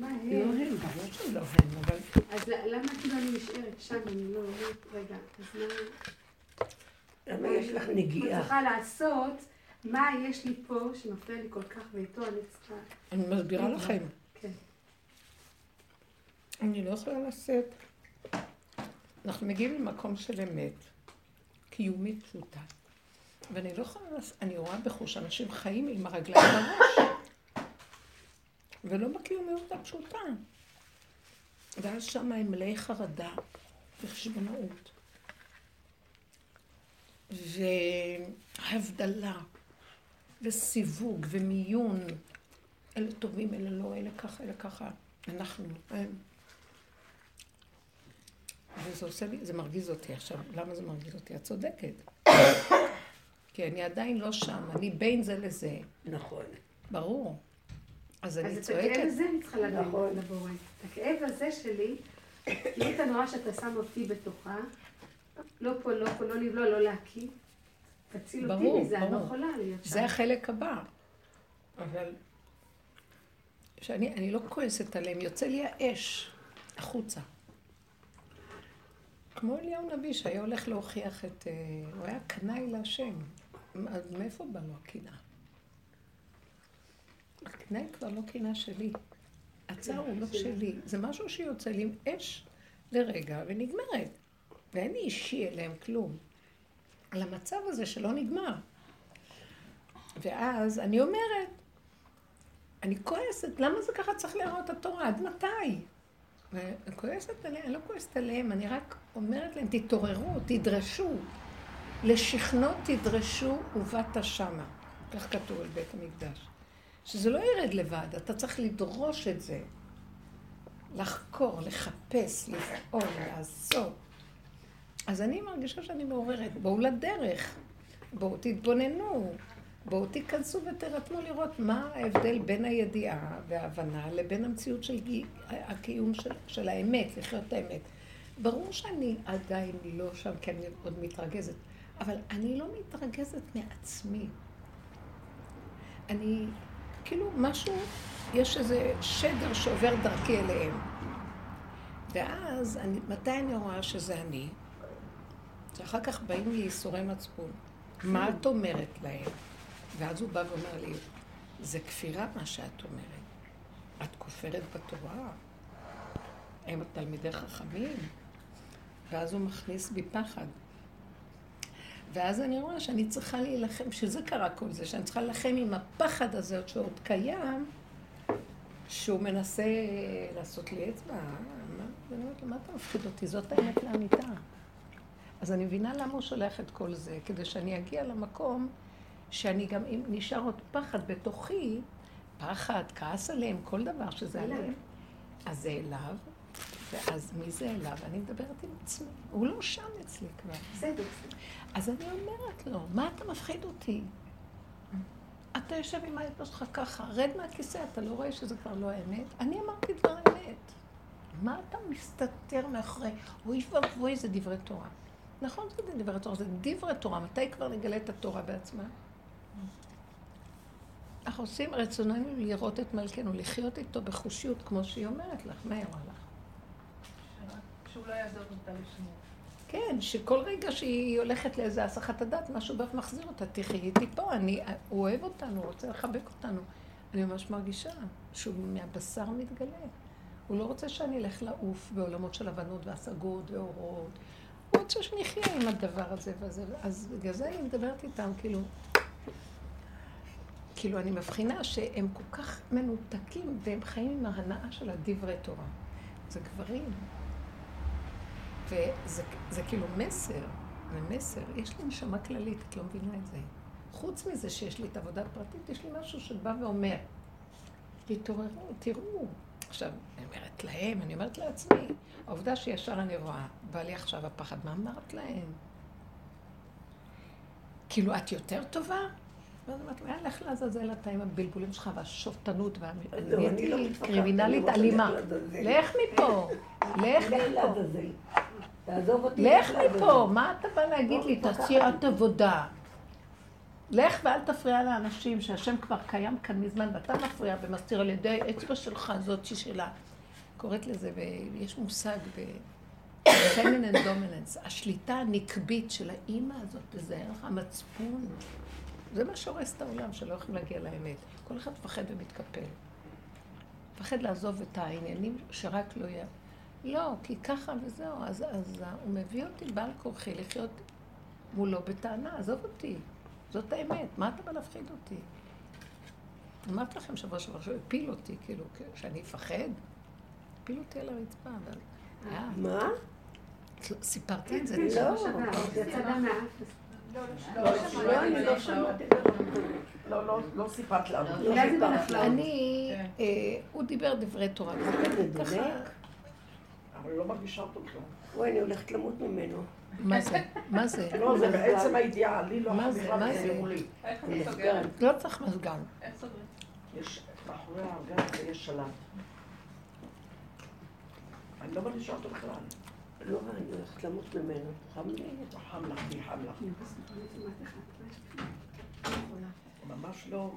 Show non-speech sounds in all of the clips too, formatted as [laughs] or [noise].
מה הם? לא הם, ברור שהם לא הם, אבל... אז למה כאילו אני נשארת שם, אני לא אומרת, רגע, אז מה... למה יש לך נגיעה? אני צריכה לעשות, מה יש לי פה שמפריע לי כל כך, ואיתו אני צריכה... אני מסבירה לכם. כן. אני לא יכולה לשאת. אנחנו מגיעים למקום של אמת, קיומית פשוטה. ואני לא יכולה אני רואה בחוש, אנשים חיים עם הרגליים בראש. ולא בקיומיות הפשוטה. ואז שם הם מלאי חרדה וחשבונאות. והבדלה, וסיווג, ומיון. אלה טובים, אלה לא, אלה ככה, אלה ככה. אנחנו, הם. וזה עושה לי, זה מרגיז אותי עכשיו. למה זה מרגיז אותי? את צודקת. [coughs] כי אני עדיין לא שם, אני בין זה לזה. נכון. ברור. אז אני אז את צועקת. הכאב הזה אני צריכה להביא נכון. לבורא. את הכאב הזה שלי, תראי את הנורא שאתה שם אותי בתוכה, לא פה, לא פה, לא לבלוע, לא להקיא. תציל אותי מזה, אני לא. יכולה להיות שם. זה החלק הבא. אבל שאני אני לא כועסת עליהם, יוצא לי האש החוצה. כמו אליהו נביא שהיה הולך להוכיח את... אה, הוא היה קנאי להשם. אז מאיפה בא לו הקנאה? הקנאי כבר לא קנאה שלי. הצער הוא לא שלי. זה משהו שיוצא לי עם אש לרגע ונגמרת. ואין לי אישי אליהם כלום. על המצב הזה שלא נגמר. ואז אני אומרת, אני כועסת, למה זה ככה צריך להראות התורה? עד מתי? ואני כועסת עליהם, אני לא כועסת עליהם, אני רק אומרת להם, תתעוררו, תדרשו. לשכנות תדרשו ובאת שמה. כך כתוב על בית המקדש. שזה לא ירד לבד, אתה צריך לדרוש את זה. לחקור, לחפש, לפעול, לעשות. אז אני מרגישה שאני מעוררת. בואו לדרך, בואו תתבוננו, בואו תיכנסו ותרתמו לראות מה ההבדל בין הידיעה וההבנה לבין המציאות של גי- הקיום של, של האמת, לחיות את האמת. ברור שאני עדיין לא שם, כי אני עוד מתרגזת, אבל אני לא מתרגזת מעצמי. אני, כאילו, משהו, יש איזה שדר שעובר דרכי אליהם. ואז, אני, מתי אני רואה שזה אני? שאחר כך באים לי ייסורי מצפון. מה את אומרת להם? ואז הוא בא ואומר לי, זה כפירה מה שאת אומרת. את כופרת בתורה. הם תלמידי חכמים. ואז הוא מכניס בי פחד. ואז אני רואה שאני צריכה להילחם, שזה קרה כל זה, שאני צריכה להילחם עם הפחד הזה שעוד קיים, שהוא מנסה לעשות לי אצבע. ואני אומרת לו, מה אתה מפחיד אותי? זאת האמת לאמיתה. אז אני מבינה למה הוא שולח את כל זה, כדי שאני אגיע למקום שאני גם, אם נשאר עוד פחד בתוכי, פחד, כעס עליהם, כל דבר שזה עליהם, אז זה אליו, ואז מי זה אליו? אני מדברת עם עצמי. הוא לא שם אצלי כבר. בסדר. אז אני אומרת לו, מה אתה מפחיד אותי? אתה יושב עם האצבע שלך ככה, רד מהכיסא, אתה לא רואה שזה כבר לא האמת? אני אמרתי דבר אמת. מה אתה מסתתר מאחורי? אוי ואבוי, זה דברי תורה. נכון שזה דברי תורה, זה דברי תורה. מתי כבר נגלה את התורה בעצמה? אנחנו עושים רצוננו לראות את מלכנו, לחיות איתו בחושיות, כמו שהיא אומרת לך. מה היא אמרה לך? שהוא לא יעזוב אותה לשמור. כן, שכל רגע שהיא הולכת לאיזה הסחת הדת, משהו בא ומחזיר אותה, תחי איתי פה, אני, הוא אוהב אותנו, הוא רוצה לחבק אותנו. אני ממש מרגישה שהוא מהבשר מתגלה. הוא לא רוצה שאני אלך לעוף בעולמות של הבנות והשגות ואורות. הוא רוצה שנחיה עם הדבר הזה וזה. אז בגלל זה אני מדברת איתם, כאילו... כאילו, אני מבחינה שהם כל כך מנותקים והם חיים עם ההנאה של הדברי תורה. זה גברים. וזה זה כאילו מסר, זה מסר. יש לי נשמה כללית, את לא מבינה את זה. חוץ מזה שיש לי את העבודה הפרטית, יש לי משהו שבא ואומר, תתעוררו, תראו. עכשיו, אני אומרת להם, אני אומרת לעצמי, העובדה שישר אני רואה, בא לי עכשיו הפחד, מה אמרת להם? כאילו, את יותר טובה? ואז אמרתי, יאללה, לך לעזאזל אתה עם הבלבולים שלך והשופטנות לא, אני לא רוצה אלימה. לך מפה, לך מפה. לך. מפה, מה אתה בא להגיד לי? לא תעשי את עבודה. לך ואל תפריע לאנשים שהשם כבר קיים כאן מזמן ואתה מפריע ומסתיר על ידי האצבע שלך זאת שלה. קוראת לזה, ויש מושג ב... feminine dominance, השליטה הנקבית של האימא הזאת, תזהר לך, המצפון. זה מה שהורס את העולם, שלא יכולים להגיע לאמת. כל אחד מפחד ומתקפל. מפחד לעזוב את העניינים שרק לא יהיה. לא, כי ככה וזהו. אז, אז הוא מביא אותי בעל כורחי לחיות מולו בטענה, עזוב אותי. זאת האמת, מה אתה בא להפחיד אותי? אמרתי לכם שבוע שעבר שהוא הפיל אותי, כאילו, שאני אפחד? הפיל אותי על הרצפה, אבל... מה? סיפרתי את זה. לא, זה יצא גם לא, לא. לא, לא, לא סיפרת לנו. אני, אה, הוא דיבר דברי תורה. אבל לא מרגישה אותו בכלל. וואי, אני הולכת למות ממנו. מה זה? מה זה? לא, זה בעצם הידיעה, לי לא מה זה? בכלל מה זה? תשימו לי. איך אני סוגרת? לא צריך מזגן. איך סוגרים? יש, מאחורי הארגז יש שלט. אני לא מרגישה אותו בכלל. לא, אני הולכת למות ממנו. חם לי? חם לך, חם לך. ממש לא.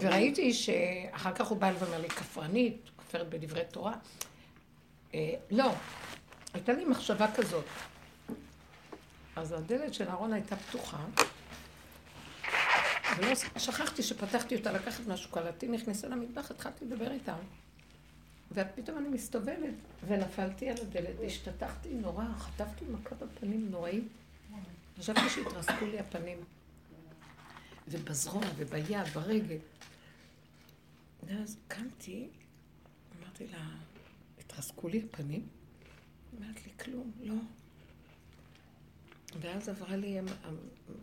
וראיתי שאחר כך הוא בא ואומר לי, כפרנית, כופרת בדברי תורה. אה, לא, הייתה לי מחשבה כזאת. אז הדלת של הארון הייתה פתוחה, ולא, שכחתי שפתחתי אותה, לקחת משהו קלטי, נכנסה למטבח, התחלתי לדבר איתה. ופתאום אני מסתובבת, ונפלתי על הדלת, והשתתחתי נורא, חטפתי מכה בפנים נוראית. חשבתי שהתרסקו לי הפנים. ובזרוע, וביד, ברגל. ואז קמתי, אמרתי לה, התרסקו לי הפנים? אמרת לי, כלום, לא. ואז עברה לי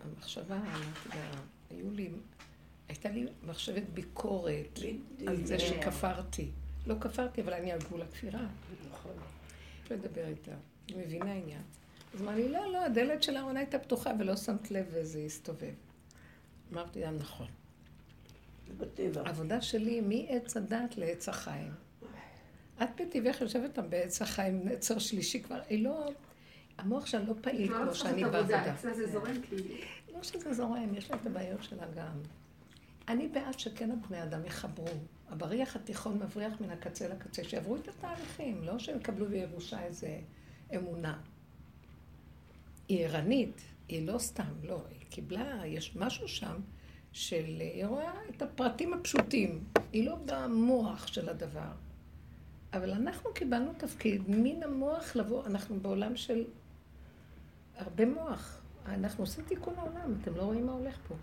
המחשבה, אמרתי לה, היו לי, הייתה לי מחשבת ביקורת על זה שכפרתי. לא כפרתי, אבל אני על גבול הכפירה. נכון. אפשר לדבר איתה, היא מבינה עניין. אז אמרה לי, לא, לא, הדלת של הארונה הייתה פתוחה ולא שמת לב וזה הסתובב. אמרתי לה, נכון. העבודה שלי מעץ הדת לעץ החיים. את בטבעך יושבת שם בעץ החיים, נצר שלישי כבר, היא לא... המוח שלה לא פעיל כמו שאני בעבודה. לא שזה זורם, יש לה את הבעיות שלה גם. אני בעד שכן הבני אדם יחברו. הבריח התיכון מבריח מן הקצה לקצה, שיעברו את התהליכים, לא שהם יקבלו בירושה איזה אמונה. היא ערנית, היא לא סתם, לא, היא קיבלה, יש משהו שם של, היא רואה את הפרטים הפשוטים, היא לא במוח של הדבר. אבל אנחנו קיבלנו תפקיד מן המוח לבוא, אנחנו בעולם של הרבה מוח. אנחנו עושים תיקון העולם, אתם לא רואים מה הולך פה.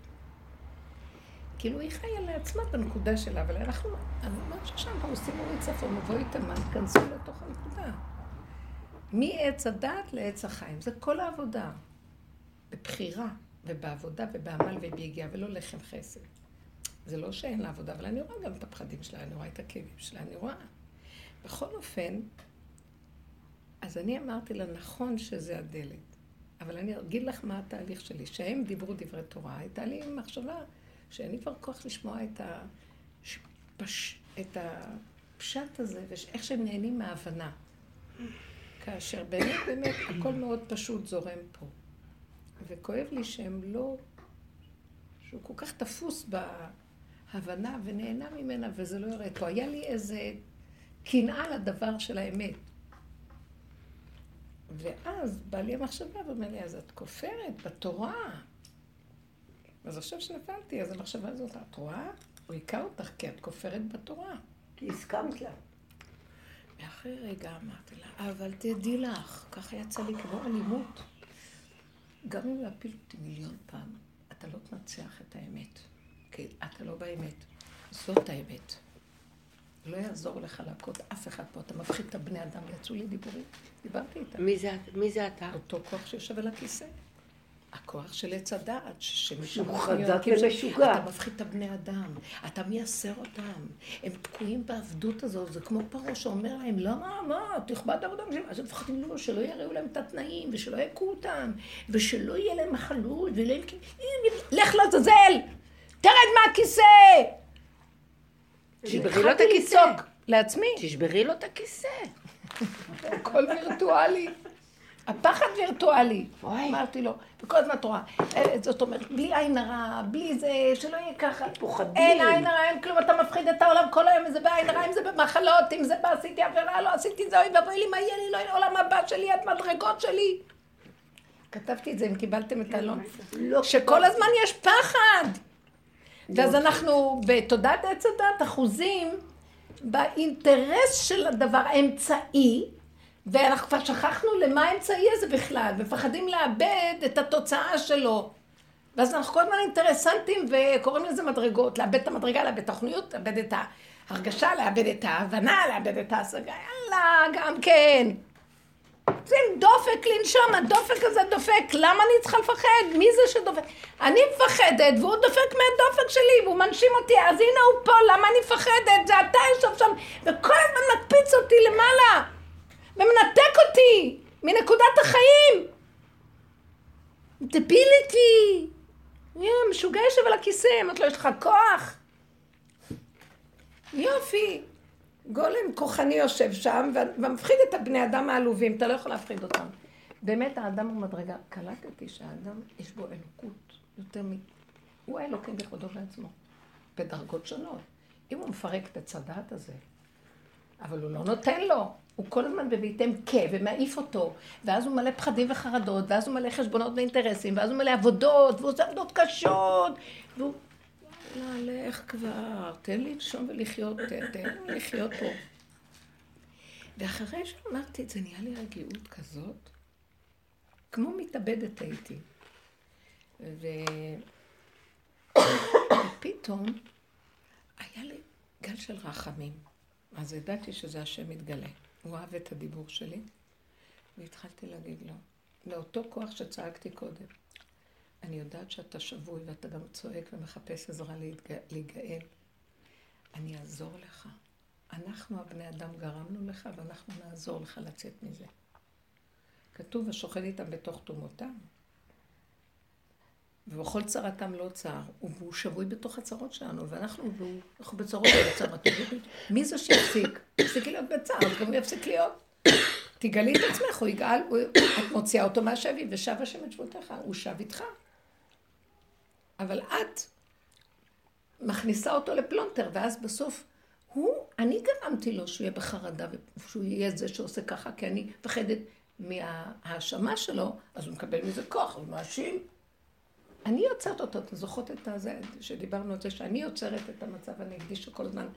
כאילו היא חיה לעצמה בנקודה שלה, אבל אנחנו, אני אומרת ששם עושים אורי צפון, מבואי תמן, תיכנסו לתוך הנקודה. מעץ הדת לעץ החיים, זה כל העבודה. בבחירה, ובעבודה, ובעמל וביגיעה, ולא לחם חסד. זה לא שאין לה עבודה, אבל אני רואה גם את הפחדים שלה, אני רואה את הכאבים שלה, אני רואה. בכל אופן, אז אני אמרתי לה, נכון שזה הדלת, אבל אני אגיד לך מה התהליך שלי. שהם דיברו דברי תורה, הייתה לי מחשבה שאין לי כבר כוח לשמוע את, השפש, את הפשט הזה, ואיך שהם נהנים מההבנה. כאשר באמת, באמת, הכל מאוד פשוט זורם פה. וכואב לי שהם לא... שהוא כל כך תפוס בהבנה ונהנה ממנה, וזה לא יורד פה. היה לי איזה קנאה לדבר של האמת. ואז בא לי המחשבה ואומר לי, אז את כופרת בתורה. אז עכשיו שנפלתי, אז המחשבה הזאת, את רואה? הוא היכה אותך כי את כופרת בתורה. כי הסכמת לה. ואחרי רגע אמרתי לה, אבל תדעי לך, ככה יצא לי כמו אלימות. גם אם להפיל אותי מיליון פעם, אתה לא תנצח את האמת. כי אתה לא באמת. זאת האמת. לא יעזור לך להכות אף אחד פה, אתה מפחיד את הבני אדם, יצאו לי דיבורים, דיברתי איתם. מי זה, מי זה אתה? אותו כוח שיושב על הכיסא. הכוח של עץ הדעת, שהוא חזק ומשוגע. אתה מפחיד את הבני אדם, אתה מייסר אותם. הם תקועים בעבדות הזאת, זה כמו פרעה שאומר להם, למה, מה, תכבד עבודה בשביל אז הם מפחדים לו שלא יראו להם את התנאים, ושלא יכו אותם, ושלא יהיה להם מחלות, ולא יהיה לך לעזאזל! תרד מהכיסא! תשברי לו את הכיסא. לעצמי. תשברי לו את הכיסא. [laughs] הכל וירטואלי. הפחד וירטואלי. אוי. אמרתי לו, וכל הזמן את רואה. אה, זאת אומרת, בלי עין הרע, בלי זה, שלא יהיה ככה. פוחדים. אין עין הרע, אין כלום, אתה מפחיד את העולם כל היום, אם זה בעין הרע, אם זה במחלות, אם זה בעשיתי עבירה, לא עשיתי זה, אוי ואבוי לי, מה יהיה לי, לא יהיה לעולם הבא שלי, את מדרגות שלי. כתבתי את זה, אם קיבלתם את האלון. לא שכל הזמן יש פחד. ואז אנחנו בתודעת עץ הדת אחוזים באינטרס של הדבר האמצעי, ואנחנו כבר שכחנו למה האמצעי הזה בכלל, ומפחדים לאבד את התוצאה שלו. ואז אנחנו כל הזמן אינטרסנטים וקוראים לזה מדרגות, לאבד את המדרגה, לאבד את התוכניות, לאבד את ההרגשה, לאבד את ההבנה, לאבד את ההשגה, יאללה, גם כן. שים דופק לנשום, הדופק הזה דופק, למה אני צריכה לפחד? מי זה שדופק? אני מפחדת והוא דופק מהדופק שלי והוא מנשים אותי, אז הנה הוא פה, למה אני מפחדת? זה אתה יושב שם וכל הזמן מקפיץ אותי למעלה ומנתק אותי מנקודת החיים. דביליטי. משוגע יושב על הכיסא, אמרת לו, יש לך כוח? יופי. גולם כוחני יושב שם, ומפחיד את הבני אדם העלובים, אתה לא יכול להפחיד אותם. באמת האדם הוא מדרגה. קלטתי שהאדם, יש בו אלוקות יותר מ... הוא האלוקים בכבודו בעצמו, בדרגות שונות. אם הוא מפרק את עץ הדעת הזה, אבל הוא לא נותן לו. הוא כל הזמן בביתם כ, ומעיף אותו, ואז הוא מלא פחדים וחרדות, ואז הוא מלא חשבונות ואינטרסים, ואז הוא מלא עבודות, והוא עושה עבודות קשות, והוא... יאללה, לך כבר, תן לי לנשום ולחיות, תן לי לחיות פה. ואחרי שאמרתי את זה, נהיה לי רגיעות כזאת, כמו מתאבדת הייתי. ו... ופתאום היה לי גל של רחמים. אז ידעתי שזה השם מתגלה. הוא אהב את הדיבור שלי, והתחלתי להגיד לו, לאותו כוח שצעקתי קודם, אני יודעת שאתה שבוי ואתה גם צועק ומחפש עזרה להתג... להיגאל. אני אעזור לך. אנחנו הבני אדם גרמנו לך ואנחנו נעזור לך לצאת מזה. כתוב, השוכן איתם בתוך תומותם. ובכל צרתם לא צר, והוא שבוי בתוך הצרות שלנו, ואנחנו, והוא, אנחנו בצרות ובצרות. מי זה שיפסיק? תפסיקי להיות בצער, אז גם הוא יפסיק להיות. תגלי את עצמך, הוא יגאל, הוא, את מוציאה אותו מהשבי, ושב השם את שבותיך, הוא שב איתך. אבל את מכניסה אותו לפלונטר, ואז בסוף, הוא, אני גרמתי לו שהוא יהיה בחרדה, ושהוא יהיה זה שעושה ככה, כי אני מפחדת מההאשמה שלו, אז הוא מקבל מזה כוח, הוא מאשים. אני יוצרת אותו, אתם זוכרות את הזה, שדיברנו על זה, שאני יוצרת את המצב הנגדי שכל הזמן...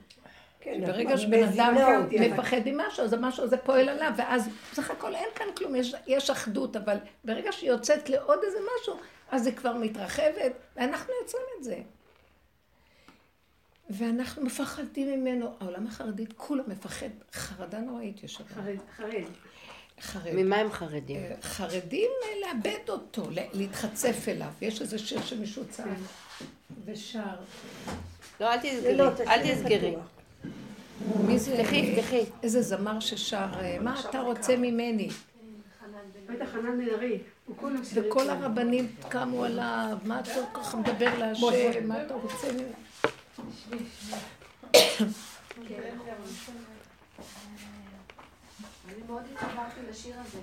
כן, ברגע שבן אדם מפחד ממשהו, אז המשהו הזה פועל עליו, ואז בסך הכל אין כאן כלום, יש, יש אחדות, אבל ברגע שהיא יוצאת לעוד איזה משהו, אז היא כבר מתרחבת, ואנחנו יוצרים את זה. ואנחנו מפחדים ממנו. העולם החרדית כולו מפחד, חרדה נוראית יש שם. חרד, חרד. חרד. ממה הם חרדים? אה, חרדים אה, לאבד אותו, להתחצף אליו. יש איזה שיר שמישהו צעק ושר. לא, אל תסגרי, אל תסגרי. מי זה? תפתחי, תפתחי. איזה זמר ששר, אה, מה אתה רוצה ממני? בטח חנן בן ארי. וכל. הרבנים קמו עליו, מה אתה ככה מדבר להשם, מה אתה רוצה? אני מאוד התחברתי לשיר הזה.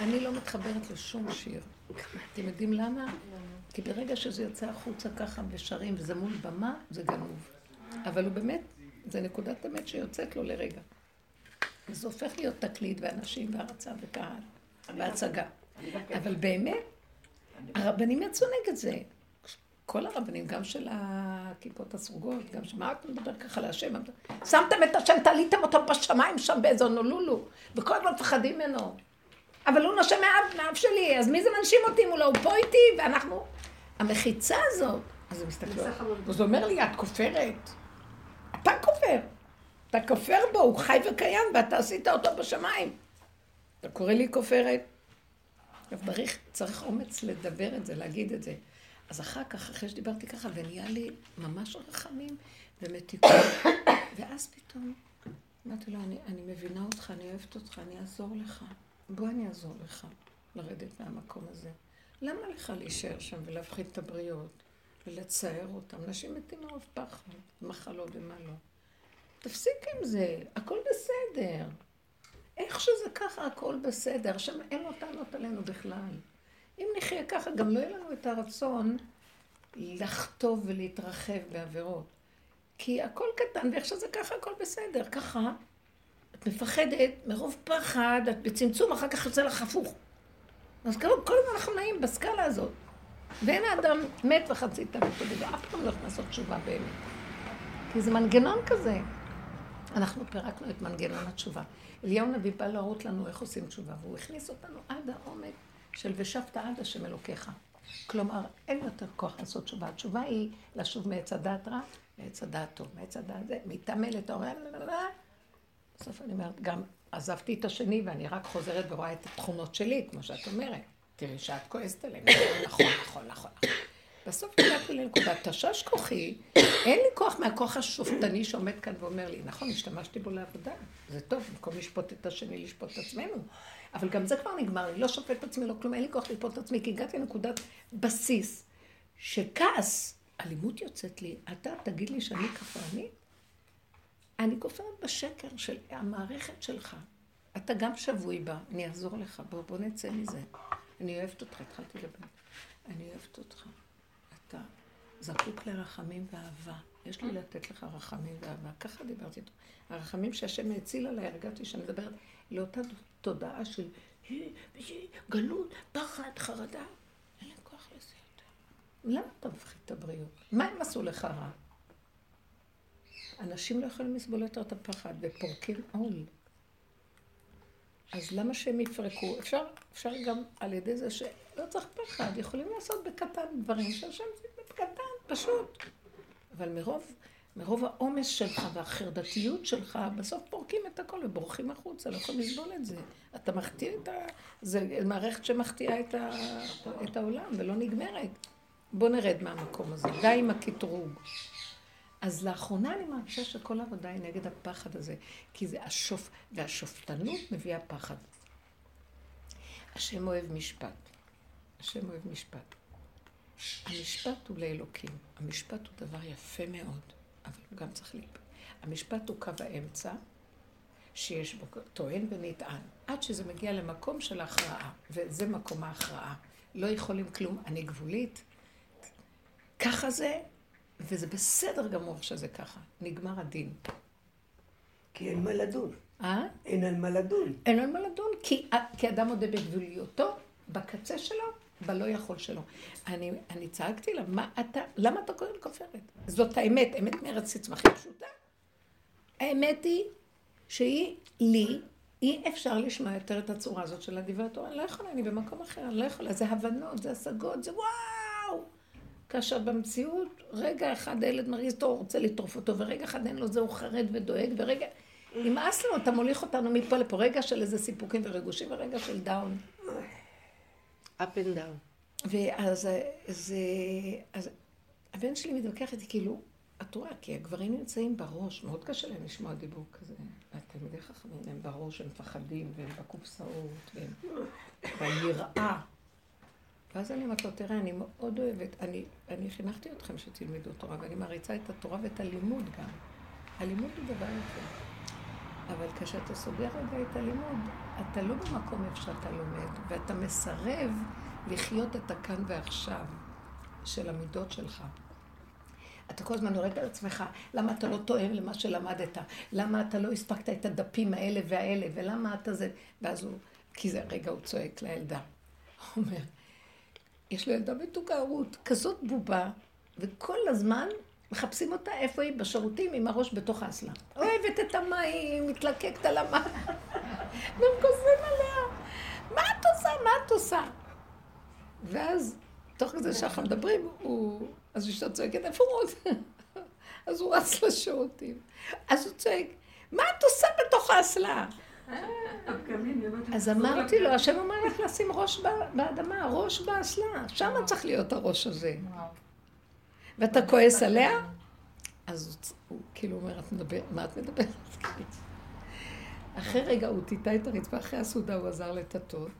אני לא מתחברת לשום שיר. אתם יודעים למה? כי ברגע שזה יוצא החוצה ככה ושרים וזה מול במה, זה גנוב. אבל הוא באמת, זה נקודת אמת שיוצאת לו לרגע. וזה הופך להיות תקליט ואנשים והרצה וקהל והצגה. אבל באמת, הרבנים יצאו נגד זה. כל הרבנים, גם של הכיפות הסרוגות, גם שמה אתה מדבר ככה להשם? שמתם את השם, תליתם אותו בשמיים שם באיזה הונולולו, וכל הזמן מפחדים ממנו. אבל הוא נושם מהאף, שלי, אז מי זה מנשים אותי אם הוא לא הוא פה איתי? ואנחנו... המחיצה הזאת, אז הם המון. אז הוא אומר לי, את כופרת. אתה כופר. אתה כופר בו, הוא חי וקיים, ואתה עשית אותו בשמיים. אתה קורא לי כופרת? צריך, צריך אומץ לדבר את זה, להגיד את זה. אז אחר כך, אחרי שדיברתי ככה, ונהיה לי ממש רחמים ומתיקות, ואז פתאום אמרתי לו, אני, אני מבינה אותך, אני אוהבת אותך, אני אעזור לך. בוא אני אעזור לך לרדת מהמקום הזה. למה לך להישאר שם ולהפחיד את הבריות? ולצייר אותם. אנשים מתים מרוב פחד, מחלות ומה לא. תפסיק עם זה, הכל בסדר. איך שזה ככה, הכל בסדר. השם אין לו טענות עלינו בכלל. אם נחיה ככה, גם לא יהיה לנו את הרצון לחטוב ולהתרחב בעבירות. כי הכל קטן, ואיך שזה ככה, הכל בסדר. ככה, את מפחדת מרוב פחד, את בצמצום, אחר כך יוצא לך הפוך. אז כל הזמן אנחנו נעים בסקאלה הזאת. ואין האדם מת וחצי תמיד, ואף פעם לא יכול לעשות תשובה באמת. כי זה מנגנון כזה. אנחנו פירקנו את מנגנון התשובה. אליהו נביא בא להראות לנו איך עושים תשובה, והוא הכניס אותנו עד העומק של ושבת עד השם אלוקיך. כלומר, אין יותר כוח לעשות תשובה. התשובה היא לשוב מעץ הדעת רע לעץ הדעת טוב. מעץ הדעת זה, מתעמלת, אומר, בסוף אני אומרת, גם עזבתי את השני ואני רק חוזרת ורואה את התכונות שלי, כמו שאת אומרת. תראי שאת כועסת עליהם, נכון, נכון, נכון. בסוף הגעתי לנקודה, תשש כוחי, אין לי כוח מהכוח השופטני שעומד כאן ואומר לי, נכון, השתמשתי בו לעבודה, זה טוב, במקום לשפוט את השני, לשפוט את עצמנו. אבל גם זה כבר נגמר, אני לא שופט את עצמי, לא כלום, אין לי כוח לשפוט את עצמי, כי הגעתי לנקודת בסיס, שכעס, אלימות יוצאת לי, אתה תגיד לי שאני כפרנית? אני כופרת בשקר של המערכת שלך. אתה גם שבוי בה, אני אעזור לך, בוא, בוא נצא מזה. אני אוהבת אותך, התחלתי לדבר. אני אוהבת אותך. אתה זקוק לרחמים ואהבה. יש לי לתת לך רחמים ואהבה. ככה דיברתי איתו. הרחמים שהשם האציל עליי, הרגשתי שאני מדברת לאותה תודעה של גלות, פחד, חרדה. אין לי כוח לזה יותר. למה אתה מפחיד את הבריאות? מה הם עשו לך רע? אנשים לא יכולים לסבול יותר את הפחד ופורקים עול. אז למה שהם יפרקו? אפשר, אפשר גם על ידי זה שלא צריך פחד, יכולים לעשות בקטן דברים שהשם זה בקטן, פשוט. אבל מרוב, מרוב העומס שלך והחרדתיות שלך, בסוף פורקים את הכל ובורחים החוצה, לא יכולים לסבול את זה. אתה מחטיא את ה... זה מערכת שמחטיאה את, ה... את העולם ולא נגמרת. בוא נרד מהמקום הזה, די עם הקטרוג. אז לאחרונה אני מרגישה שכל העבודה היא נגד הפחד הזה, כי זה השוף... והשופטנות מביאה פחד. השם אוהב משפט. השם אוהב משפט. המשפט הוא לאלוקים. המשפט הוא דבר יפה מאוד, אבל הוא גם צריך להיפ... המשפט הוא קו האמצע, שיש בו טוען ונטען, עד שזה מגיע למקום של הכרעה, וזה מקום ההכרעה. לא יכולים כלום, אני גבולית. ככה זה, וזה בסדר גמור שזה ככה. נגמר הדין. כי אין מה לדון. אה? אין על מה לדון. אין על מה לדון, כי, כי אדם מודה בגבוליותו, בקצה שלו, בלא יכול שלו. אני, אני צעקתי לה, מה אתה, למה אתה קורא כופרת? זאת האמת, אמת מארץ תצמחים פשוטה. האמת היא שהיא, לי, אי אפשר לשמוע יותר את הצורה הזאת של הדברי התורה. אני לא יכולה, אני במקום אחר, אני לא יכולה. זה הבנות, זה השגות, זה וואו! כאשר במציאות, רגע אחד הילד מרגיז אותו, הוא רוצה לטרוף אותו, ורגע אחד אין לו זה, הוא חרד ודואג, ורגע... נמאס לו, אתה מוליך אותנו מפה לפה, רגע של איזה סיפוקים וריגושים, ורגע של דאון. up and down. ואז זה, אז הבן שלי מתווכח איתי, כאילו, את רואה, כי הגברים נמצאים בראש, מאוד קשה להם לשמוע דיבור כזה. התלמידי חכמים הם בראש, הם מפחדים, והם בקופסאות, והם ביראה. ואז אני אומרת לו, תראה, אני מאוד אוהבת, אני, אני חינכתי אתכם שתלמדו תורה, ואני מעריצה את התורה ואת הלימוד גם. הלימוד הוא דבר יפה. אבל כשאתה סוגר רגע את הלימוד, אתה לא במקום איפה שאתה לומד, ואתה מסרב לחיות את הכאן ועכשיו של המידות שלך. אתה כל הזמן יורד על עצמך, למה אתה לא תואם למה שלמדת? למה אתה לא הספקת את הדפים האלה והאלה? ולמה אתה זה... ואז הוא, כי זה רגע הוא צועק לילדה. הוא אומר, יש לו ילדה מתוקה, רות, כזאת בובה, וכל הזמן מחפשים אותה איפה היא? בשירותים עם הראש בתוך האסלה. אוהבת את המים, מתלקקת על המים. [laughs] והם כוסים עליה. מה את עושה? מה את עושה? ואז, תוך כזה שאנחנו מדברים, הוא... אז אשתו צועקת, איפה רות? [laughs] אז הוא רץ לשירותים. אז הוא צועק, מה את עושה בתוך האסלה? אז אמרתי לו, השם אומר לך לשים ראש באדמה, ראש באסלה, שם צריך להיות הראש הזה. ואתה כועס עליה? אז הוא כאילו אומר, את מדברת, מה את מדברת? אחרי רגע הוא טיטה את הרצפה, אחרי הסעודה הוא עזר לטטות,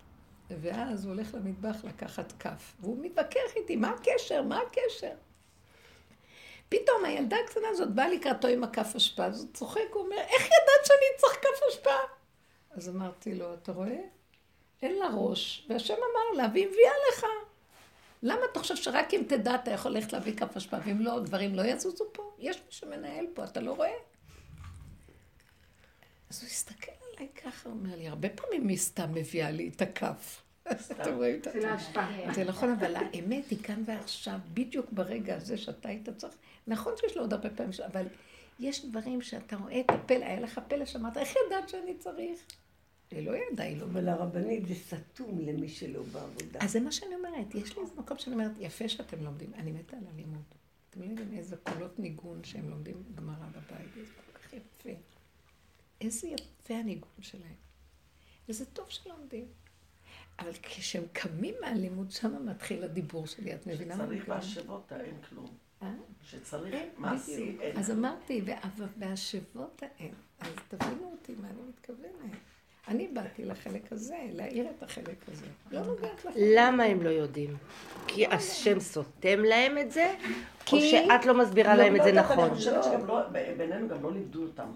ואז הוא הולך למטבח לקחת כף, והוא מתווכח איתי, מה הקשר? מה הקשר? פתאום הילדה הקטנה הזאת באה לקראתו עם הכף אשפה, אז הוא צוחק, הוא אומר, איך ידעת שאני צריך כף אשפה? אז אמרתי לו, אתה רואה? אין לה ראש, והשם אמר לה, והיא הביאה לך. למה אתה חושב שרק אם תדע אתה יכול ללכת להביא כף אשפה, ואם לא, דברים לא יזוזו פה? יש מי שמנהל פה, אתה לא רואה? אז הוא הסתכל עליי ככה, הוא אומר לי, הרבה פעמים היא סתם מביאה לי את הכף. אתם רואים את זה לא. זה נכון, אבל האמת היא כאן ועכשיו, בדיוק ברגע הזה שאתה היית צריך. נכון שיש לו עוד הרבה פעמים, אבל יש דברים שאתה רואה את הפלא, היה לך פלא שאמרת, איך ידעת שאני צריך? היא לא ידעה, היא לא... אבל הרבנית זה סתום למי שלא בעבודה. אז זה מה שאני אומרת, יש לי איזה מקום שאני אומרת, יפה שאתם לומדים, אני מתה על הלימוד. אתם לא יודעים איזה קולות ניגון שהם לומדים גמרא בבית, זה כל כך יפה. איזה יפה הניגון שלהם. וזה טוב שלומדים. אבל כשהם קמים מהלימוד, שם מתחיל הדיבור שלי, את מבינה מה אני צריך מתכוונת? בהשבות האין כלום. אה? שצריך אין, מעשי בדיוק. אין אז. אמרתי, "וה- והשבות האין. אז תבינו אותי מה אני מתכוונת. אני באתי לחלק הזה, להאיר את החלק הזה. לא נוגעת לך. למה הם לא יודעים? כי השם סותם להם את זה? או כי- שאת לא מסבירה לא, להם את לא זה יודעת, נכון? אני חושבת שגם לא, בינינו גם לא לימדו אותם.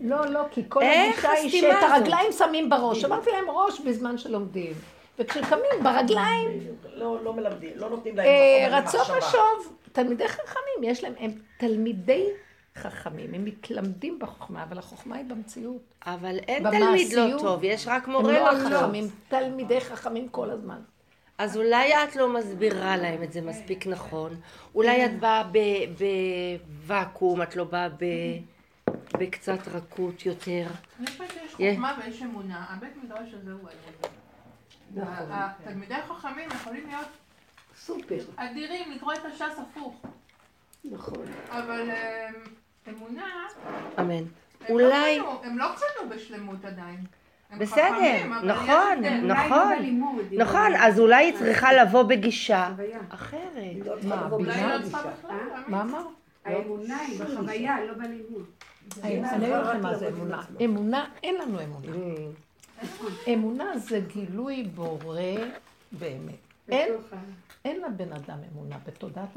לא, לא, כי כל הגישה היא שאת? הרגליים שמים בראש. אמרתי להם ראש בזמן שלומדים. וכשקמים ברגליים. לא, לא מלמדים, לא נותנים להם אה, מקום רצו למחשבה. ושוב. תלמידי חכמים, יש להם, הם תלמידי חכמים, הם מתלמדים בחוכמה, אבל החוכמה היא במציאות. אבל אין במעשיות. תלמיד לא טוב, יש רק הם מורה לא לא טוב. חכמים, תלמידי חכמים כל הזמן. אז אולי את לא מסבירה להם את זה מספיק נכון. אולי את באה בוואקום, את לא באה ב- בקצת רכות יותר. אני חושבת שיש יש. חוכמה ויש אמונה. הבית מדרש הזה הוא האמונה. נכון. התלמידי החכמים יכולים להיות סופר, אדירים, לקרוא את הש"ס הפוך. נכון. אבל אה, אמונה, אמן. הם אולי- לא קנו- הם לא קנו בשלמות עדיין. בסדר, חכמים, נכון, נכון. לא נכון, לא- אז אולי היא צריכה לבוא בגישה. אחרת. לא מה, בינה? לא. אה? מה אמר? האמונה היא בחוויה, לא בלימוד. אני אגיד לכם מה זה אמונה. אמונה, אין לנו אמונה. אמונה זה גילוי בורא באמת. אין לבן אדם אמונה בתודעת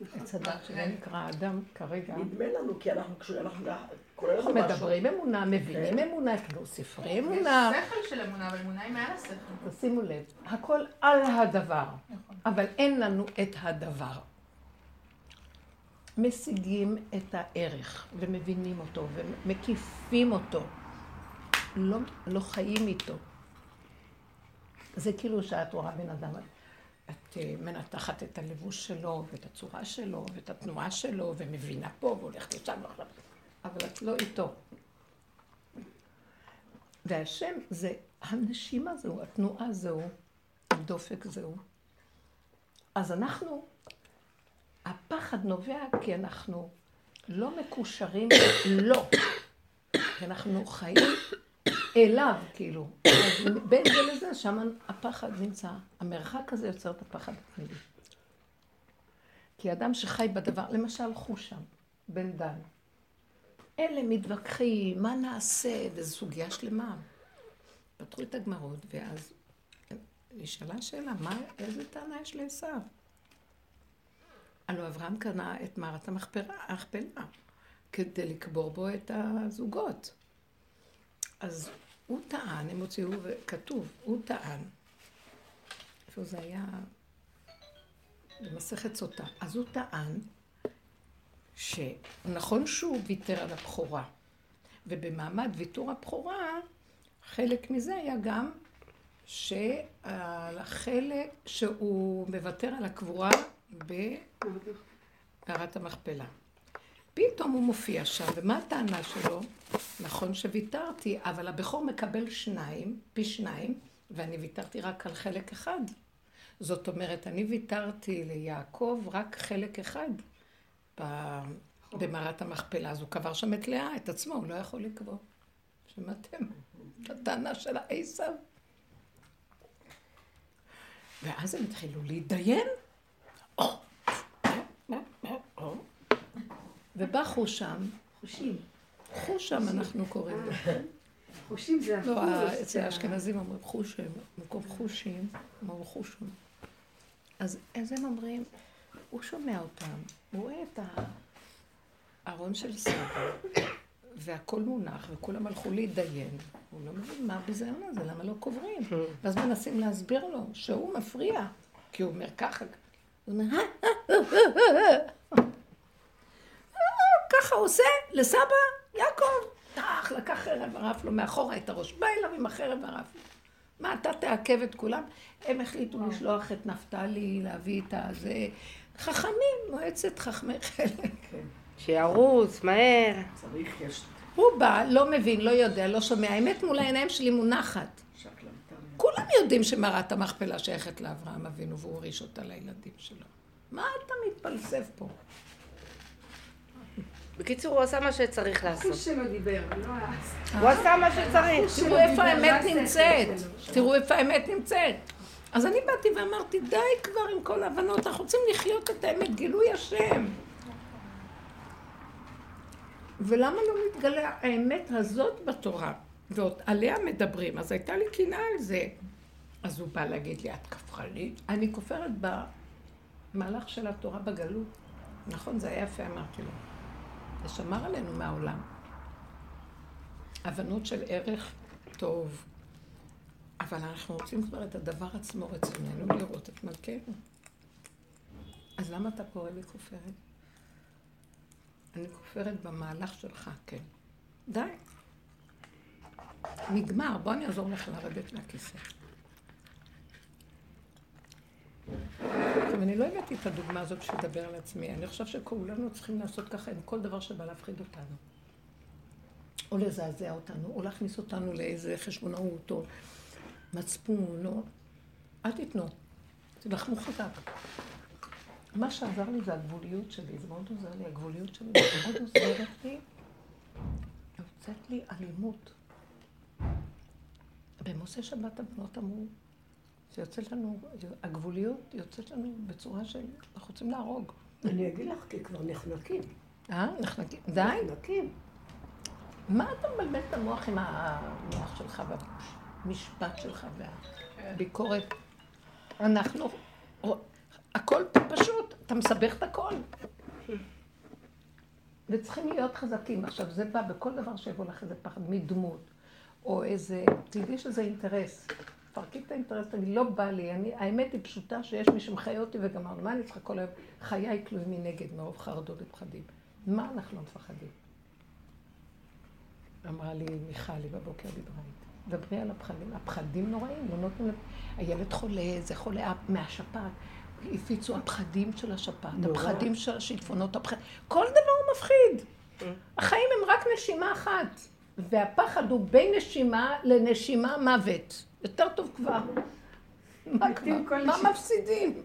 עץ הדת שלא נקרא האדם כרגע. נדמה לנו, כי אנחנו, כשאנחנו, כולל משהו. מדברים אמונה, מבינים אמונה, יש לנו ספרי יש אמונה. שכל של אמונה, אבל אמונה היא מעל השכל. תשימו לב, הכל על הדבר, נכון. אבל אין לנו את הדבר. משיגים את הערך ומבינים אותו ומקיפים אותו. לא, לא חיים איתו. זה כאילו שאת רואה בן אדם, את אה, מנתחת את הלבוש שלו ואת הצורה שלו ואת התנועה שלו ומבינה פה והולכת לשם אבל את לא איתו. והשם זה הנשימה זהו, התנועה זהו, הדופק זהו. אז אנחנו, הפחד נובע כי אנחנו לא מקושרים [coughs] לו, כי אנחנו חיים אליו, כאילו. אז בין זה לזה, שם הפחד נמצא. המרחק הזה יוצר את הפחד התמידי. כי אדם שחי בדבר, למשל חושם, בן דן. אלה מתווכחים, מה נעשה, וזו סוגיה שלמה. פתחו את הגמרות, ואז נשאלה שאלה, מה, איזה טענה יש לעשו? הלוא אברהם קנה את מערת המכפלה, כדי לקבור בו את הזוגות. אז הוא טען, הם הוציאו, כתוב, הוא טען, איפה זה היה? במסכת סוטה. אז הוא טען שנכון שהוא ויתר על הבכורה, ובמעמד ויתור הבכורה, חלק מזה היה גם שהחלק שהוא מוותר על הקבורה במערת המכפלה. פתאום הוא מופיע שם, ומה הטענה שלו? נכון שוויתרתי, אבל הבכור מקבל שניים, פי שניים, ואני ויתרתי רק על חלק אחד. זאת אומרת, אני ויתרתי ליעקב רק חלק אחד במערת המכפלה, אז הוא קבר שם את לאה, את עצמו, הוא לא יכול לקבור. שמעתם? [laughs] הטענה של עשיו. ואז הם התחילו להתדיין. ובא שם, חושים. חושם אנחנו קוראים לו. חושים זה לא, החוש. אצל האשכנזים אומרים חושים, במקום חושים, אומרים חושם. אז אז הם אומרים, הוא שומע אותם, הוא רואה את ארון של סבא, והכל מונח, וכולם הלכו להתדיין. הוא לא מבין מה הביזיון הזה, למה לא קוברים? ואז מנסים להסביר לו שהוא מפריע, כי הוא אומר ככה. הוא אומר, "אה, אה, אה, אה, אה." אה, ככה עושה לסבא יעקב. טח, לקח חרב וערף לו מאחורה את הראש. בא אליו עם החרב וערף לו. מה, אתה תעכב את כולם? הם החליטו לשלוח את נפתלי להביא את הזה. חכמים, מועצת חכמי חלק. שירוץ, מהר. צריך, יש הוא בא, לא מבין, לא יודע, לא שומע. האמת מול העיניים שלי מונחת. שקלנטריה. כולם יודעים שמערת המכפלה שייכת לאברהם אבינו והוא הוריש אותה לילדים שלו. מה אתה מתפלסף פה? בקיצור, הוא עשה מה שצריך לעשות. שלו דיבר, לא ה... הוא עשה מה שצריך. תראו איפה האמת נמצאת. תראו איפה האמת נמצאת. אז אני באתי ואמרתי, די כבר עם כל ההבנות, אנחנו רוצים לחיות את האמת, גילוי השם. ולמה לא מתגלה האמת הזאת בתורה? ועוד עליה מדברים, אז הייתה לי קנאה על זה. אז הוא בא להגיד לי, את כפרנית? אני כופרת במהלך של התורה בגלות. נכון, זה היה יפה, אמרתי לו. זה שמר עלינו מהעולם. הבנות של ערך טוב, אבל אנחנו רוצים כבר את הדבר עצמו רצוננו לראות את מלכנו. אז למה אתה קורא לי כופרת? אני כופרת במהלך שלך, כן. די. נגמר, בוא אני אעזור לך לרדת מהכיסא. עכשיו, אני לא הבאתי את הדוגמה הזאת בשביל לדבר על עצמי. אני חושב שכולנו צריכים לעשות ככה עם כל דבר שבא להפחיד אותנו. או לזעזע אותנו, או להכניס אותנו לאיזה חשבונאות, או מצפון, או... אל תיתנו. תילחמו חזק. מה שעזר לי זה הגבוליות שלי, זה מאוד עוזר לי, הגבוליות שלי מאוד עוזרת לי, יוצאת לי אלימות. במוצאי שבת הבנות אמרו, שיוצאת לנו, הגבוליות יוצאת לנו בצורה של, אנחנו רוצים להרוג. אני אגיד לך, כי כבר נחנקים. אה? נחנקים. די? נחנקים. מה אתה מבלבל את המוח עם המוח שלך והמשפט שלך והביקורת? אנחנו, הכל פשוט, אתה מסבך את הכל. וצריכים להיות חזקים. עכשיו, זה בא בכל דבר שיבוא לך איזה פחד מדמות, או איזה, תדעי שזה אינטרס. תפרקי את האינטרס, תגידי, לא בא לי, אני, האמת היא פשוטה שיש מי שמחיה אותי וגמרנו. מה אני צריכה כל היום? חיי תלויים מנגד מרוב חרדות ופחדים. מה אנחנו לא מפחדים? אמרה לי מיכלי בבוקר דיברה איתי. דברי על הפחדים. הפחדים נוראים, לא נותנים... הילד חולה, זה חולה מהשפעת. הפיצו הפחדים של השפעת, הפחדים של השיטפונות, הפחד... כל דבר הוא מפחיד. החיים הם רק נשימה אחת, והפחד הוא בין נשימה לנשימה מוות. יותר טוב כבר. מה כבר? מה מפסידים?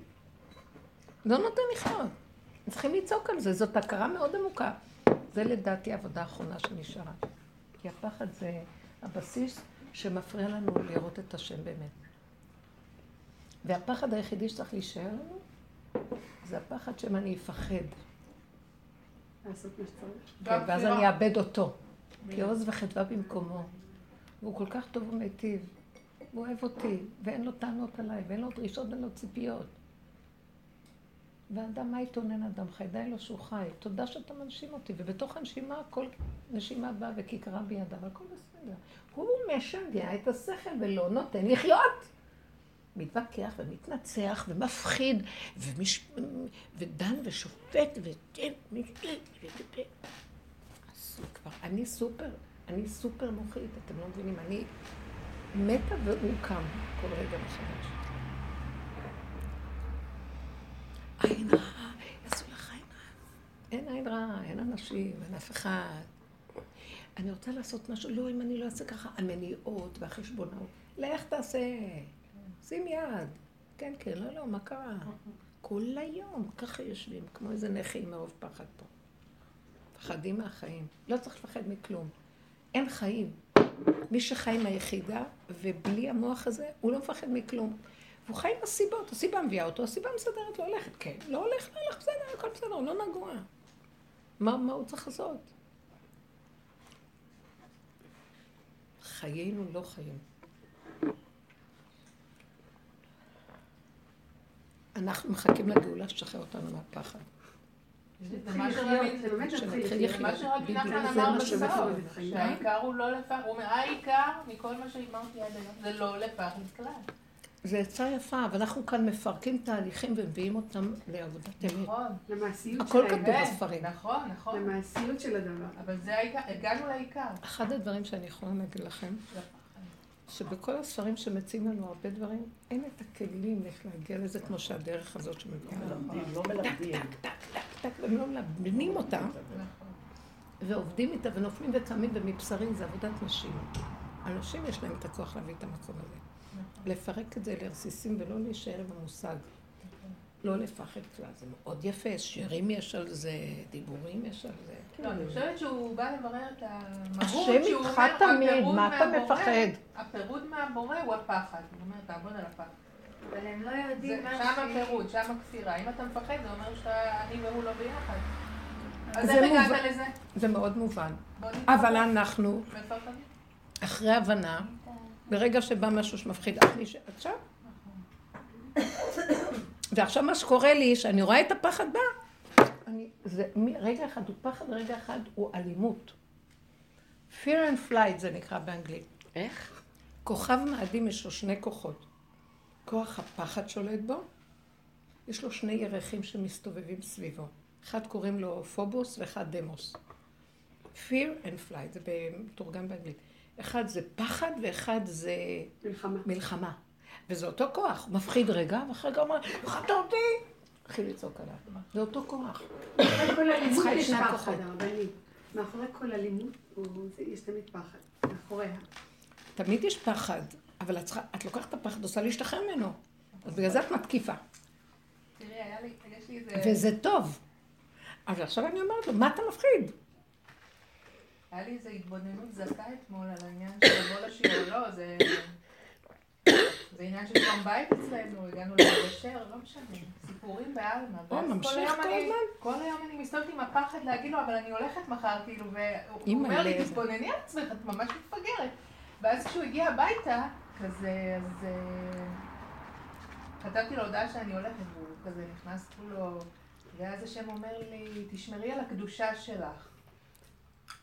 לא נותן לחיות. צריכים לצעוק על זה, זאת הכרה מאוד עמוקה. זה לדעתי העבודה האחרונה שנשארה. כי הפחד זה הבסיס שמפריע לנו לראות את השם באמת. והפחד היחידי שצריך להישאר לנו, זה הפחד שמא אני אפחד. לעשות מה שצריך. כן, ואז אני אאבד אותו. כי עוז וחדווה במקומו. והוא כל כך טוב ומיטיב. הוא אוהב אותי, ואין לו טענות עליי, ואין לו דרישות ואין לו ציפיות. ואדם, מה יתאונן אדם חי? די לו שהוא חי. תודה שאתה מנשים אותי. ובתוך הנשימה, כל נשימה באה וכיכרה בידה, אבל הכל בסדר. הוא משגע את השכל ולא נותן לחיות. מתווכח ומתנצח ומפחיד ומש... ודן ושופט ו... אני סופר, אני סופר מוחית, אתם לא מבינים, אני מתה והוא קם כל רגע מחדש. עין רעה, יעשו לך עין רעה. אין עין רעה, אין אנשים, אין אף אחד. אני רוצה לעשות משהו, לא, אם אני לא אעשה ככה, המניעות והחשבונאות. לך תעשה, שים יד. כן, כן, לא, לא, מה קרה? כל היום, ככה יושבים, כמו איזה נכים מרוב פחד פה. מפחדים מהחיים. לא צריך לפחד מכלום. אין חיים. מי חי עם היחידה, ובלי המוח הזה, הוא לא מפחד מכלום. והוא חי עם הסיבות, הסיבה מביאה אותו, הסיבה מסדרת לו ללכת. כן, לא הולך, לא הולך, בסדר, הכל בסדר, הוא לא נגוע. מה, מה הוא צריך לעשות? חיינו לא חיים. אנחנו מחכים לגאולה שתשחרר אותנו מהפחד. זה מה שרבי- נחמן זה אמר בסוף. שהעיקר הוא לא לפח, הוא אומר העיקר מכל מה שאמרתי עד היום, זה לא לפח בכלל. זה עצה יפה, אבל אנחנו כאן מפרקים תהליכים ומביאים אותם לעבודת אמת. נכון. למעשיות הכל של כתוב העניין. בספרים. נכון, נכון. למעשיות של הדבר. אבל זה העיקר, הגענו לעיקר. אחד הדברים שאני יכולה להגיד לכם, שבכל הספרים שמציעים לנו הרבה דברים, אין את הכלים איך להגיע לזה כמו שהדרך הזאת שמביאה לנו. מלמדים, לא מלמדים. טק, והם לא מלבנים אותה, ועובדים איתה ונופלים וקמים ומבשרים, זה עבודת נשים. אנשים יש להם את הכוח להביא את המקום הזה. לפרק את זה לרסיסים ולא להישאר במושג. לא לפחד כלל, זה מאוד יפה, שירים יש על זה, דיבורים יש על זה. לא, אני חושבת שהוא בא לברר את המהות, השם שהוא איתך אומר, תמיד, מה אתה מפחד? הפירוד מהבורא הוא הפחד. הוא אומר, תעבוד על הפחד. אבל הם לא יודעים מה שם. הפירוד, שם הכפירה. אם אתה מפחד, זה אומר שאתה, אני והוא לא ביחד. אז זה איך מובן. הגעת לזה? זה מאוד מובן. אבל אנחנו. אחרי הבנה, ברגע שבא משהו שמפחיד, עכשיו. ועכשיו מה שקורה לי, שאני רואה את הפחד בא, אני, זה, מ- רגע אחד הוא פחד, רגע אחד הוא אלימות. fear and flight זה נקרא באנגלית. איך? כוכב מאדים יש לו שני כוחות. כוח הפחד שולט בו, יש לו שני ירחים שמסתובבים סביבו. אחד קוראים לו פובוס ואחד דמוס. fear and flight, זה מתורגם באנגלית. אחד זה פחד ואחד זה מלחמה. מלחמה. וזה אותו כוח, הוא מפחיד רגע, ואחרי רגע הוא אומר, הפחדת אותי! התחיל לצעוק עליו. זה אותו כוח. מאחורי כל אלימות יש פחד. הרבנית. מאחורי כל אלימות יש תמיד פחד. מאחוריה. תמיד יש פחד, אבל את, צריכה, את לוקחת את הפחד, עושה להשתחרר ממנו. אז בגלל זה את מתקיפה. תראי, היה לי, יש לי איזה... וזה טוב. אבל עכשיו אני אומרת לו, מה אתה מפחיד? היה לי איזו התבוננות זכה אתמול על העניין של לבוא לשיעור, לא, זה... זה עניין של שלום בית אצלנו, הגענו לגשר, לא משנה, סיפורים בעלמא. או, ממשיך כל הזמן. כל היום אני מסתובבת עם הפחד להגיד לו, אבל אני הולכת מחר, כאילו, והוא אומר לי. תתבונני על עצמך, את ממש מתפגרת. ואז כשהוא הגיע הביתה, כזה, אז... אה, כתבתי לו הודעה שאני הולכת, והוא כזה נכנס כולו, ואז השם אומר לי, תשמרי על הקדושה שלך.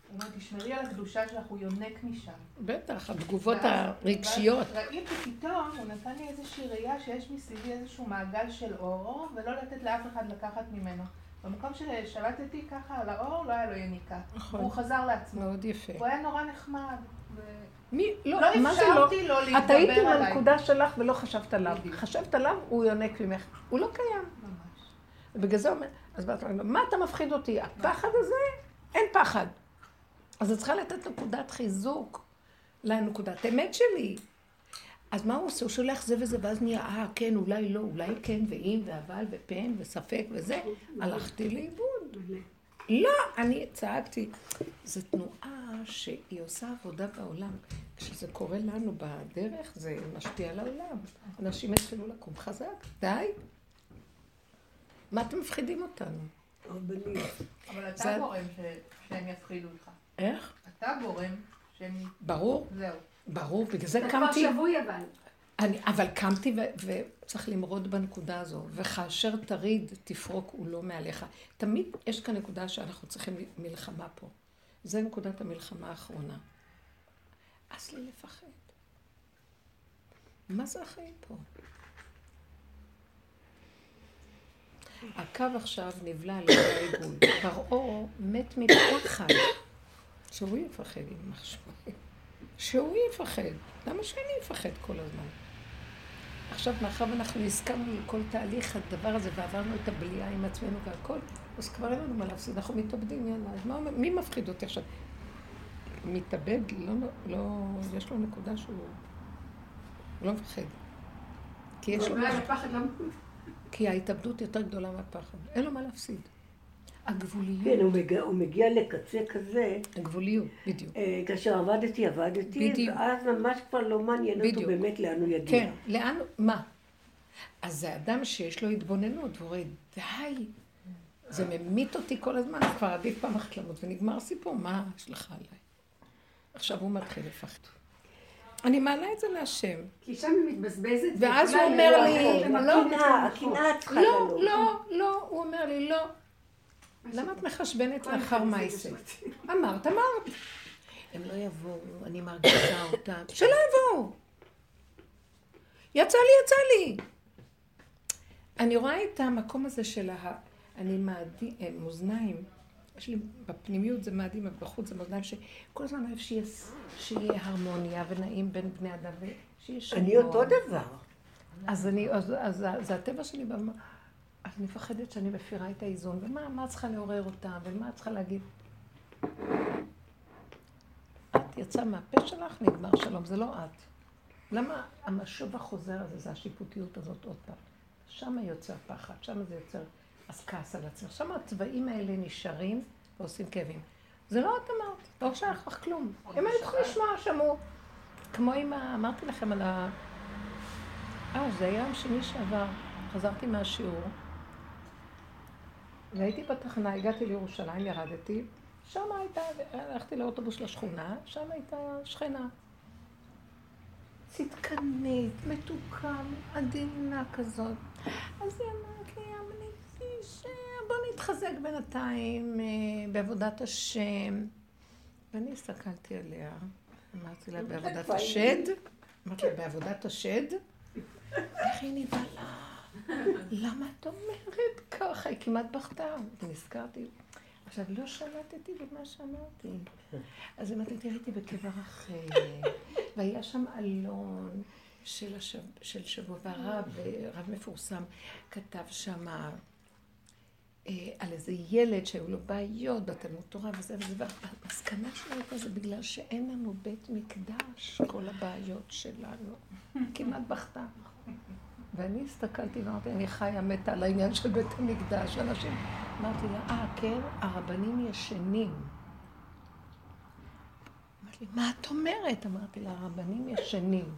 הוא אומר, תשמרי על הקדושה שלך, הוא יונק משם. בטח, התגובות הרגשיות. ראיתי פתאום, הוא נתן לי איזושהי ראייה שיש מסביבי איזשהו מעגל של אור, ולא לתת לאף אחד לקחת ממנו. במקום ששלטתי ככה על האור, לא היה לו יניקה. נכון. הוא חזר לעצמו. מאוד יפה. הוא היה נורא נחמד. ו... מי, לא, לא מה זה לא? לו את היית עם. הנקודה שלך ולא חשבת עליו. חשבת עליו, הוא יונק ממך. הוא לא קיים. ממש. ובגלל זה אומר, אז מה אתה מפחיד אותי? הפחד הזה? אין פחד. אז את צריכה לתת נקודת חיזוק לנקודת אמת שלי. אז מה הוא עושה? הוא שולח זה וזה, ואז נהיה, אה, כן, אולי לא, אולי כן, ואם, ואבל, ופן, וספק, וזה. הלכתי לאיבוד. לא, אני צעקתי. זו תנועה שהיא עושה עבודה בעולם. כשזה קורה לנו בדרך, זה משפיע על העולם. אנשים יתחילו לקום חזק. די. מה אתם מפחידים אותנו? אבל אתה גורם שהם יפחידו אותך. איך? אתה גורם שהם... ברור, זהו. ברור, בגלל זה אתה כבר קמתי, שבוי אבל. אני, אבל קמתי ו, וצריך למרוד בנקודה הזו, וכאשר תריד, תפרוק, הוא לא מעליך. תמיד יש כאן נקודה שאנחנו צריכים מלחמה פה. זה נקודת המלחמה האחרונה. אז לי לפחד. מה זה החיים פה? הקו עכשיו נבלע על ידי העיגול. פרעה מת מפחד. שהוא יפחד עם משהו. שהוא יפחד. למה שאני אפחד כל הזמן? עכשיו, מאחר ואנחנו הסכמנו לכל תהליך הדבר הזה ועברנו את הבליעה עם עצמנו והכל, אז כבר אין לנו מה להפסיד, אנחנו מתאבדים, יאללה. אז מה מי מפחיד אותי עכשיו? מתאבד, לא, לא, יש לו נקודה שהוא לא מפחד. כי יש לו אומר, משהו, הפחד לא... כי ההתאבדות יותר גדולה מהפחד. אין לו מה להפסיד. הגבוליות, כן, הוא מגיע, הוא מגיע לקצה כזה, הגבוליות, בדיוק. אה, כאשר עבדתי, עבדתי, בדיוק. ואז ממש כבר לא מעניין אותו בדיוק. באמת לאן הוא יגיע. כן, לאן, מה? אז זה אדם שיש לו התבוננות, והוא רואה, די, זה ממית אותי כל הזמן, כבר עדיף פעם אחת למות, ונגמר הסיפור, מה יש לך עליי? עכשיו הוא מתחיל לפחד. אני מעלה את זה להשם. כי שם היא מתבזבזת. ואז הוא אומר היא לי, לא, הקנאה, לא. לא, לא, הוא אומר לי, לא. למה את מחשבנת לאחר? נשמתי. אמרת, אמרת. הם לא יבואו, אני מרגישה אותם. שלא יבואו. יצא לי, יצא לי. אני רואה את המקום הזה של ה... אני מאדים, אה, מאזניים. יש לי, בפנימיות זה מאדים, ובחוץ זה מאזניים, שכל הזמן אוהב שיהיה, שיהיה הרמוניה ונעים בין בני אדם, ושיהיה שלום. אני אותו דבר. אז אני, אז, אז, זה- זה הטבע שלי, במה, אז מפחדת שאני מפירה את האיזון, ומה מה את צריכה לעורר אותה, ומה את צריכה להגיד? את יצא מהפה שלך, נגמר שלום, זה לא את. למה המשוב החוזר הזה, זה השיפוטיות הזאת עוד פעם? שם יוצר פחד, שם זה יוצר אז כעס על עצמך. שם הצבעים האלה נשארים ועושים כאבים. זה לא את אמרת, לא שייך לך כלום. הם היו צריכים לשמוע, שמעו. כמו עם ה... אמרתי לכם על ה... אה, זה היה יום שני שעבר. חזרתי מהשיעור, והייתי בתחנה, הגעתי לירושלים, ירדתי, שם הייתה, הלכתי לאוטובוס לשכונה, שם הייתה שכנה. צדקנית, מתוקה, עדינה כזאת. אז היא אמרת לי, אמרתי, בוא נתחזק בינתיים אה, בעבודת השם. ואני הסתכלתי עליה, אמרתי לה, בעבודת השד? אמרתי לה, בעבודת השד? איך היא נבהלה? למה את אומרת ככה? היא כמעט בכתה. ונזכרתי. עכשיו, לא שלטתי במה שאמרתי. אז אמרתי, תראי, הייתי בקבר רחל, והיה שם אלון של, השב, של שבוע, והרב, רב מפורסם, כתב שם אה, על איזה ילד שהיו לו בעיות בתלמוד תורה וזה וזה, והמסקנה שלו הייתה זה בגלל שאין לנו בית מקדש, כל הבעיות שלנו. כמעט בכתה. ואני הסתכלתי ואמרתי, אני חיה מתה על העניין של בית המקדש. אנשים, אמרתי לה, אה, כן, הרבנים ישנים. אמרתי לי, מה את אומרת? אמרתי לה, הרבנים ישנים.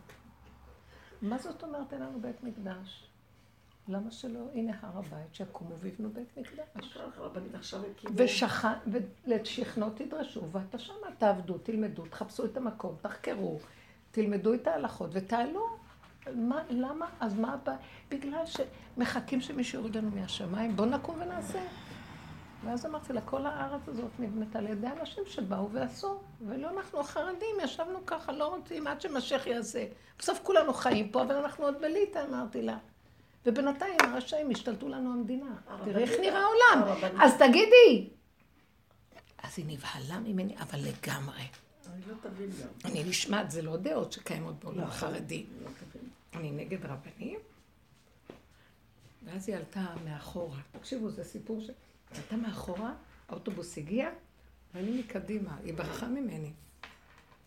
מה זאת אומרת אין לנו בית מקדש? למה שלא? הנה הר הבית, שיקומו ויבנו בית מקדש. ושכן, ולשכנו תדרשו, ואתה שמה תעבדו, תלמדו, תחפשו את המקום, תחקרו, תלמדו את ההלכות ותעלו. מה, למה? אז מה הבעיה? בגלל שמחכים שמישהו יוריד לנו מהשמיים, בואו נקום ונעשה. ואז אמרתי לה, כל הארץ הזאת נבנתה על ידי אנשים שבאו ועשו, ולא אנחנו החרדים, ישבנו ככה, לא רוצים עד שמשיח יעשה. בסוף כולנו חיים פה, אבל אנחנו עוד בליטא, אמרתי לה. ובינתיים הרשעים השתלטו לנו המדינה. תראי איך נראה העולם. אז תגידי. אז היא נבהלה ממני, אבל לגמרי. אני לא תבין גם. אני נשמעת, זה לא דעות שקיימות בעולם החרדי. אני נגד רבנים, ואז היא עלתה מאחורה. תקשיבו, זה סיפור ש... היא עלתה מאחורה, האוטובוס הגיע, ואני מקדימה. היא ברחה ממני.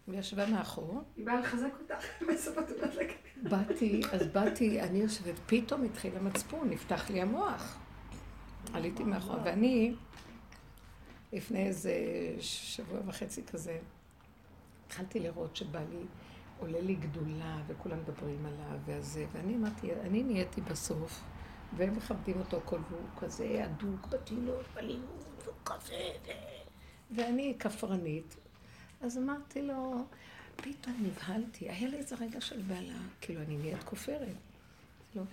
היא ישבה מאחור, היא באה לחזק אותך, [laughs] בסוף את אומרת לה, באתי, אז באתי, אני יושבת, פתאום התחיל המצפון, נפתח לי המוח. עליתי מאחור, ואני, לפני איזה שבוע וחצי כזה, התחלתי לראות שבא לי, עולה לי גדולה, וכולם מדברים עליו, וזה, ואני אמרתי, אני נהייתי בסוף, והם מכבדים אותו כל והוא כזה הדוק בתהילות, בלימוד, והוא כזה, ו- ואני כפרנית. אז אמרתי לו, פתאום נבהלתי, היה לי איזה רגע של בהלה, כאילו אני נהיית כופרת. לא,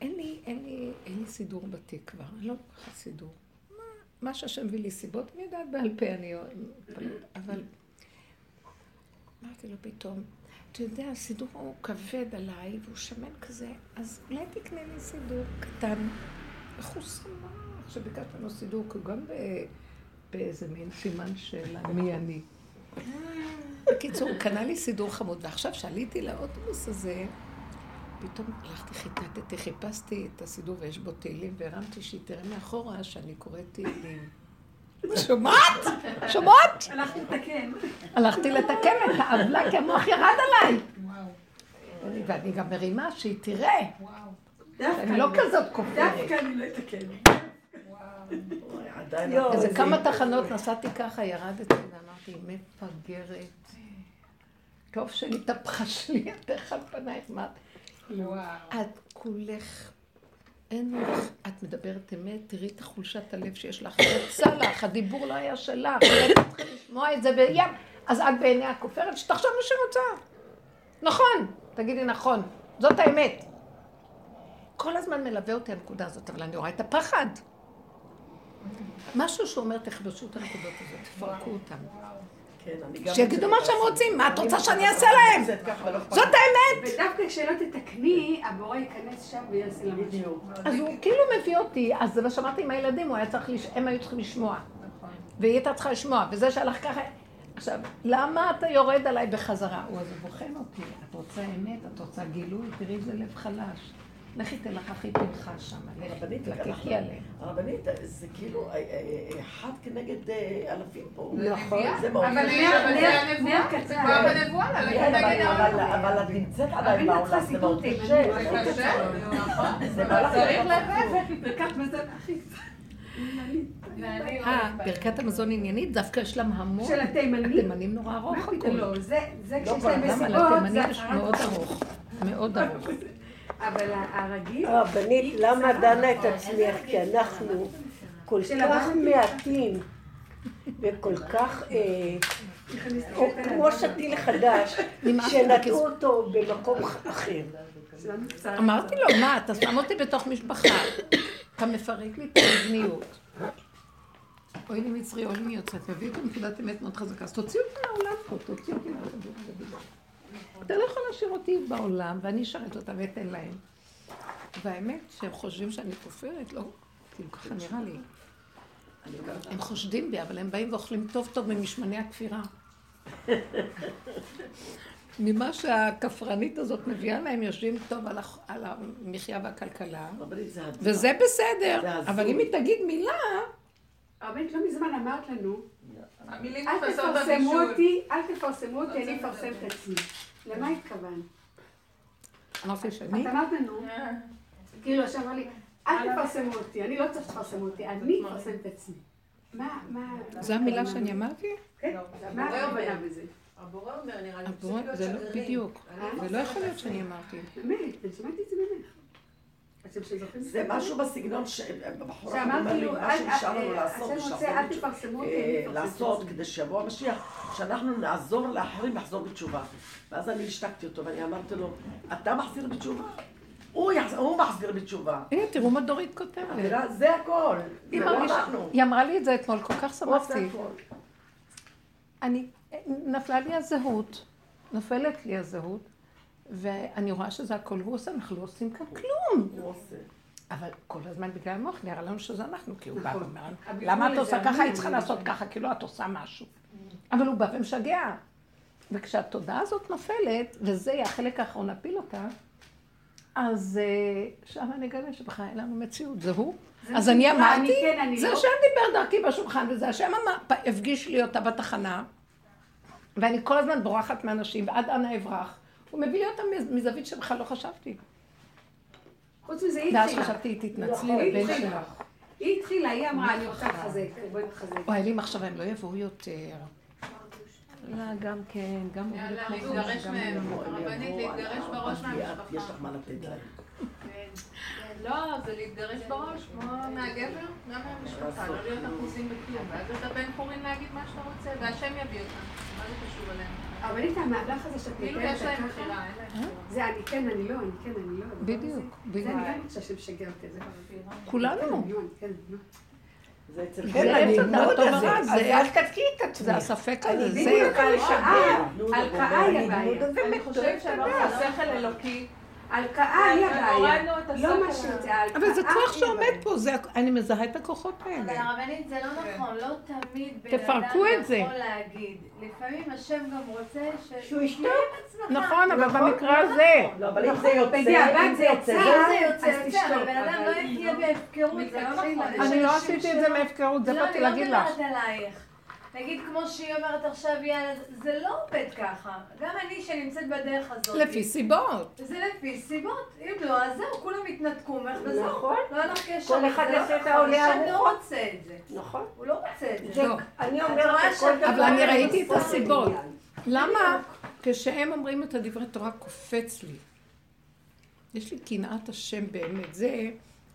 אין לי, אין לי, אין לי סידור בתיק כבר, אני לא לוקחת סידור. מה, שהשם הביא לי סיבות, אני יודעת בעל פה, אני אבל אמרתי לו פתאום, אתה יודע, הסידור הוא כבד עליי, והוא שמן כזה, אז אולי תקנה לי סידור קטן. איך הוא שמח שביקשת ממנו סידור, כי הוא גם. באיזה מין סימן שאלה, מי אני. בקיצור, הוא קנה לי סידור חמוד, ועכשיו שעליתי לאוטובוס הזה, פתאום הלכתי, חיטטתי, חיפשתי את הסידור ויש בו תהילים, והרמתי שהיא תראה מאחורה שאני קוראת תהילים. שומעת? שומעת? הלכתי לתקן. הלכתי לתקן את העוולה כי המוח ירד עליי. ואני גם מרימה שהיא תראה. דווקא אני לא אני כזאת כופרת. דווקא אני לא אתקן. יואו, איזה זה- כמה תחנות נסעתי ככה, ירדתי ואמרתי, מפגרת. טוב שנתהפכה שליעתך על פנייך, מה? וואו. את כולך, אין לך, את מדברת אמת, תראי את חולשת הלב שיש לך, יצא לך, הדיבור לא היה שלך, צריכים לשמוע את זה בים, אז את בעיני הכופרת, שתחשוב מה שרוצה. נכון, תגידי נכון, זאת האמת. כל הזמן מלווה אותי הנקודה הזאת, אבל אני רואה את הפחד. משהו שאומר, תכבשו את הנקודות הזאת, תפרקו אותם. כן. שיגידו מה שהם רוצים, מה את רוצה שאני אעשה להם? לא זאת האמת! ודווקא כשלא תתקני, הבורא ייכנס שם ויעשה לה משהו. בדיוק. אז הוא כאילו מביא אותי, אז זה מה שאמרתי עם הילדים, הוא היה צריך, לש... הם היו צריכים לשמוע. נכון. והיא הייתה צריכה לשמוע, וזה שהלך ככה... עכשיו, למה אתה יורד עליי בחזרה? הוא אז בוחן אותי. את רוצה אמת? את רוצה גילוי? תראי איזה לב חלש. לכי תלך אחי פנחס שם, הרבנית, לקחי עליהם. הרבנית, זה כאילו אה, אה, אחד כנגד אה, אלפים פה. נכון. זה מאוד אבל קשה. אבל זה. כבר בנבואה, ללכת אבל- נגד אבל- העולם. אבל את נמצאת עדיין בעולם, זה מאוד קשה. זה קשה, נכון. זה מהלך צריך יותר ללכת. לקח מזון הכי לא אה. ברכת המזון עניינית, דווקא יש להם המון. של התימנים? התימנים נורא ארוך. פתאום לא? זה כשיש להם מסיבות, לתימנים זה יש אחרת. מאוד ארוך. מאוד ארוך. אבל הרגיל, הרבנית, למה דנה את עצמך? כי אנחנו כל כך. מעטים וכל כך, אה, או כמו שתיל חדש, שנטעו אותו במקום אחר. אמרתי לו, מה, אתה שם אותי בתוך משפחה, אתה מפרק לי את המבניות. אוי לי מצרי, אוי לי מי יוצאת, מביא אותי נקודת אמת מאוד חזקה, אז תוציאו אותי מהעולם פה, תוציאו אותי מהעולם. אתה לא יכול להשאיר אותי בעולם, ואני אשרת אותה ואתן להם. והאמת שהם חושבים שאני כופרת, לא, כאילו ככה נראה לי. הם חושדים בי, אבל הם באים ואוכלים טוב טוב ממשמני הכפירה. ממה שהכפרנית הזאת מביאה להם, יושבים טוב על, הח... על המחיה והכלכלה. וזה בסדר. אבל אם היא תגיד מילה, הרבנית לא מזמן אמרת לנו, אל תפרסמו. אותי, אל תפרסמו אותי, אני אפרסם את עצמי. למה התכוונת? אמרתי שאני, את אמרת לנו, כאילו עכשיו אמר לי, אל תפרסמו אותי, אני לא צריך שתפרסמו אותי, אני אפרסם את עצמי. מה, מה... זו המילה שאני אמרתי? כן, מה הכוונה בזה? הבורא אומר, נראה לי, זה לא. בדיוק, זה לא יכול להיות שאני אמרתי. באמת, אני שמעתי את זה ממך. אתם שזוכרים? זה משהו בסגנון שהבחור אומר שאמרתי לי, מה שנשאר לנו לעשות, אה, אני אפרסם את לעשות. כדי שיבוא המשיח, שאנחנו נעזור לאחרים לחזור בתשובה. ואז אני השתקתי אותו ואני אמרתי לו, אתה מחזיר בתשובה? הוא יחז- הוא מחזיר בתשובה. הנה, תראו מה דורית כותבת. זה הכל. זה לא אנחנו. היא אמרה לי את זה אתמול, כל כך שמחתי. אני, נפלה לי הזהות, נופלת לי הזהות, ואני רואה שזה הכל הוא עושה, אנחנו לא עושים כאן כלום. הוא עושה. אבל כל הזמן בגלל המוח נראה לנו שזה אנחנו, כי הוא בא נכון. ואומר, לנו, למה את עושה ככה, היא צריכה לעשות. ככה, כאילו את עושה משהו. אבל הוא בא ומשגע. וכשהתודעה הזאת נופלת, וזה יהיה החלק האחרון להפיל אותה, אז אה, שם אני אגלה שבכלל אין לנו מציאות, זה הוא. אז אני אמרתי, כן, זה לא. השם דיבר דרכי בשולחן, וזה השם הפגיש לי אותה בתחנה, ואני כל הזמן בורחת מאנשים, ועד אנה אברח. הוא מביא לי אותה מז- מזווית שבכלל לא חשבתי. חוץ מזה, היא ואז התחילה. חשבתי, תתנצלי היא לבן. שלך. היא התחילה, היא אמרה, אני רוצה לחזק, בואי נחזק. וואי, לי מחשבה, הם לא יבואו יותר. לא, גם כן, גם יאללה, עובדת להתגרש מהם. לא. הרבנית, להתגרש בראש את, מהמשפחה. יש לך מה לתת להם. כן. לא, זה להתגרש בראש, כמו מהגבר, גם מהמשפחה, לא להיות אחוזים בכלום. ואז אתה בן חורין להגיד מה שאתה רוצה, והשם יביא אותם. מה זה קשור אליהם? אבל איתה, המהלך הזה שאת כאילו מתארת להם ככה, בחירה. זה אני כן, אני לא, אני כן, אני לא. בדיוק, זה בדיוק. אני גם רוצה שמשגע אותי. זה כולנו. כן, אני לא, כן, לא. זה אצל זה כן, עץ הלימוד הזה. אז זה- אל תתקעי את זה עצמך. הספק הזה, זה... בדיוק, ההלקאה, היא הבעיה. אני חושבת שאמרת שכל אלוקי, ההלקאה היא הבעיה. לא מה עליו. ההלקאה אבל זה כוח שעומד. פה, זה- אני מזהה את הכוחות אבל האלה. הרבנית זה לא נכון, לא תמיד בן תפרקו אדם. יכול להגיד. לפעמים השם גם רוצה ש... שהוא ישתוק. נכון, אבל במקרה הזה... לא, אבל אם זה יוצא, בדיעבד אם זה יוצא, זה יוצא, אז יוצא, אבל תשתוק, בן אדם אבל לא יחיה בהפקרות. זה לא נכון. אני לא עשיתי את זה מהפקרות, זה לא, באתי להגיד לך. אני לא מדברת עלייך. נגיד כמו שהיא אומרת עכשיו, יאללה, זה לא עובד ככה. גם אני שנמצאת בדרך הזאת. לפי סיבות. זה לפי סיבות. אם לא, אז זהו, כולם יתנתקו ממך וזהו. נכון. לא היה לך קשר. כל אחד זה לא יעשה את נכון, העולה לא הרוחות. רוצה את זה. נכון. הוא לא רוצה את זה. זה- לא. אני אומרת שכל דבר... אבל אני ראיתי את הסיבות. למה? כשהם אומרים את הדברי תורה קופץ לי. יש לי קנאת השם באמת, זה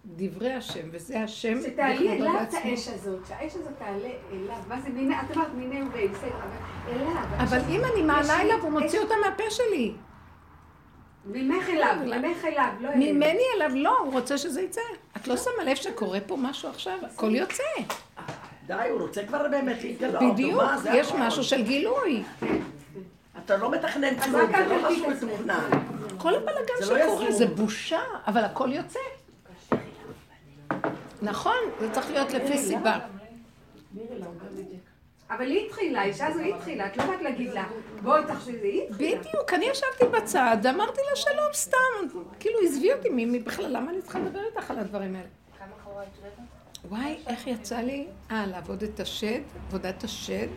דברי השם, וזה השם שתעלי אליו את. האש הזאת, שהאש הזאת תעלה אליו. מה זה מיני, את אמרת בסדר, אבל אליו. אבל אם אני מעלה לי- אליו, הוא מוציא אותה מהפה שלי. ממך אליו, ממך אליו, לא אלינו. ממני אליו, לא, הוא רוצה שזה יצא. את לא שמה לב שקורה פה משהו עכשיו? הכל יוצא. די, הוא רוצה כבר באמת להתגלות. בדיוק, יש. משהו של גילוי. אתה לא מתכנן כלום, רק זה לא משהו. מתוכנן. כל הבלאגן לא שקורה. זה בושה, אבל הכל יוצא. נכון, זה צריך להיות לפי סיבה. אבל היא התחילה, האישה הזו היא התחילה, את לא באת להגיד לה, בואי תחשבי, היא התחילה. בדיוק, אני ישבתי בצד, אמרתי לה שלום סתם. כאילו, עזבי אותי, מי מי בכלל, למה אני צריכה לדבר איתך על הדברים האלה? כמה חורה את יודעת? וואי, איך יצא לי? אה, לעבוד את השד, עבודת השד.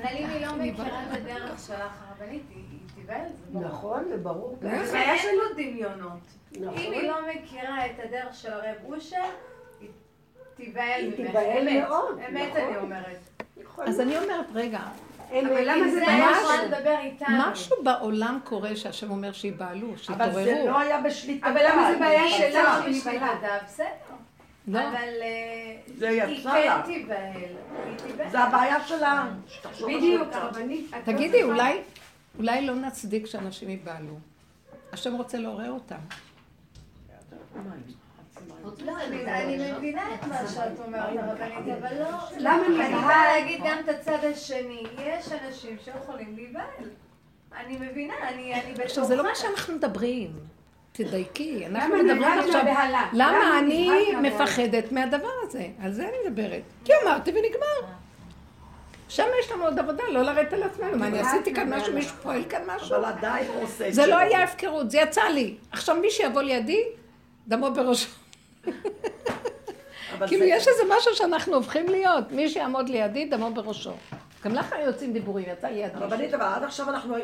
אבל אם היא לא מכירה את הדרך שלך הרבנית, היא היא תיבהל, זה ברור. נכון, זה ברור. זה אין לו דמיונות. נכון. אם היא לא מכירה את הדרך של הרב אושר, היא תיבהל היא ממך. תיבהל אמת, מאוד, אמת נכון. אני אומרת. אז אני אומרת, רגע, אבל למה זה ממש- אני יכולה לדבר איתנו. משהו בעולם קורה שהשם אומר שיבהלו, אבל זה שיתעוררו. לא היה בשליטה. אבל למה זה בעיה היא שלה לא בסדר. לא. אבל אה, זה היא כן. תיבהל. היא תיבהל. זה הבעיה שלה. בדיוק. הרבנית. תגידי, לא אולי, אולי לא נצדיק שאנשים ייבהלו. השם רוצה לעורר אותם. לא, אני מבינה את מה שאת אומרת, הרבנית, אבל לא... למה אני נבהל? באה להגיד גם את הצד השני. יש אנשים שיכולים להיבהל. אני מבינה, אני אני בתוכה. עכשיו, זה לא מה שאנחנו מדברים. תדייקי, אנחנו למה מדברים עכשיו? למה אני? מפחדת מהדבר הזה? על זה אני מדברת. כי אמרתי ונגמר. שם יש לנו עוד עבודה, לא לרדת על עצמנו. מה, אני עשיתי כאן משהו, מישהו פועל כאן משהו? אבל עדיין הוא עושה את זה לא שלו. היה הפקרות, זה יצא לי. עכשיו מי שיבוא לידי, דמו בראשו. כאילו זה- יש איזה משהו שאנחנו הופכים להיות. מי שיעמוד לידי, דמו בראשו. גם לך היו יוצאים דיבורים, יצא לי מישהו. רבנית, אבל עד עכשיו אנחנו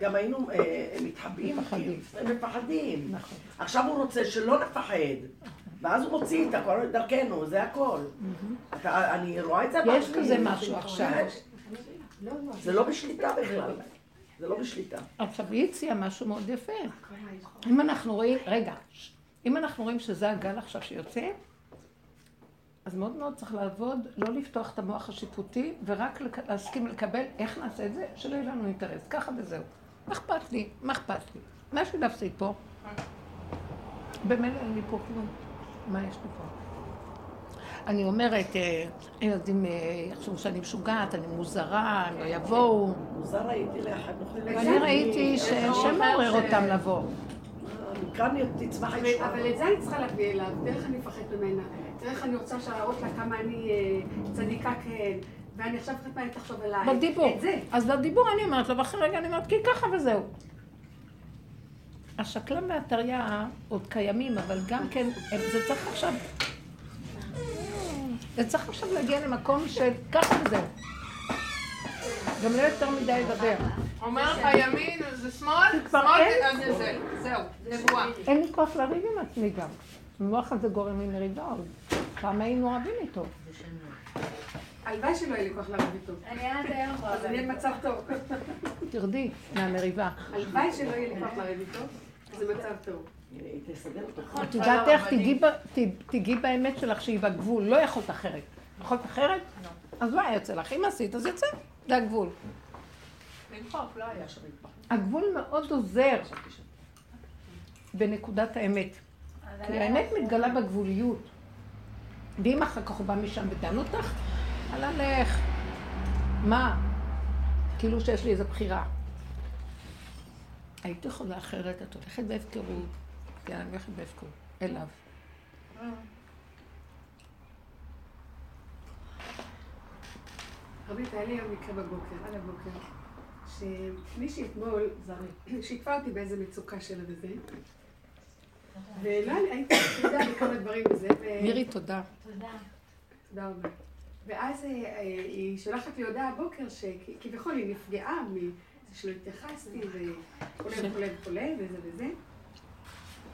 גם היינו אה, מתחבאים. מפחדים. מפחדים. נכון. עכשיו הוא רוצה שלא נפחד. ואז הוא מוציא את הכל דרכנו, זה הכל. אתה- אני רואה את זה. יש. כזה משהו עכשיו. זה לא בשליטה בכלל. זה לא בשליטה. עכשיו, היא הציעה משהו מאוד יפה. אם אנחנו רואים, רגע, אם אנחנו רואים שזה הגל עכשיו שיוצא, אז מאוד מאוד צריך לעבוד, לא לפתוח את המוח השיפוטי, ורק להסכים לקבל איך נעשה את זה, שלא יהיה לנו אינטרס. ככה וזהו. מה אכפת לי? מה אכפת לי? מה יש לי להפסיד פה? במילא אין לי פה כלום. מה יש לי פה? אני אומרת, אה, הילדים אה, יחשבו שאני משוגעת, אני מוזרה, הם לא יבואו. מוזר הייתי לאחד נוכלים. ואני ראיתי שהשם מעורר אותם לבוא. תצמח אבל- הישועה. אבל את זה אני צריכה להביא אליו, תראה איך אני מפחדת ממנה. תראה איך אני רוצה להראות לה כמה אני אה, צדיקה כן, ואני עכשיו חושבת מה היא תחשוב עליי. בדיבור. את זה. אז בדיבור אני אומרת לו, ואחרי רגע אני אומרת, כי ככה וזהו. השקלם והטריה עוד קיימים, אבל גם כן, הם- זה צריך עכשיו... זה צריך עכשיו להגיע למקום של ככה וזהו. גם לא יותר מדי לדבר. אומר לך ימין זה שמאל, שמאל זה זה, זהו, נבואה. אין לי כוח לריב עם עצמי גם. המוח הזה גורם לי מריבה עוד. פעם היינו רבים איתו. הלוואי שלא יהיה לי כוח לריב איתו. אני עד היום אז אני. במצב טוב. תרדי מהמריבה. הלוואי שלא יהיה לי כוח לריב איתו, זה מצב טוב. את יודעת איך תיגעי ב- ת- תיגעי באמת שלך שהיא בגבול, לא יכולת אחרת. יכולת אחרת? אז מה יוצא לך? אם עשית, אז יוצא. זה הגבול. לא. הגבול מאוד עוזר בנקודת האמת. כי האמת מתגלה בגבוליות. ואם אחר כך הוא בא משם ודן אותך, על הלך. מה? כאילו שיש לי איזו בחירה. הייתי יכולה אחרת, את הולכת בהפקרות. כן, אני הולכת בהפקרות. אליו. רבית, היה לי היום מקרה בבוקר, על הבוקר, שמישהי אתמול שיתפה אותי באיזה מצוקה שלה וזה, ולא הייתי יודעת בכמה דברים וזה, ו- מירי, תודה. תודה. תודה רבה. ואז אה, אה, היא שולחת לי הודעה הבוקר שכביכול היא נפגעה שלא התייחסתי וכולי וכולי וכולי וזה וזה.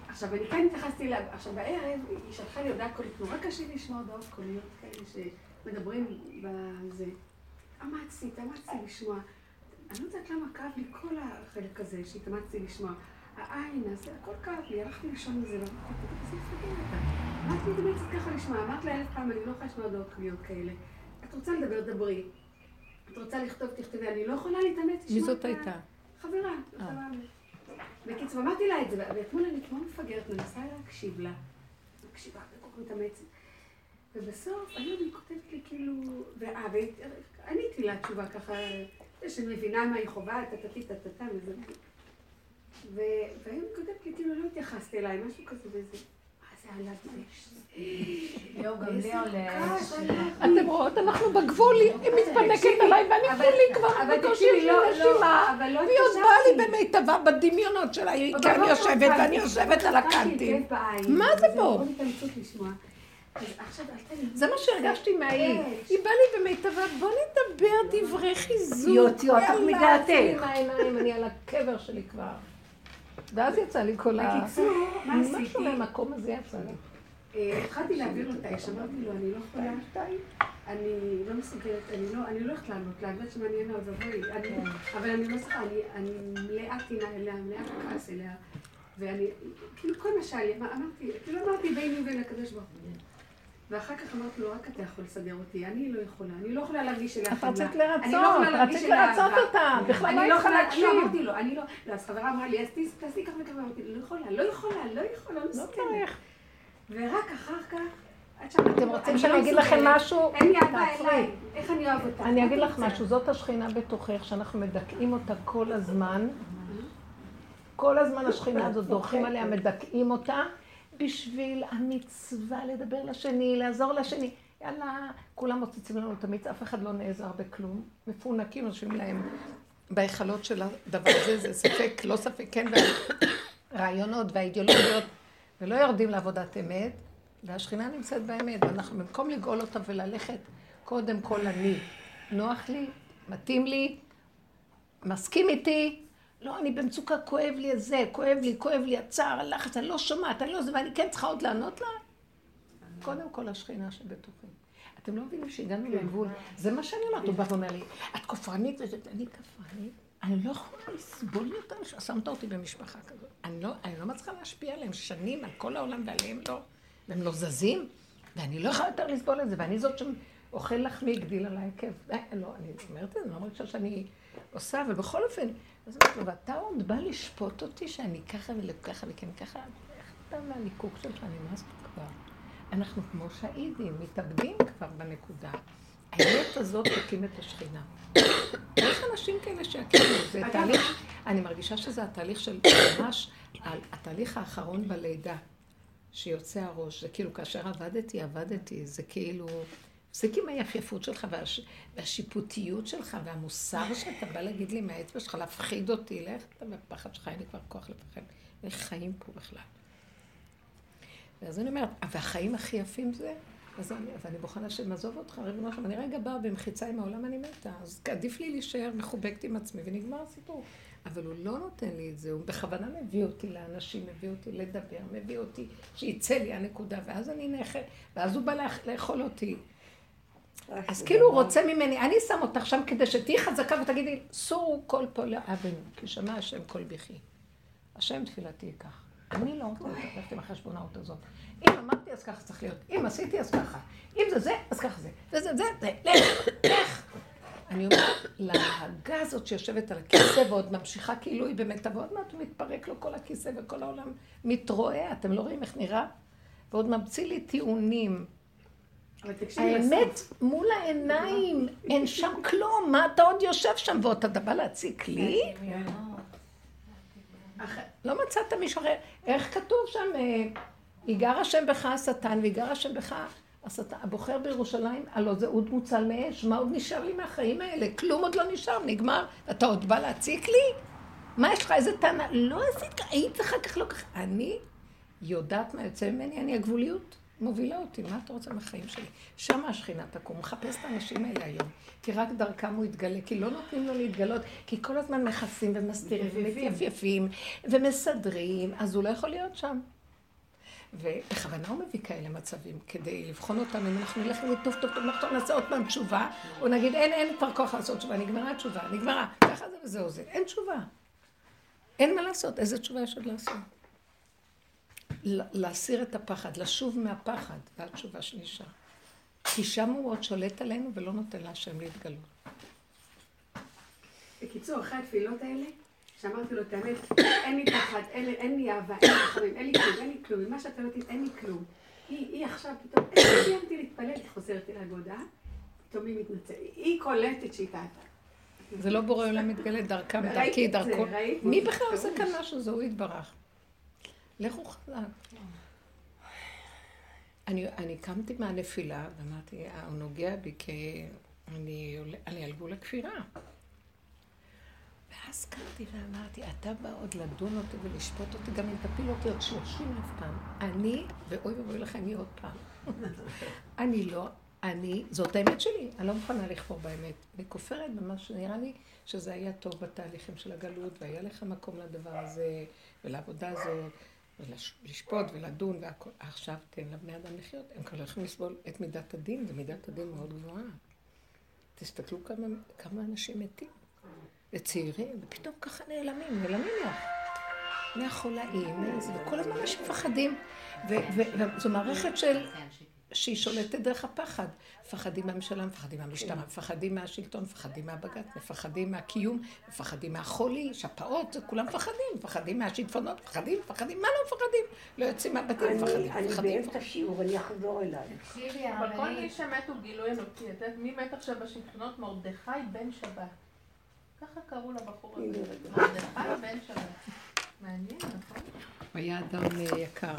עכשיו, אני כן התייחסתי אליו, עכשיו בערב היא שלחה לי הודעה קולית, נורא קשה לשמוע הודעות קוליות כאלה שמדברים בזה. אמצתי, התאמצתי לשמוע. אני לא יודעת למה כאב לי כל החלק הזה שהתאמצתי לשמוע. העין, הזה, הכל כאב לי, הלכתי לישון מזה, ואמרתי, תגידי, זה מפגר אותה. מה את מתאמצת ככה לשמוע? אמרת לה אלף פעם, אני לא יכולה לשמוע הודעות קוליות כאלה. את רוצה לדבר, דברי. את רוצה לכתוב, תכתבי. אני לא יכולה להתאמץ מי זאת הייתה? חברה. אה. חברה. בקיצור, אמרתי לה את זה, ואתמול אני כמו מפגרת, מנסה להקשיב לה. מקשיבה, וכל כך מתאמצת. ובסוף, היום היא כותבת לי כאילו, ואה, ועניתי לה תשובה ככה, שאני מבינה מה היא חווה, טטטי טטטה וזה. והיום כותבת לי, כאילו, לא התייחסתי אליי, משהו כזה וזה. אתם רואות, אנחנו בגבול, היא מתפנקת עליי ואני כולי כבר בקושי של לא- לא, נשימה. לא והיא עוד באה לי. במיטבה בדמיונות שלה, היא כאן יושבת ואני יושבת על הקנטים. מה זה פה? זה מה שהרגשתי מהאי. היא באה לי במיטבה, בוא נדבר דברי חיזוק. יוציא אותך מדעתך. אני על הקבר שלי כבר. ואז יצא לי כל ה... בקיצור, מה עשיתי? משהו מהמקום הזה יצא לי. אה, התחלתי להעביר האש, אמרתי לו, אני לא יכולה, אני לא מסוגלת, אני לא, הולכת לענות לה, אני יודעת שמעניין אבוי, אני- אבל אני לא צריכה, אני- מלאת טינה אליה, מלאת כעס אליה, ואני, כאילו כל מה שהיה אמרתי, כאילו אמרתי ביני ובין הקדוש ברוך הוא. ואחר כך אמרתי לו, רק אתה יכול לסדר אותי, אני לא יכולה, אני לא יכולה להרגיש אליה את חמלה. רצית אני לא לרצות, יכולה להרגיש רצית לרצות. אותה, בכלל לא אני לא היית יכולה, להקשיב. לא אמרתי לו, אני לא, לא, אז חברה אמרה לי, אז תעשי- ככה וככה, אמרתי, לא יכולה, לא יכולה, לא יכולה, לא לא. צריך. ורק אחר כך, אתם רוצים אני שאני לא אגיד לכם. משהו? אין לי אהבה. אליי, איך אני אוהב אותה? אני אגיד לך? משהו, זאת השכינה בתוכך, שאנחנו מדכאים אותה כל הזמן. כל הזמן השכינה הזאת, דורכים עליה, מדכאים אותה, בשביל המצווה לדבר לשני, לעזור לשני. יאללה, כולם מוצצים לנו את המיץ, אף אחד לא נעזר בכלום. מפונקים, יושבים להם בהיכלות של הדבר הזה, זה ספק, לא ספק, כן, והרעיונות והאידיאולוגיות, ולא יורדים לעבודת אמת, והשכינה נמצאת באמת, ואנחנו במקום לגאול אותה וללכת, קודם כל אני. נוח לי, מתאים לי, מסכים איתי, לא, אני במצוקה, כואב לי את זה, כואב לי, כואב לי הצער, הלחץ, אני לא שומעת, אני לא זה, ואני כן צריכה עוד לענות לה? קודם כל השכינה שבתוכי. אתם לא מבינים שהגענו לגבול. זה מה שאני אומרת, הוא בא ואומר לי, את כופרנית אני כופרנית? אני לא יכולה לסבול יותר, שמת אותי במשפחה כזאת. אני לא, אני לא מצליחה להשפיע עליהם שנים, על כל העולם ועליהם לא. והם לא זזים, ואני לא יכולה יותר לסבול את זה, ואני זאת שאוכל לחמי, הגדיל על ההיקף. די, לא, אני אומרת את זה, אני לא מרגישה שאני עושה, אבל בכל אופן, אז אמרתי לו, ואתה עוד בא לשפוט אותי שאני ככה וככה וכן ככה? איך אתה מהליקוק שלך, נמאס לי כבר. אנחנו כמו שהידים, מתאבדים כבר בנקודה. האמת הזאת תקים את השכינה. יש אנשים כאלה שיקימו, זה תהליך, אני מרגישה שזה התהליך של ממש, התהליך האחרון בלידה, שיוצא הראש, זה כאילו כאשר עבדתי, עבדתי, זה כאילו, זה עם היפייפות שלך והש, והשיפוטיות שלך והמוסר שאתה בא להגיד לי מהאצבע שלך, להפחיד אותי, לך אתה בפחד שלך, אין לי כבר כוח לפחד, איך חיים פה בכלל. ואז אני אומרת, והחיים הכי יפים זה, אז אני, אז אני בוכה להשם, עזוב אותך, ריבונו שלום, אני רגע באה במחיצה עם העולם, אני מתה, אז עדיף לי להישאר מחובקת עם עצמי, ונגמר הסיפור. אבל הוא לא נותן לי את זה, הוא בכוונה מביא אותי לאנשים, מביא אותי לדבר, מביא אותי, שיצא לי הנקודה, ואז אני נאכל, ואז הוא בא לאכ- לאכול אותי. אז כאילו הוא רוצה ממני, אני שם אותך שם כדי שתהיי חזקה ותגידי, סורו כל פה לאבן, כי שמע השם כל בכי. השם תפילתי ייקח. אני לא רוצה ללכת עם החשבונאות הזאת. אם אמרתי, אז ככה צריך להיות. אם עשיתי, אז ככה. אם זה זה, אז ככה זה. וזה זה, זה, לך, לך. אני אומרת, להגה הזאת שיושבת על הכיסא ועוד ממשיכה כאילו היא באמת, ועוד מעט מתפרק לו כל הכיסא וכל העולם מתרועע, אתם לא רואים איך נראה? ועוד ממציא לי טיעונים. האמת מול העיניים, אין שם כלום, מה אתה עוד יושב שם ועוד אתה בא להציק לי? לא מצאת מישהו אחר. איך כתוב שם, אה, יגר השם בך השטן ויגר השם בך השטן, הבוחר בירושלים, הלא זה אוד מוצל מאש, מה עוד נשאר לי מהחיים האלה? כלום עוד לא נשאר, נגמר. אתה עוד בא להציק לי? מה יש לך, איזה טענה? לא עשית ככה, היית אחר כך לא ככה. אני יודעת מה יוצא ממני, אני הגבוליות מובילה אותי, מה אתה רוצה מהחיים שלי? שם השכינה תקום, מחפש את האנשים האלה היום, כי רק דרכם הוא יתגלה, כי לא נותנים לו להתגלות, כי כל הזמן מכסים ומסתירים ומתייפייפים ומסדרים, אז הוא לא יכול להיות שם. ובכוונה הוא מביא כאלה מצבים, כדי לבחון אותנו, אם אנחנו נלך ונגיד, טוב, טוב, טוב, עכשיו נעשה עוד פעם תשובה, או נגיד, אין, אין כבר כוח לעשות תשובה, נגמרה התשובה, נגמרה, ככה זה וזהו זה, אין תשובה. אין מה לעשות, איזה תשובה יש עוד לעשות? להסיר את הפחד, לשוב מהפחד, זו התשובה שנשאר. כי שם הוא עוד שולט עלינו ולא נותן להשם להתגלות. בקיצור, אחרי התפילות האלה, שאמרתי לו את האמת, אין לי פחד, אין לי- אהבה, אין לי רחמים, אין לי כלום, אין לי כלום, ממה שאתה לא תגיד, אין לי כלום. היא עכשיו פתאום, איך סיימתי להתפלל, היא חוזרת אליי בהודעה, פתאום היא מתנצלת, היא קולטת שהיא טעתה. זה לא בורא עולם מתגלה דרכם, דרכי, דרכו. מי בכלל עושה כאן משהו? זה הוא יתברך. לכו חזק. אני, אני קמתי מהנפילה ואמרתי, "אה, הוא נוגע בי כי אני, אני על גבול הכפירה. ואז קמתי ואמרתי, אתה בא עוד לדון אותי ולשפוט אותי, גם אם תפיל אותי עוד שלושים אלף פעם. אני, ואוי ואבוי לכם מי עוד פעם. [laughs] אני לא, אני, זאת האמת שלי, אני לא מוכנה לכפור באמת. אני כופרת במה שנראה לי שזה היה טוב בתהליכים של הגלות, והיה לך מקום לדבר הזה, ולעבודה הזאת, ולשפוט ולדון והכל. עכשיו תן לבני אדם לחיות, הם כבר לא יכולים לסבול את מידת הדין, ומידת הדין מאוד גבוהה. תסתכלו כמה, כמה אנשים מתים, וצעירים, ופתאום ככה נעלמים, נעלמים לך. מהחולאים, וכל הזמן אנשים מפחדים, וזו מערכת של... שהיא שולטת דרך הפחד. מפחדים מהממשלה, מפחדים מהמשטרה, מפחדים מהשלטון, מפחדים מהבג"ץ, מפחדים מהקיום, מפחדים מהחולי, שפעות, כולם מפחדים, מפחדים מהשיטפונות, מפחדים, מפחדים, מה לא מפחדים? לא יוצאים מהבתים, מפחדים, אני אני מפחדים. באמצע שיעור, אני אחזור אליי. אבל כל מי שמת הוא גילוי אלוקי. את יודעת מי מת עכשיו בשלטונות? מרדכי בן שבת. ככה קראו לבחור הזה. מרדכי בן שבת. מעניין, נכון? הוא היה אדם אה, יקר.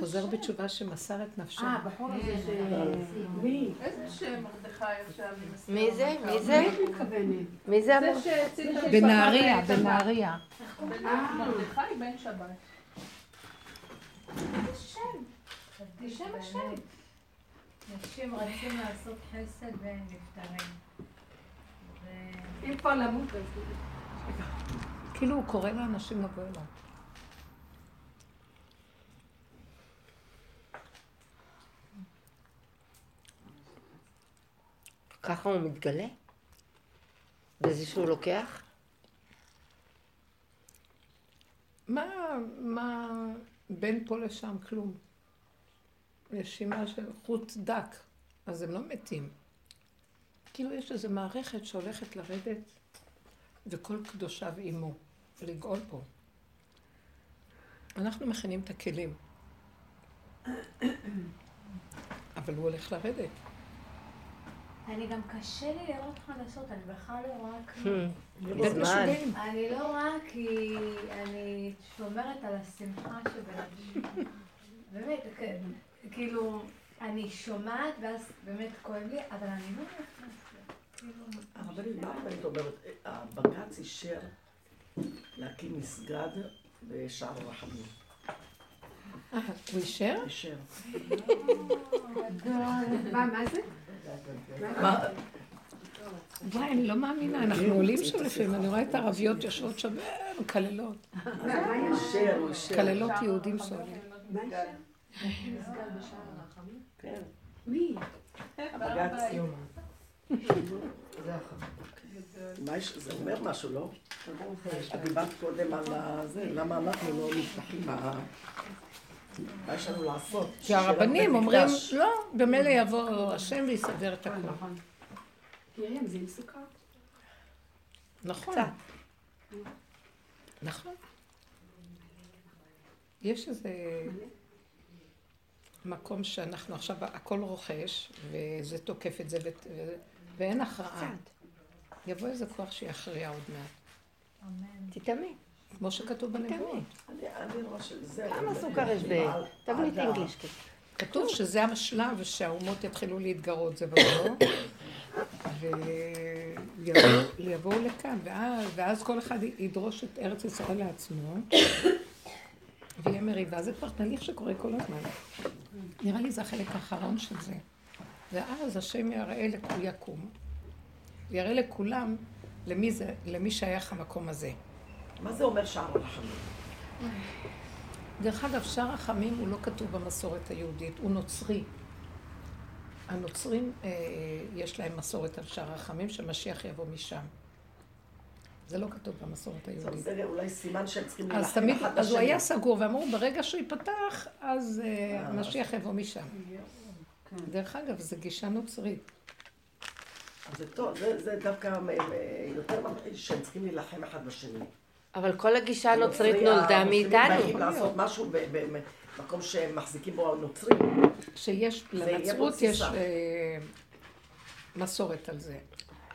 חוזר בתשובה שמסר את נפשו. אה, הבחור הזה ש... כן. מי? איזה שם מרדכי עכשיו? מי זה? מי זה? מי זה בנהריה. בנהריה. אה. מרדכי בן שבת. תשם השם. נשים רצים לעשות חסד והם נפטרים. אם כבר למות, אז... כאילו הוא קורא לאנשים לבוא אליו. ככה הוא מתגלה? בזה שהוא לוקח? מה, מה בין פה לשם? כלום. נשימה של חוט דק, אז הם לא מתים. כאילו יש איזו מערכת שהולכת לרדת, וכל קדושיו עימו, לגאול פה. אנחנו מכינים את הכלים. אבל הוא הולך לרדת. אני גם קשה לי לראות חדשות, אני בכלל לא רואה כלום. Hmm. משוגעים. אני לא רואה כי אני שומרת על השמחה שבנפשי. באמת, כן, כאילו, אני שומעת ואז באמת כואב לי, אבל אני לא נכנסת. כאילו, הרבנית, מה הרבנית אומרת? הבג"ץ אישר להקים מסגד בשער הרחמים. אה, הוא אישר? אישר. [laughs] מה, מה זה? וואי, אני לא מאמינה, אנחנו עולים שם לפעמים, אני רואה את הערביות יושבות שם, אה, מקללות. מקללות יהודים יש? כן. מי? הבג"ץ. מה יש? זה אומר משהו, לא? את דיברת קודם על זה, למה אנחנו לא נפתחים ה... מה יש לנו לעשות? כי הרבנים אומרים. לא, במילא יבוא השם ויסדר את הכול. נכון. מרים, זה עם סוכר? נכון. נכון. יש איזה מקום שאנחנו עכשיו, הכל רוכש, וזה תוקף את זה, ואין הכרעה. יבוא איזה כוח שיכריע עוד מעט. אמן. כמו שכתוב בנבואות. כמה סוכר יש ב... תבנית אנגליש. כן. כתוב שזה השלב שהאומות יתחילו להתגרות זה בזו, ויבואו לכאן, ואז, ואז כל אחד ידרוש את ארץ ישראל לעצמו, ויהיה מריבה. זה כבר תהליך שקורה כל הזמן. נראה לי זה החלק האחרון של זה. ואז השם יראה לכול יקום, יראה לכולם למי, זה, למי שייך המקום הזה. מה זה אומר שער הרחמים? דרך אגב, שער החמים הוא לא כתוב במסורת היהודית, הוא נוצרי. הנוצרים, אה, יש להם מסורת על שער החמים, שמשיח יבוא משם. זה לא כתוב במסורת טוב, היהודית. זה אולי סימן שהם צריכים אז להילחם תמיד, אחד אז הוא בשני. היה סגור, ואמרו, ברגע שהוא ייפתח, אז אה, המשיח יבוא משם. דרך אגב, זו גישה נוצרית. זה טוב, זה, זה דווקא אה, אה, יותר שהם צריכים להילחם אחד בשני. אבל כל הגישה הנוצרית הנוצרי- נולדה מאיתנו. באים לעשות משהו במקום שהם מחזיקים בו הנוצרים. שיש, לנצרות. יש אה, מסורת על זה.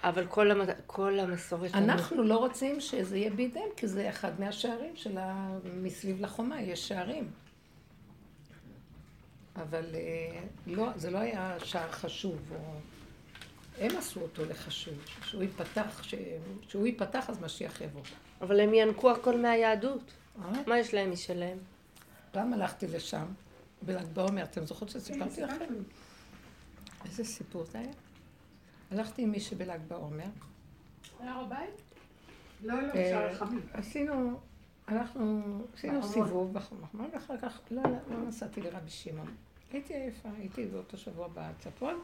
אבל כל, המ... כל המסורת... אנחנו לא רוצים שזה יהיה בידיהם, כי זה אחד מהשערים של ה... מסביב לחומה, יש שערים. אבל אה, לא, זה לא היה שער חשוב, או... הם עשו אותו לחשוב, שהוא ייפתח, ש... שהוא ייפתח אז משיח יבוא. אבל הם ינקו הכל מהיהדות. אה? מה יש להם משלהם? פעם הלכתי לשם, בל"ג בעומר, אתם זוכרות שסיפרתי לכם? איזה סיפור זה היה? הלכתי עם מישהי בל"ג בעומר, היה הר הבית? לא, לא, אה, אפשר. עשינו, אנחנו עשינו. סיבוב בחומות, ואחר כך, לא, לא, לא נסעתי לרבי שמעון. הייתי עייפה, הייתי באותו שבוע בצפון,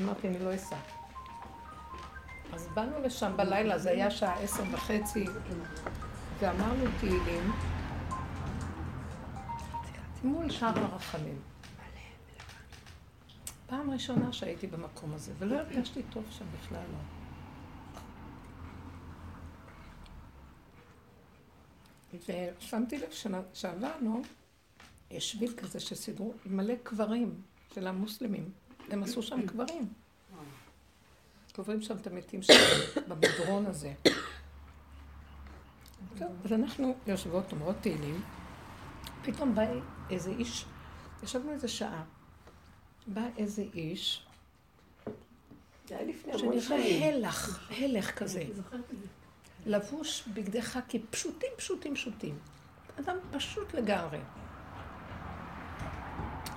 אמרתי, אני לא אסע. אז באנו לשם בלילה, זה היה שעה עשר וחצי, ואמרנו תהילים, מול שער הרחמים. פעם ראשונה שהייתי במקום הזה, ולא הרגשתי טוב שם בכלל לא. ושמתי לב שעברנו, יש שביל כזה שסידרו מלא קברים של המוסלמים. הם עשו שם קברים. קוברים שם את המתים שלהם, [coughs] במדרון הזה. טוב, אז אנחנו יושבות, אומרות תהילים, פתאום בא איזה איש, ישבנו איזה שעה, בא איזה איש, שנראה. הלך, הלך כזה. לבוש בגדי חאקי פשוטים, פשוטים, פשוטים. אדם פשוט לגמרי.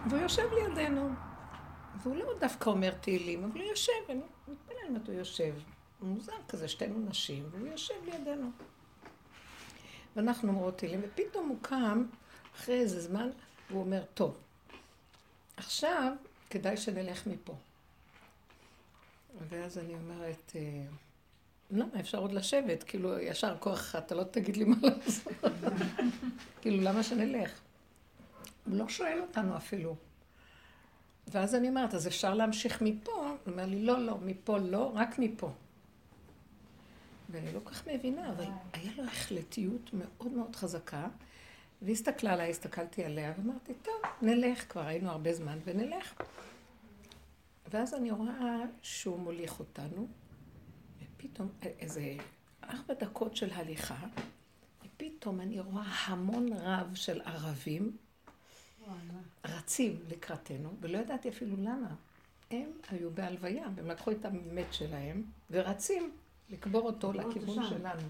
והוא יושב לידינו. והוא לא דווקא אומר תהילים, אבל הוא יושב, אם הוא יושב. הוא מוזר כזה, שתינו נשים, והוא יושב לידינו. ואנחנו אומרות תהילים, ופתאום הוא קם, אחרי איזה זמן, והוא אומר, טוב, עכשיו כדאי שנלך מפה. ואז אני אומרת, אה, למה אפשר עוד לשבת? כאילו, ישר כוח, אתה לא תגיד לי מה לעשות. [laughs] כאילו, למה שנלך? הוא לא שואל אותנו אפילו. ואז אני אומרת, אז אפשר להמשיך מפה? הוא אומר לי, לא, לא, מפה לא, רק מפה. ואני לא כל כך מבינה, אבל היה לו החלטיות מאוד מאוד חזקה, והיא הסתכלה עליי, הסתכלתי עליה, ואמרתי, טוב, נלך, כבר היינו הרבה זמן, ונלך. ואז אני רואה שהוא מוליך אותנו, ופתאום איזה ארבע דקות של הליכה, ופתאום אני רואה המון רב של ערבים רצים לקראתנו, ולא ידעתי אפילו למה. הם היו בהלוויה, והם לקחו את המת שלהם, ורצים לקבור אותו לכיוון שלנו.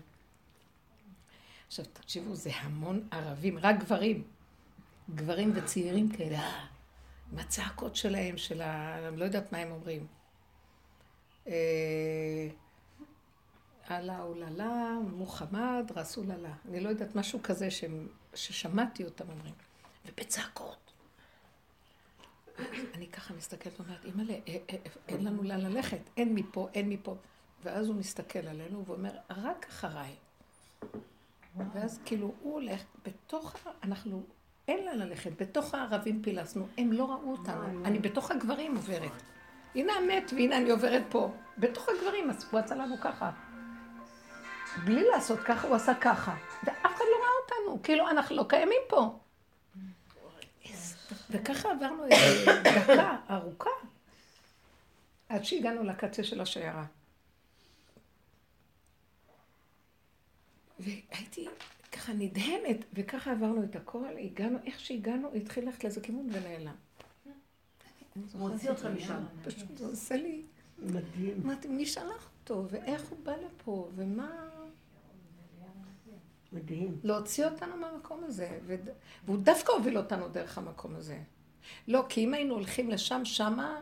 עכשיו, תקשיבו, זה המון ערבים, רק גברים. גברים וצעירים כאלה, עם הצעקות שלהם, של ה... אני לא יודעת מה הם אומרים. אה, אללה אוללה, מוחמד, רסוללה. אני לא יודעת, משהו כזה ששמעתי אותם אומרים. ובצעקות. אני ככה מסתכלת ואומרת, אימא'לה, אה, אה, אין לנו לאן ללכת, אין מפה, אין מפה. ואז הוא מסתכל עלינו ואומר, רק אחריי. ואז כאילו הוא הולך, בתוך, אנחנו, אין לאן ללכת, בתוך הערבים פילסנו, הם לא ראו אותנו, אני בתוך הגברים עוברת. הנה המת והנה אני עוברת פה. בתוך הגברים, אז הוא עשה לנו ככה. בלי לעשות ככה, הוא עשה ככה. ואף אחד לא ראה אותנו, כאילו אנחנו לא קיימים פה. וככה עברנו איזה דקה ארוכה, עד שהגענו לקצה של השיירה. והייתי ככה נדהמת, וככה עברנו את הכל, הגענו, איך שהגענו, התחיל ללכת לאיזה כיוון ונעלם. הוא הוציא אותך משם. פשוט זה עושה לי... מדהים. אמרתי, מי שלח אותו, ואיך הוא בא לפה, ומה... מדהים. להוציא אותנו מהמקום הזה, וד... והוא דווקא הוביל אותנו דרך המקום הזה. לא, כי אם היינו הולכים לשם, שמה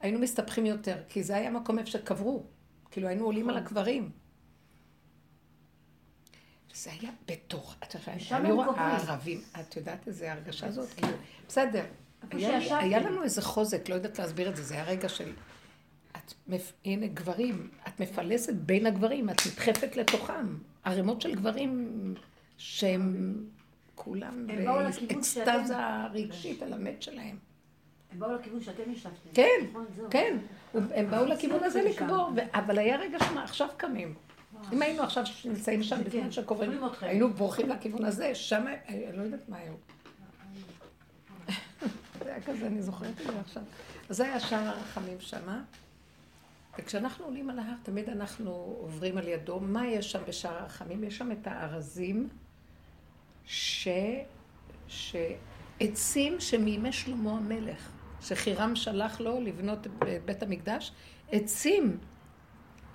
היינו מסתבכים יותר, כי זה היה מקום איפה שקברו. כאילו היינו עולים על הקברים. זה היה בתוך, את יודעת, אני רואה. הערבים, את יודעת איזה הרגשה זאת? כאילו, בסדר. היה, לנו איזה חוזק, לא יודעת להסביר את זה, זה היה רגע של... את, הנה גברים, את מפלסת בין הגברים, את נדחפת לתוכם. ערימות של גברים שהם כולם באקסטזה רגשית על המת שלהם. הם באו לכיוון שאתם ישבתם. כן, נכון. כן, הם באו לכיוון הזה לקבור, אבל היה רגע שמה, עכשיו קמים. אם היינו עכשיו נמצאים שם כן, בזמן אתכם. היינו בורחים לכיוון הזה, שם, אני לא יודעת מה היו. [laughs] זה היה כזה, אני זוכרת את זה עכשיו. אז זה היה שער הרחמים שמה. וכשאנחנו עולים על ההר, תמיד אנחנו עוברים על ידו. מה יש שם בשער הרחמים? יש שם את הארזים, ש... שעצים שמימי שלמה המלך, שחירם שלח לו לבנות בית המקדש, עצים,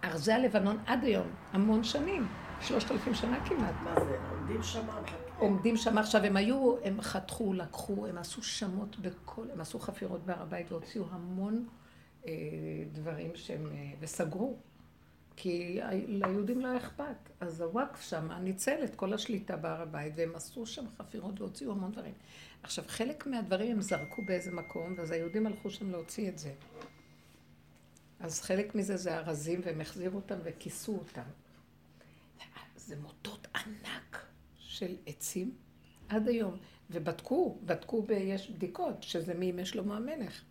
ארזי הלבנון עד היום, המון שנים, שלושת אלפים שנה כמעט. מה זה, עומדים שם? עומדים שם עכשיו, הם היו, הם חתכו, לקחו, הם עשו שמות בכל, הם עשו חפירות בהר הבית והוציאו המון דברים שהם, אה, וסגרו. כי ליהודים לא היה אכפת. אז הוואקף שם ניצל את כל השליטה בהר הבית, והם עשו שם חפירות והוציאו המון דברים. עכשיו, חלק מהדברים הם זרקו באיזה מקום, ואז היהודים הלכו שם להוציא את זה. אז חלק מזה זה ארזים, והם החזירו אותם וכיסו אותם. זה מוטות ענק של עצים עד היום. ובדקו, בדקו, יש בדיקות, שזה מימי שלמה המלך.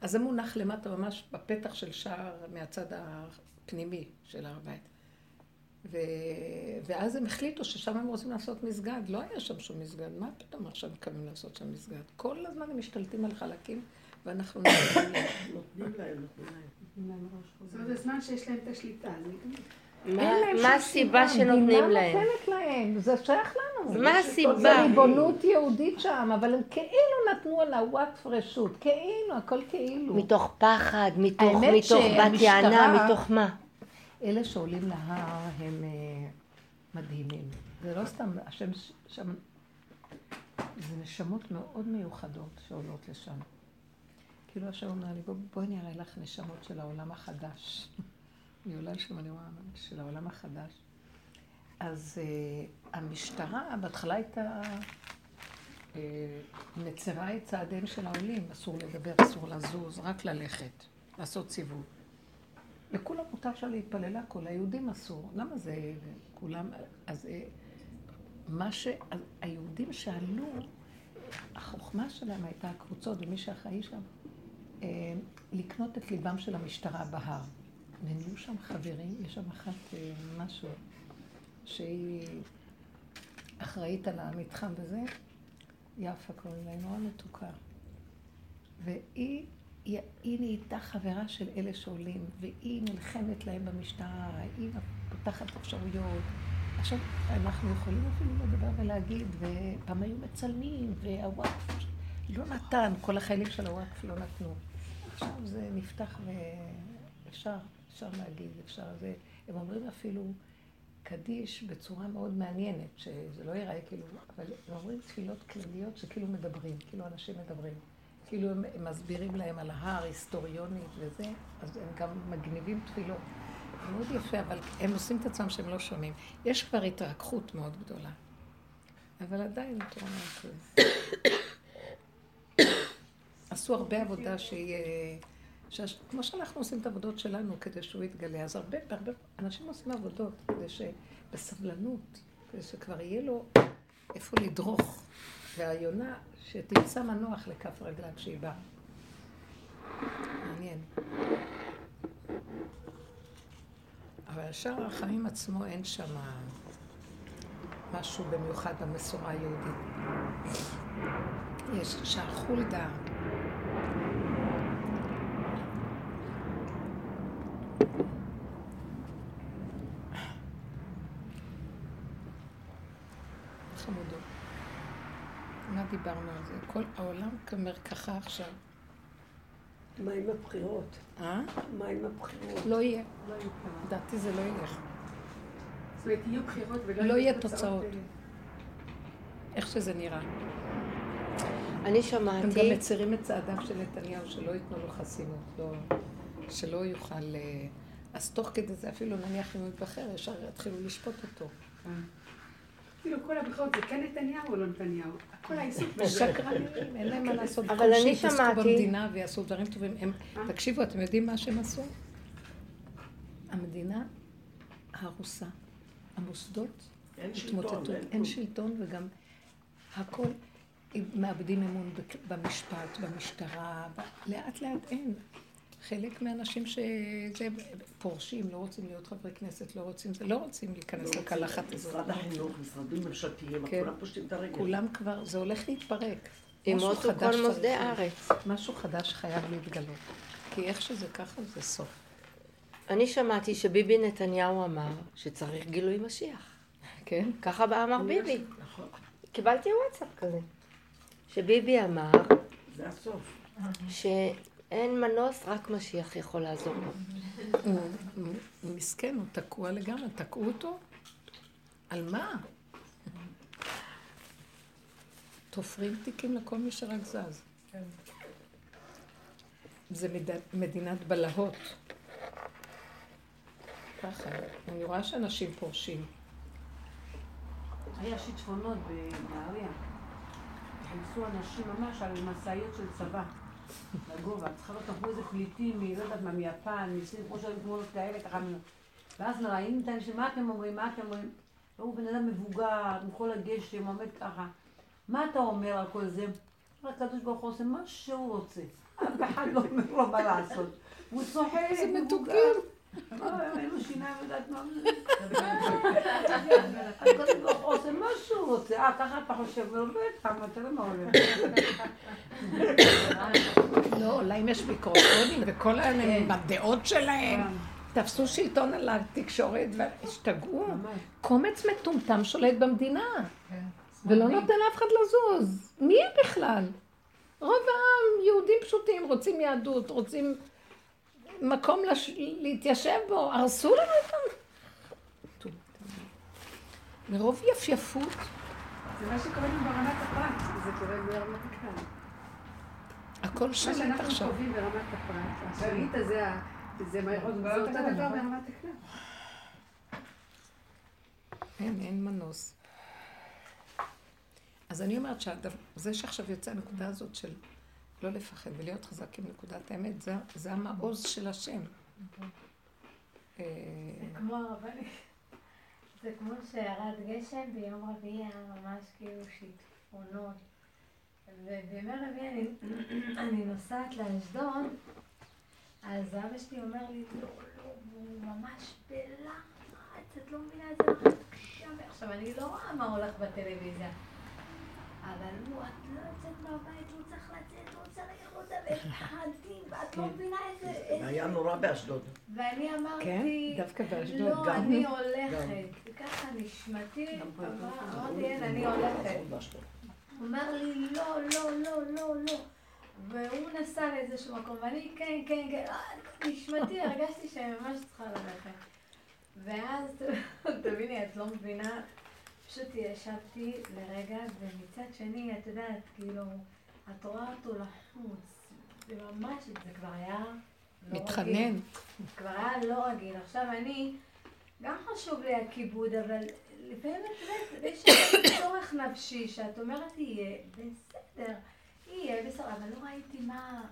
אז זה מונח למטה ממש בפתח של שער מהצד הפנימי של הר הבית. ו... ואז הם החליטו ששם הם רוצים לעשות מסגד. לא היה שם שום מסגד. מה פתאום עכשיו קמים לעשות שם מסגד? כל הזמן הם משתלטים על חלקים, ואנחנו [coughs] נותנים להם. נותנים להם, נותנים להם. אומרת, בזמן שיש להם את השליטה. מה- מה הסיבה סיבה, שנותנים המדינה להם? נותנת להם, זה שייך לנו. מה זה הסיבה? ריבונות יהודית שם, אבל הם כאילו נתנו על הוואקף רשות, כאילו, הכל כאילו. מתוך פחד, מתוך בת יענה, מתוך מה? אלה שעולים להר הם אה, מדהימים. זה לא סתם, השם שם, זה נשמות מאוד מיוחדות שעולות לשם. כאילו השם אומר לי, "בוא- בואי אני אראה לך נשמות של העולם החדש. אני עולה לשם, אני רואה של העולם החדש. אז uh, המשטרה בהתחלה הייתה uh, מצרה את צעדיהם של העולים, אסור לדבר, אסור לזוז, רק ללכת, לעשות סיבוב. לכולם מותר שם להתפלל הכל, ליהודים אסור. למה זה כולם... אז אה, מה ש... היהודים שעלו, החוכמה שלהם הייתה, הקבוצות ומי שאחראי שם, אה, לקנות את ליבם של המשטרה בהר. ונהיו שם חברים, יש שם אחת אה, משהו, שהיא אחראית על המתחם וזה, יפה קוראים לה, היא נורא מתוקה. והיא היא, היא נהייתה חברה של אלה שעולים, והיא נלחמת להם במשטרה, היא פותחת אפשרויות. עכשיו, אנחנו יכולים אפילו לדבר ולהגיד, ופעם היו מצלמים, והוואקף לא נתן, כל החיילים של הוואקף לא נתנו. עכשיו זה נפתח ואפשר, אפשר להגיד, אפשר זה. הם אומרים אפילו קדיש בצורה מאוד מעניינת, שזה לא ייראה כאילו, אבל הם אומרים תפילות כלליות שכאילו מדברים, כאילו אנשים מדברים. כאילו הם, הם מסבירים להם על ההר, היסטוריונית וזה, אז הם גם מגניבים תפילות. מאוד יפה, אבל הם עושים את עצמם שהם לא שומעים. יש כבר התרככות מאוד גדולה, אבל עדיין תורה. [coughs] עשו הרבה עבודה שיהיה... כמו שאנחנו עושים את העבודות שלנו כדי שהוא יתגלה, אז הרבה, הרבה אנשים עושים עבודות כדי שבסבלנות, כדי שכבר יהיה לו איפה לדרוך, והיונה שתמצא מנוח לכף רגלה כשהיא באה. מעניין. אבל שער הרחמים עצמו אין שם משהו במיוחד במסורה היהודית. יש שער חולדה. חמודות. מה דיברנו על זה? כל העולם כמרקחה עכשיו. מה עם הבחירות? אה? מה עם הבחירות? לא יהיה. לא. לדעתי זה לא ילך. זאת אומרת, יהיו בחירות ולא לא יהיו תוצאות. אה, איך שזה נראה. אני הם גם שמעתי, מצרים את צעדיו של נתניהו שלא ייתנו לו חסינות, לא, שלא יוכל... אה, אז תוך כדי זה אפילו נניח אם הוא יתבחר, ישר יתחילו לשפוט אותו. כאילו כל הבחירות זה כן נתניהו או לא נתניהו? הכל העיסוק [laughs] בזה. שקרנים, אין להם מה לעשות. אבל אני שיתעסקו שמעתי- במדינה ויעשו דברים טובים. תקשיבו, אתם יודעים מה שהם עשו? המדינה הרוסה, המוסדות התמוטטו, אין. שלטון וגם הכל, מאבדים אמון במשפט, במשטרה, לאט לאט אין. חלק מהאנשים שזה פורשים, לא רוצים להיות חברי כנסת, לא רוצים זה, לא רוצים להיכנס לקלחת הזאת. משרד החינוך, משרדים ממשלתיים, כן. כולם פושטים את הרגל. כולם כבר, זה הולך להתפרק. ימותו חדש כל מוסדי. הארץ. משהו חדש חייב להתגלות. כי איך שזה ככה זה סוף. אני שמעתי שביבי נתניהו אמר שצריך גילוי משיח. כן? ככה בא אמר ביבי. נכון, קיבלתי וואטסאפ כזה. שביבי אמר זה הסוף. שאין מנוס, רק משיח יכול לעזור לו. הוא מסכן, הוא תקוע לגמרי, תקעו אותו? על מה? תופרים תיקים לכל מי שרק זז. זה מד- מדינת בלהות. ככה, אני רואה שאנשים פורשים. היה שיטפונות בנהריה. נכנסו אנשים ממש על משאיות של צבא. לגובה. צריכה להיות עברו איזה פליטים, מ- לא יודעת מה, מיפן, מסין, כמו שהיו תמונות כאלה, ככה. ואז מראיינים את האנשים, מה אתם אומרים, מה אתם אומרים? הוא בן אדם מבוגר, עם כל הגשם, עומד ככה. מה אתה אומר על כל זה? הקדוש ברוך הוא עושה מה שהוא רוצה. אף אחד לא אומר לו מה לעשות. הוא צוחק, מבוגר. אין לו שיניים, יודעת מה זה. הקדוש ברוך הוא עושה מה שהוא רוצה. אה, ככה אתה חושב? לא, בטח, מה, תראה מה הולך. לא, להם יש מיקרופונים וכל האלה בדעות שלהם. תפסו שלטון על התקשורת והשתגעו. קומץ מטומטם שולט במדינה. ולא נותן לאף אחד לזוז. מי הם בכלל? רוב העם יהודים פשוטים, רוצים יהדות, רוצים מקום לש... להתיישב בו, הרסו לנו את ה... מרוב יפייפות, זה מה שקורה לנו ברמת הפרט, זה קורה ברמת הכלל. הכל מה שולט שאנחנו עכשיו. חווים ברמת הפרט, השליט הזה, זה מה- זה אותו דבר ברמת הכלל. אין, אין מנוס. אז אני אומרת שזה שעכשיו יוצא הנקודה הזאת של לא לפחד ולהיות חזק עם נקודת האמת, זה, זה המעוז של השם. אה, זה כמו הרבנית. זה כמו שירד גשם ביום רביעי היה ממש כאילו שיטפונות. ובימי רביעי אני, [clears throat] אני נוסעת לאשדוד, אז אבא שלי אומר לי, לא, לא, הוא ממש בלחץ, את לא מבינה איזה לחץ. עכשיו, אני לא רואה מה הולך בטלוויזיה. אבל הוא, את לא יוצאת מהבית, הוא צריך לצאת, הוא צריך אותה, ויש חדים, ואת לא מבינה איזה... זה איזה- היה נורא באשדוד. ואני אמרתי, כן? דווקא באשדוד לא? אני [laughs] הולכת. ככה נשמתי, אמר- אמרתי, אין, אני הולכת. הוא אומר לי, לא, לא, לא, לא, לא. והוא נסע לאיזשהו מקום, ואני, כן, כן, כן, אה, נשמתי, הרגשתי שאני ממש צריכה ללכת. ואז, [laughs] תביני, את לא מבינה, פשוט ישבתי לרגע, ומצד שני, את יודעת, כאילו, את רואה אותו לחוץ, וממש, זה כבר היה לא רגיל. מתחנן. כבר היה לא רגיל. עכשיו אני, גם חשוב לי הכיבוד, אבל לפעמים את יודעת, יש צורך נפשי שאת אומרת, יהיה בסדר, יהיה בסדר, אבל לא ראיתי מה,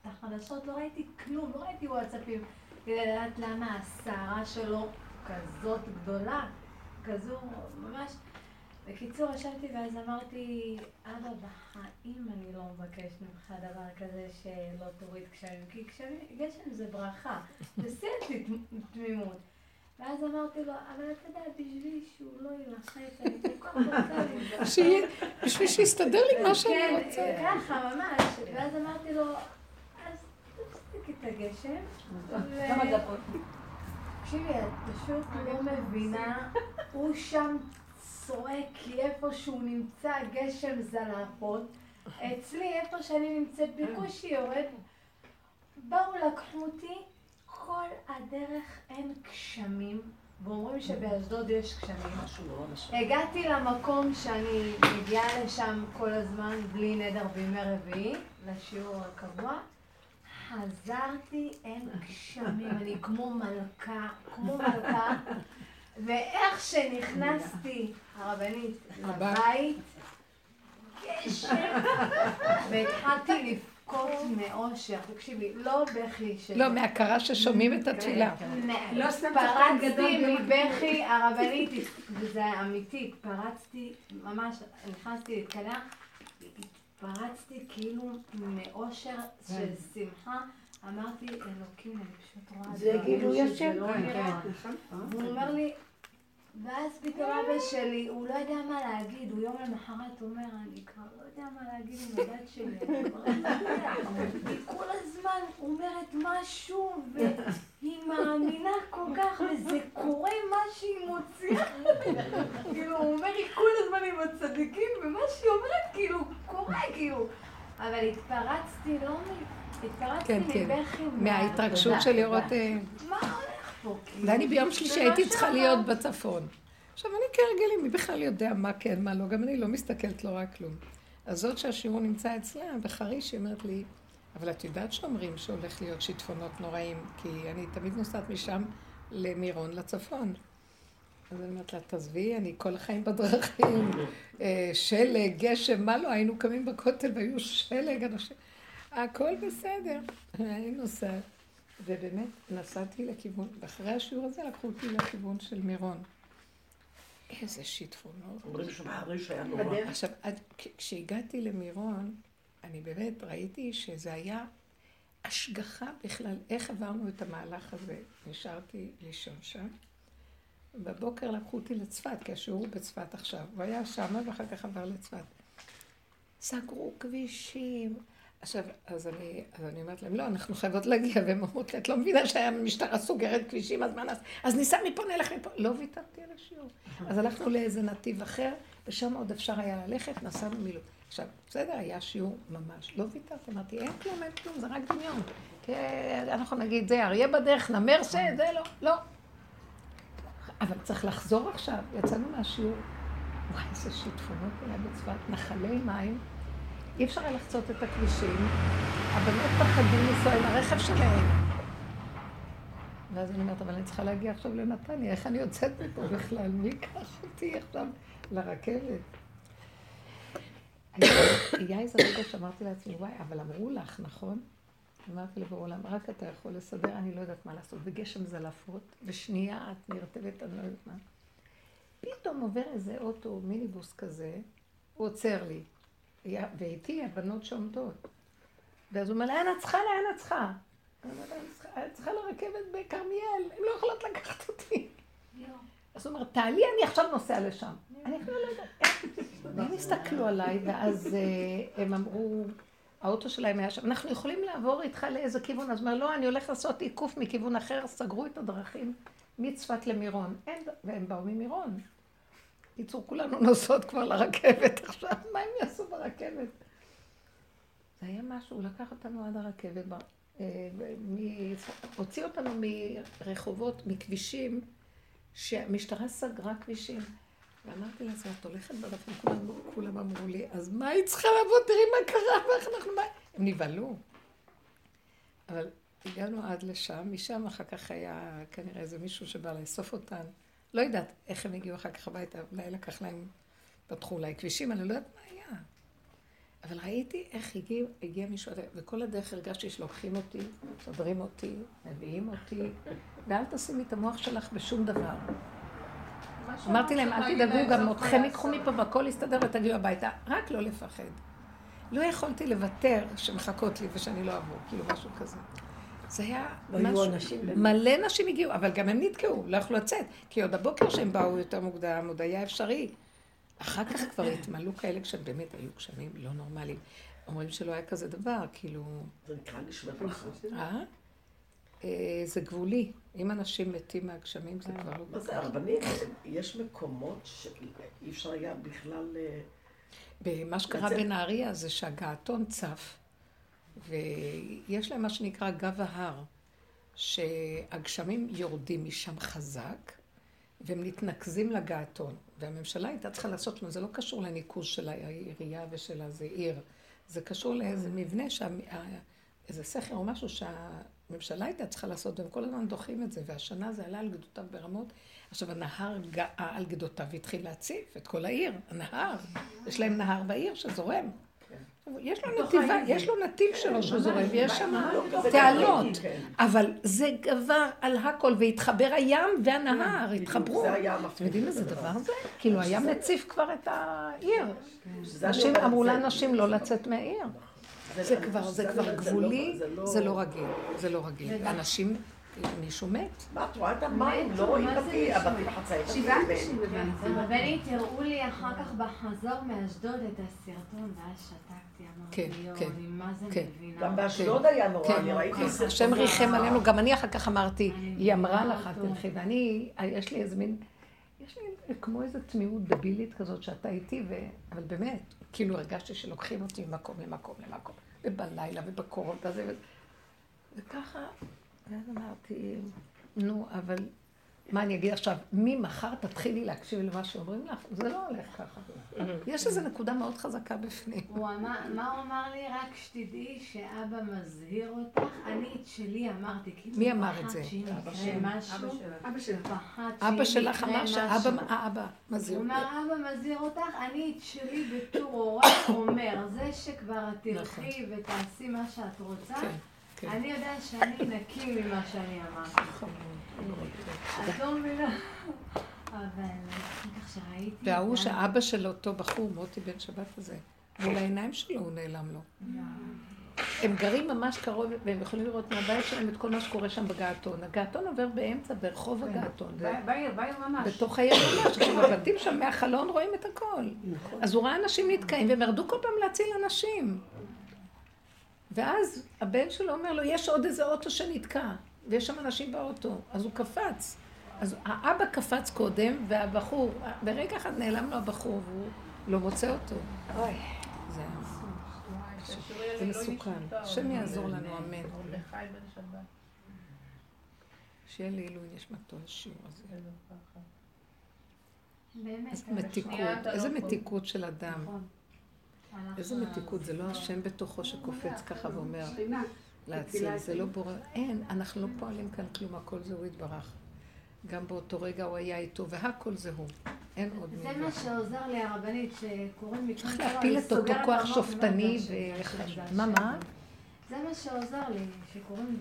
את החדשות, לא ראיתי כלום, לא ראיתי וואטסאפים, כדי לדעת למה הסערה שלו כזאת גדולה, כזו ממש. בקיצור, ישבתי ואז אמרתי, אבא, בחיים אני לא מבקשת ממך דבר כזה שלא תוריד גשמים, כי גשמים, גשם זה ברכה, זה שיא תמימות. ואז אמרתי לו, אבל אתה יודע, בשביל שהוא לא יילחץ, אני כל כך רוצה. [laughs] שיהיה, בשביל שיסתדר לי מה שאני כן, רוצה. ככה, ממש. ואז אמרתי לו, אז תפסיק את הגשם. כמה דקות. תקשיבי, את פשוט לא מבינה, [laughs] הוא שם צועק כי איפה שהוא נמצא גשם זלעפות, אצלי איפה שאני נמצאת בקושי יורד, באו לקחו אותי, כל הדרך אין גשמים, ואומרים שבאשדוד יש גשמים. הגעתי למקום שאני מגיעה לשם כל הזמן בלי נדר בימי רביעי, לשיעור הקבוע. חזרתי, אין גשמים, אני כמו מלכה, כמו מלכה. ואיך שנכנסתי, הרבנית. לבית, גשם, והתחלתי לבכות מאושר. תקשיבי, לא בכי של... לא, מהכרה ששומעים את התפילה. לא סתם צחקן גדול פרצתי מבכי הרבנית, וזה אמיתי, פרצתי, ממש, נכנסתי להתקלח, התפרצתי כאילו מאושר של שמחה. אמרתי, אלוקים, אני פשוט רואה... זה גילוי שזה השם. לא כן, נראה. נכון. והוא אומר לי, ואז פתאום אבא שלי, הוא לא יודע מה להגיד, הוא יום למחרת אומר, אני כבר לא יודע מה להגיד עם הבת שלי, אני כבר לא יודע. היא כל הזמן אומרת משהו, והיא מאמינה כל כך, וזה קורה מה שהיא מוציאה. כאילו, הוא אומר, היא כל הזמן עם הצדיקים, ומה שהיא אומרת, כאילו, קורה, כאילו. אבל התפרצתי, לא מ... התפרצתי כן, כן. מבכי. מההתרגשות של לראות... אה, מה הולך פה? כאילו? ואני ביום שלישי זה הייתי צריכה. להיות בצפון. עכשיו, אני כהרגלי, מי בכלל יודע מה כן, מה לא, גם אני לא מסתכלת, לא רק כלום. אז זאת שהשיעור נמצא אצלה, בחריש, היא אומרת לי, אבל את יודעת שאומרים שהולך להיות שיטפונות נוראים, כי אני תמיד נוסעת משם למירון, לצפון. אז אני אומרת לה, תעזבי, אני כל החיים בדרכים, אה, שלג, גשם, מה לא, היינו קמים בכותל והיו שלג, אנשים, הכל בסדר. אני נוסעת. ובאמת נסעתי לכיוון, ואחרי השיעור הזה לקחו אותי לכיוון של מירון. איזה שיטפונות. אומרים שבחריש היה נורא. עכשיו, עד, כשהגעתי למירון, אני באמת ראיתי שזה היה השגחה בכלל, איך עברנו את המהלך הזה. נשארתי לישון שם. בבוקר לקחו אותי לצפת, כי השיעור הוא בצפת עכשיו. הוא היה שמה ואחר כך עבר לצפת. סגרו כבישים. עכשיו, אז אני, אז אני אומרת להם, לא, אנחנו חייבות להגיע, והם אומרות לי, את לא מבינה שהמשטרה סוגרת כבישים, אז מה נעשה? אז ניסע מפה, נלך מפה. לא ויתרתי על השיעור. אז הלכנו לאיזה נתיב אחר, ושם עוד אפשר היה ללכת, נסענו מילוט. עכשיו, בסדר, היה שיעור ממש. לא ויתרתי, אמרתי, אין כלום, אין כלום, זה רק דמיון. כי אנחנו נגיד, זה אריה בדרך, נמר זה, זה לא, לא. אבל צריך לחזור עכשיו, יצאנו מהשיעור. וואי, איזה שיטפונות היה בצפת, נחלי מים. אי אפשר היה לחצות את הכבישים, הבנות פחדים לנסוע עם הרכב שלהם. ואז אני אומרת, אבל אני צריכה להגיע עכשיו לנתניה, איך אני יוצאת מפה בכלל? מי ייקח אותי עכשיו לרכבת? היה איזה רגע שאמרתי לעצמי, וואי, אבל אמרו לך, נכון? אמרתי לבורא עולם, רק אתה יכול לסדר, אני לא יודעת מה לעשות. וגשם זלעפות, ושנייה את נרטבת, אני לא יודעת מה. פתאום עובר איזה אוטו, מיניבוס כזה, הוא עוצר לי. ואיתי הבנות שעומדות. ואז הוא אומר, לאן את צריכה? לאן את צריכה? אני אומרת, "אני צריכה- לרכבת בכרמיאל, הן לא יכולות לקחת אותי. אז הוא אומר, תעלי, אני עכשיו נוסע לשם. אני אפילו לא יודעת. והם הסתכלו עליי, ואז אה, הם אמרו, האוטו שלהם היה שם, אנחנו יכולים לעבור איתך לאיזה כיוון? אז הוא אומר, לא, אני הולך לעשות עיקוף מכיוון אחר, סגרו את הדרכים מצפת למירון. והם באו ממירון. קיצור, כולנו נוסעות כבר לרכבת עכשיו, מה הם יעשו ברכבת? זה היה משהו, הוא לקח אותנו עד הרכבת, אה, הוציא אותנו מרחובות, מכבישים, שהמשטרה סגרה כבישים. ואמרתי לעצמי, את הולכת בדרכים, כולם, כולם אמרו לי, אז מה היא צריכה לעבוד? תראי מה קרה ואיך אנחנו... מה... הם נבהלו. אבל הגענו עד לשם, משם אחר כך היה כנראה איזה מישהו שבא לאסוף אותן. לא יודעת איך הם הגיעו אחר כך הביתה, אולי לקח להם, פתחו אולי כבישים, אני לא יודעת מה היה. אבל ראיתי איך הגיע, הגיע מישהו, וכל הדרך הרגשתי שלוקחים אותי, מסדרים אותי, מביאים אותי, ואל תשימי את המוח שלך בשום דבר. אמרתי להם, אל תדאגו, גם אתכם ייקחו מפה והכל יסתדר ותגיעו הביתה, רק לא לפחד. לא יכולתי לוותר שמחכות לי ושאני לא אבוא, כאילו משהו כזה. זה היה משהו, אנשים. מלא נשים הגיעו, אבל גם הם נתקעו, לא יכלו לצאת, כי עוד הבוקר שהם באו יותר מוקדם, עוד היה אפשרי. אחר כך כבר התמלאו כאלה כשהם באמת היו גשמים לא נורמליים. אומרים שלא היה כזה דבר, כאילו... זה נקרא גשמי ברכה. אה? אה, זה גבולי. אם אנשים מתים מהגשמים זה כבר לא... מה זה, הרבנים, יש מקומות שאי אפשר היה בכלל... אה, במה שקרה. בנהריה זה שהגעתון צף, ויש להם מה שנקרא גב ההר, שהגשמים יורדים משם חזק, והם מתנקזים לגעתון. והממשלה הייתה צריכה לעשות, זה לא קשור לניקוז של העירייה ושל איזה עיר, זה קשור לאיזה מבנה, שה... איזה סכר או משהו שהממשלה הייתה צריכה לעשות, והם כל הזמן דוחים את זה, והשנה זה עלה על גדותיו ברמות. עכשיו, הנהר גאה על גדותיו והתחיל להציף את כל העיר, הנהר. יש להם נהר בעיר שזורם. יש לו נתיבה. יש לו נתיב שלו שהוא זורם, ויש שם לא תעלות. כן. אבל זה גבר על הכל, והתחבר הים והנהר, התחברו. זה היה אתם יודעים איזה דבר זה? כאילו הים מציף כבר את העיר. נשים אמרו לאנשים לא לצאת מהעיר. זה כבר, זה כבר לא- גבולי, זה לא- לא רגיל, זה לא רגיל. אנשים, מישהו מת. מה, את רואה את המים? לא רואים נשמע? הבתים חצאי. שבעה אנשים בבית. רבנית, הראו לי אחר כך בחזור מאשדוד את הסרטון, ואז שתקתי, כן, יואו, כן, זה כן. גם באשדוד היה נורא, כן, אני ראיתי כן. סרטון. השם ריחם עלינו, גם אני אחר כך אמרתי, היא אמרה מבינה לך, את. תלכי, ואני, יש לי איזה מין, יש לי כמו איזו תמימות דבילית כזאת שאתה איתי. אבל באמת, כאילו הרגשתי שלוקחים אותי ממקום למקום למקום, ובלילה ובקורות הזה. וככה, ואז אמרתי, נו, אבל מה אני אגיד עכשיו, ממחר תתחילי להקשיב למה שאומרים לך? זה לא הולך ככה. [laughs] יש איזו נקודה מאוד חזקה בפנים. הוא אמר, מה הוא אמר לי? רק שתדעי שאבא מזהיר אותך, אני את שלי אמרתי. מי אמר את זה? אבא שלך. אבא שלך אמר. שאבא, מזהיר. הוא אומר, אבא מזהיר אותך, אני את שלי בתור הורה אומר, זה שכבר תלכי ותעשי מה שאת רוצה, כן, כן. אני יודע שאני נקי ממה שאני אמרתי. את לא מבינה. אבל אחר כך שראיתי... וההוא שאבא של אותו בחור, מוטי בן שבת הזה, מול העיניים שלו הוא נעלם לו. הם גרים ממש קרוב, והם יכולים לראות מהבית שלהם את כל מה שקורה שם בגעתון. הגעתון עובר באמצע, ברחוב הגעתון. זה בעיר, בעיר ממש. בתוך העיר ממש, כאילו הבתים שם מהחלון רואים את הכל. אז הוא ראה אנשים נתקעים, והם ירדו כל פעם להציל אנשים. ואז הבן שלו אומר לו, יש עוד איזה אוטו שנתקע, ויש שם אנשים באוטו. אז הוא קפץ. אז האבא קפץ קודם, והבחור, ברגע אחד נעלם לו הבחור, והוא לא מוצא אותו. אוי. זה לי לא מסוכן. השם יעזור לנו, אמן. שיהיה לעילוי נשמתו השיעור הזה. איזה מתיקות, לא איזה. מתיקות של אדם. נכון. איזה מתיקות, זה לא השם בתוכו שקופץ ככה ואומר שכינה. להציל, זה לא בורא, אין, אנחנו לא פועלים כאן כלום, הכל זה הוא יתברך. גם באותו רגע הוא היה איתו, והכל זה הוא, אין עוד זה מלבד. מה שעוזר לי הרבנית, שקוראים לי... צריך להפיל את אותו כוח שופטני. השם, מה, זה מה? זה מה שעוזר לי, שקוראים.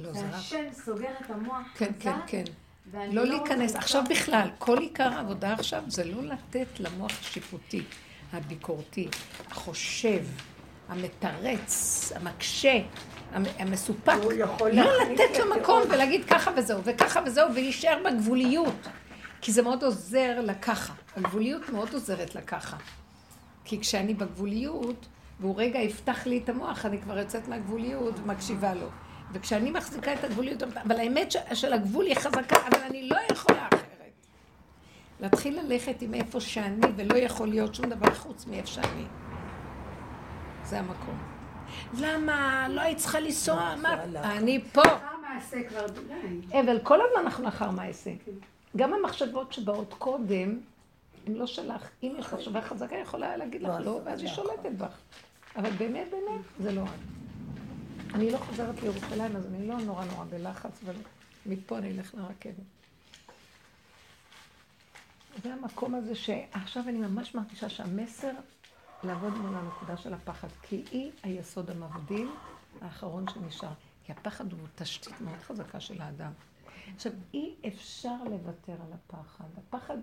לא, זה רק... והשם סוגר את המוח כן, כן, כן. לא רוצה להיכנס. עכשיו. בכלל, כל עיקר העבודה עכשיו זה לא לתת למוח השיפוטי, הביקורתי, החושב, המתרץ, המקשה, המ- המסופק. לא לתת לו מקום. ולהגיד ככה וזהו, וככה וזהו, ולהישאר בגבוליות. כי זה מאוד עוזר לככה. הגבוליות מאוד עוזרת לככה. כי כשאני בגבוליות, והוא רגע יפתח לי את המוח, אני כבר יוצאת מהגבוליות ומקשיבה לו. וכשאני מחזיקה את הגבוליות, אבל האמת של הגבול היא חזקה, אבל אני לא יכולה אחרת. להתחיל ללכת עם איפה שאני, ולא יכול להיות שום דבר חוץ מאיפה שאני. זה המקום. למה? לא היית צריכה לנסוע? מה? אני פה. אחר מעשה כבר, די. אבל כל הזמן אנחנו אחר מעשה. גם המחשבות שבאות קודם, הן לא שלך. אם יש מחשבה חזקה, היא יכולה להגיד לך לא, ואז היא שולטת בך. אבל באמת, באמת, זה לא את. אני לא חוזרת לירושלים, אז אני לא נורא נורא בלחץ, אבל מפה אני אלך לרכבת. זה המקום הזה שעכשיו אני ממש מרגישה שהמסר לעבוד מול הנקודה של הפחד, כי היא היסוד המבדיל האחרון שנשאר. כי הפחד הוא תשתית מאוד חזקה של האדם. עכשיו, אי אפשר לוותר על הפחד. הפחד,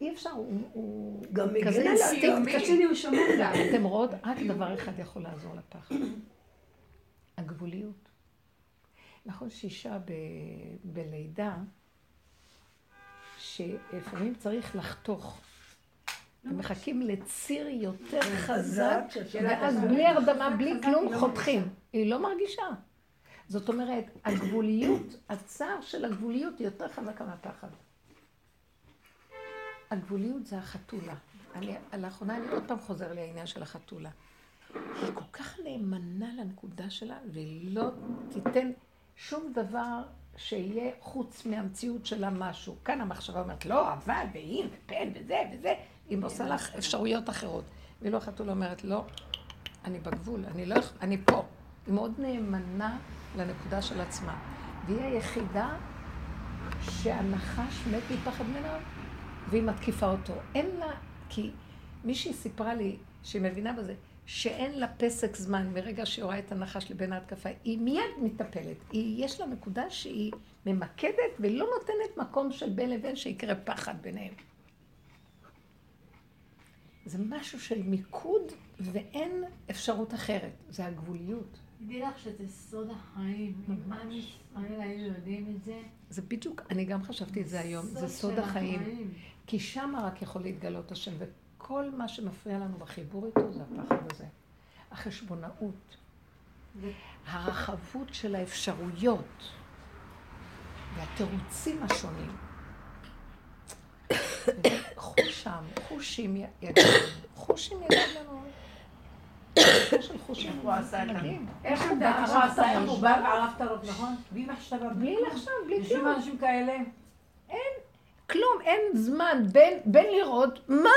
אי אפשר, הוא, הוא גם כזה אינסטינקט. מצד שני הוא שומר גם. אתם רואות, רק דבר אחד יכול לעזור לפחד. הגבוליות. נכון שאישה ב, בלידה, שלפעמים צריך לחתוך. הם מחכים לציר יותר חזק, ואז בלי הרדמה, בלי כלום, חותכים. היא לא מרגישה. זאת אומרת, הגבוליות, הצער של הגבוליות היא יותר חזקה מהפחד. הגבוליות זה החתולה. אני, לאחרונה אני עוד פעם חוזר לעניין של החתולה. היא כל כך נאמנה לנקודה שלה, והיא לא תיתן שום דבר שיהיה חוץ מהמציאות שלה משהו. כאן המחשבה אומרת, לא, אבל, ואם, ופן, וזה, וזה. היא עושה לך אפשרויות אחרות. ואילו החתולה אומרת, לא, אני בגבול, אני לא, יכ- אני פה. היא מאוד נאמנה לנקודה של עצמה. והיא היחידה שהנחש מת מפחד ממנה, והיא מתקיפה אותו. אין לה, כי מישהי סיפרה לי שהיא מבינה בזה, שאין לה פסק זמן מרגע שהיא רואה את הנחש לבין ההתקפה, היא מיד מטפלת. היא, יש לה נקודה שהיא ממקדת ולא נותנת מקום של בין לבין שיקרה פחד ביניהם. זה משהו של מיקוד ואין אפשרות אחרת, זה הגבוליות. תדעי לך שזה סוד החיים. אם עם ישראל היו יודעים את זה, זה בדיוק, אני גם חשבתי את זה היום, זה סוד החיים. כי שם רק יכול להתגלות השם, וכל מה שמפריע לנו בחיבור איתו זה הפחד הזה. החשבונאות, הרחבות של האפשרויות והתירוצים השונים. חושם, חושים יגיד, חושים יגיד לנו. איך הוא עשה את הדין. הוא בא וערבת לו, נכון? בלי לחשב, בלי לחשב, בלי כלום. יש אנשים כאלה? אין כלום, אין זמן בין לראות מה.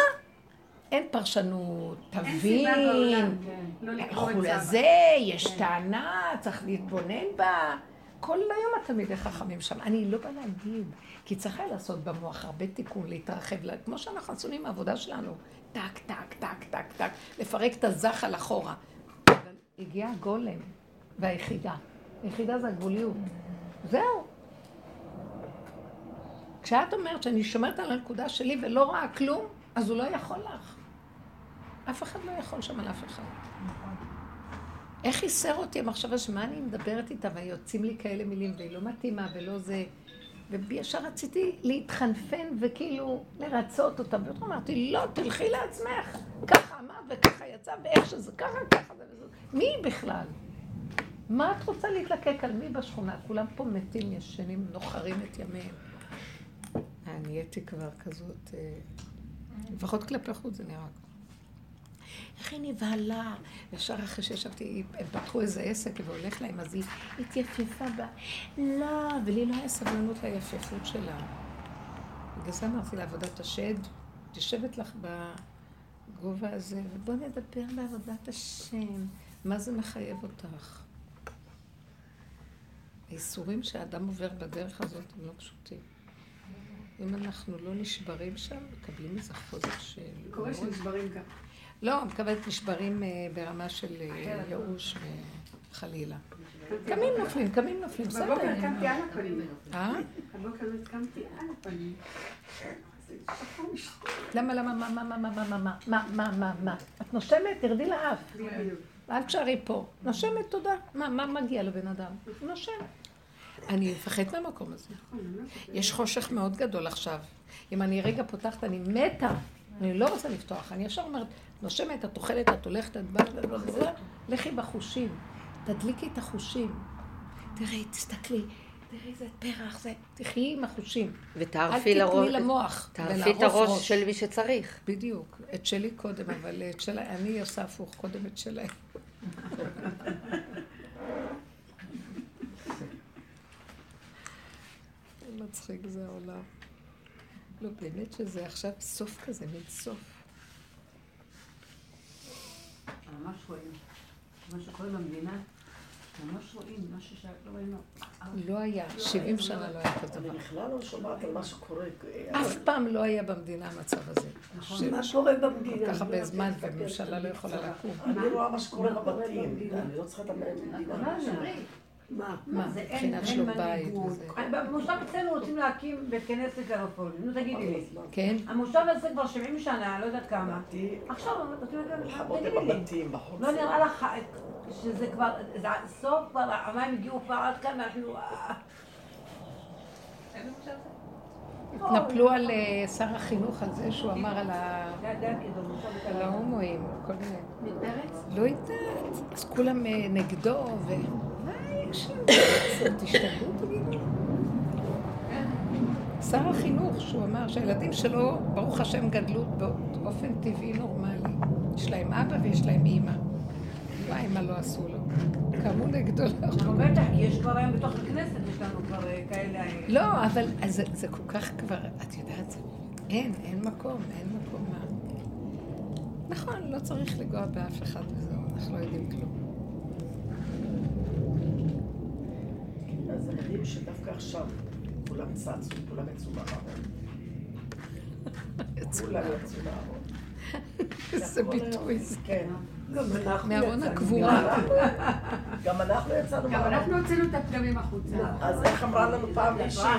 אין פרשנות, תבין, אין סיבה בעולם, כן. לא לקרוא את זה. יש כן. טענה, צריך להתבונן בה. כל היום התלמידי חכמים שם. אני לא באה להגיד, כי צריך היה לעשות במוח הרבה תיקון, להתרחב, לה- כמו שאנחנו עשינו עם העבודה שלנו. טק, טק, טק, טק, טק, לפרק את הזחל אחורה. אבל הגיע הגולם והיחידה. היחידה זה הגבוליות. זהו. כשאת אומרת שאני שומרת על הנקודה שלי ולא רואה כלום, אז הוא לא יכול לך. אף אחד לא יכול שם על אף אחד. איך ייסר אותי המחשבה שמה אני מדברת איתה ויוצאים לי כאלה מילים והיא לא מתאימה ולא זה. וישר רציתי להתחנפן וכאילו לרצות אותה. ואתה אמרתי, לא, תלכי לעצמך. ככה אמרת וככה יצא, ואיך שזה ככה, ככה זה וזה. מי בכלל? מה את רוצה להתלקק על מי בשכונה? כולם פה מתים, ישנים, נוחרים את ימיהם. אה, נהייתי כבר כזאת, אה, לפחות כלפי חוץ זה נראה. איך היא נבהלה? ישר אחרי שישבתי, הם פתחו איזה עסק והולך להם, אז היא התייפפה בה. לא, ולי לא היה סבלנות ליפייפות שלה. בגלל זה אמרתי לעבודת השד, את יושבת לך בגובה הזה, ובוא נדבר בעבודת השם. מה זה מחייב אותך? האיסורים שהאדם עובר בדרך הזאת הם לא פשוטים. אם אנחנו לא נשברים שם, מקבלים איזה חוזק של... קורה שנשברים גם. לא, מקבלת נשברים אה, ברמה של אה, ייאוש וחלילה. קמים נופלים, קמים נופלים, בסדר. בבוקר קמתי על הפנים. אה? הבוקר לא קמתי על הפנים. למה, למה, מה, מה, מה, מה, מה, מה, מה, מה, מה, מה? את נושמת? תרדי לאף. אל תשארי פה. נושמת, תודה. מה, מה מגיע לבן אדם? נושם. אני מפחד מהמקום הזה. יש חושך מאוד גדול עכשיו. אם אני רגע פותחת, אני מתה. אני לא רוצה לפתוח. אני ישר אומרת, נושמת, את אוכלת, את הולכת, את בלה, בלה, לכי בחושים. תדליקי את החושים. תראי, תסתכלי. תראי איזה פרח זה. תחיי עם החושים. ותערפי אל לראש, תתני למוח. תערפי את הראש של מי שצריך. בדיוק. את שלי קודם, אבל את שלה, אני עושה הפוך, קודם את שלהם. [laughs] זה מצחיק זה העולם. לא, באמת שזה עכשיו סוף כזה, מין סוף. ממש רואים. מה שקורה במדינה, ממש רואים, משהו שלא ראינו. לא היה, 70 שנה לא היה כזה אני דבר. בכלל לא שומעת על מה שקורה. אה, אף פעם לא היה במדינה המצב הזה. נכון. מה קורה במדינה? ככה בזמן, וממשלה לא יכולה לקום. אני רואה מה שקורה בבתים. אני לא צריכה את המדינה. מה? מה, זה אין, מנהיגות. במושב אצלנו רוצים להקים בית כנסת לרפורמים, נו תגידי לי. כן? המושב הזה כבר 70 שנה, לא יודעת כמה. עכשיו, רוצים להקים, מלחמות תגידי לי. בבתים, בחוץ. לא נראה לך שזה כבר, זה סוף כבר, המים הגיעו כבר עד כאן, ואנחנו... אה, התנפלו על אה, שר החינוך על זה שהוא אמר על. ההומואים, כל מיני. מפרץ? לא יודעת, אז כולם אה, נגדו, ו... שר החינוך, שהוא אמר שהילדים שלו, ברוך השם, גדלו באופן טבעי נורמלי. יש להם אבא ויש להם אימא. מה אימא לא עשו לו? קמו נגדו בטח, יש כבר היום בתוך הכנסת, יש לנו כבר אה, כאלה... אה, לא, אבל זה, כל כך כבר, את יודעת, אין, אין מקום, אין מקום מה. נכון, לא צריך לגוע באף אחד וזהו, אנחנו לא יודעים כלום. מדהים שדווקא עכשיו כולם צצו, כולם יצאו מהארון. כולם יצאו מהארון. איזה ביטוי זה. כן. גם אנחנו מארון יצאנו. הקבורה. גם אנחנו יצאנו גם מהארון. אנחנו הוצאנו את הפגמים החוצה. אז איך אמרה לנו פעם מישהי?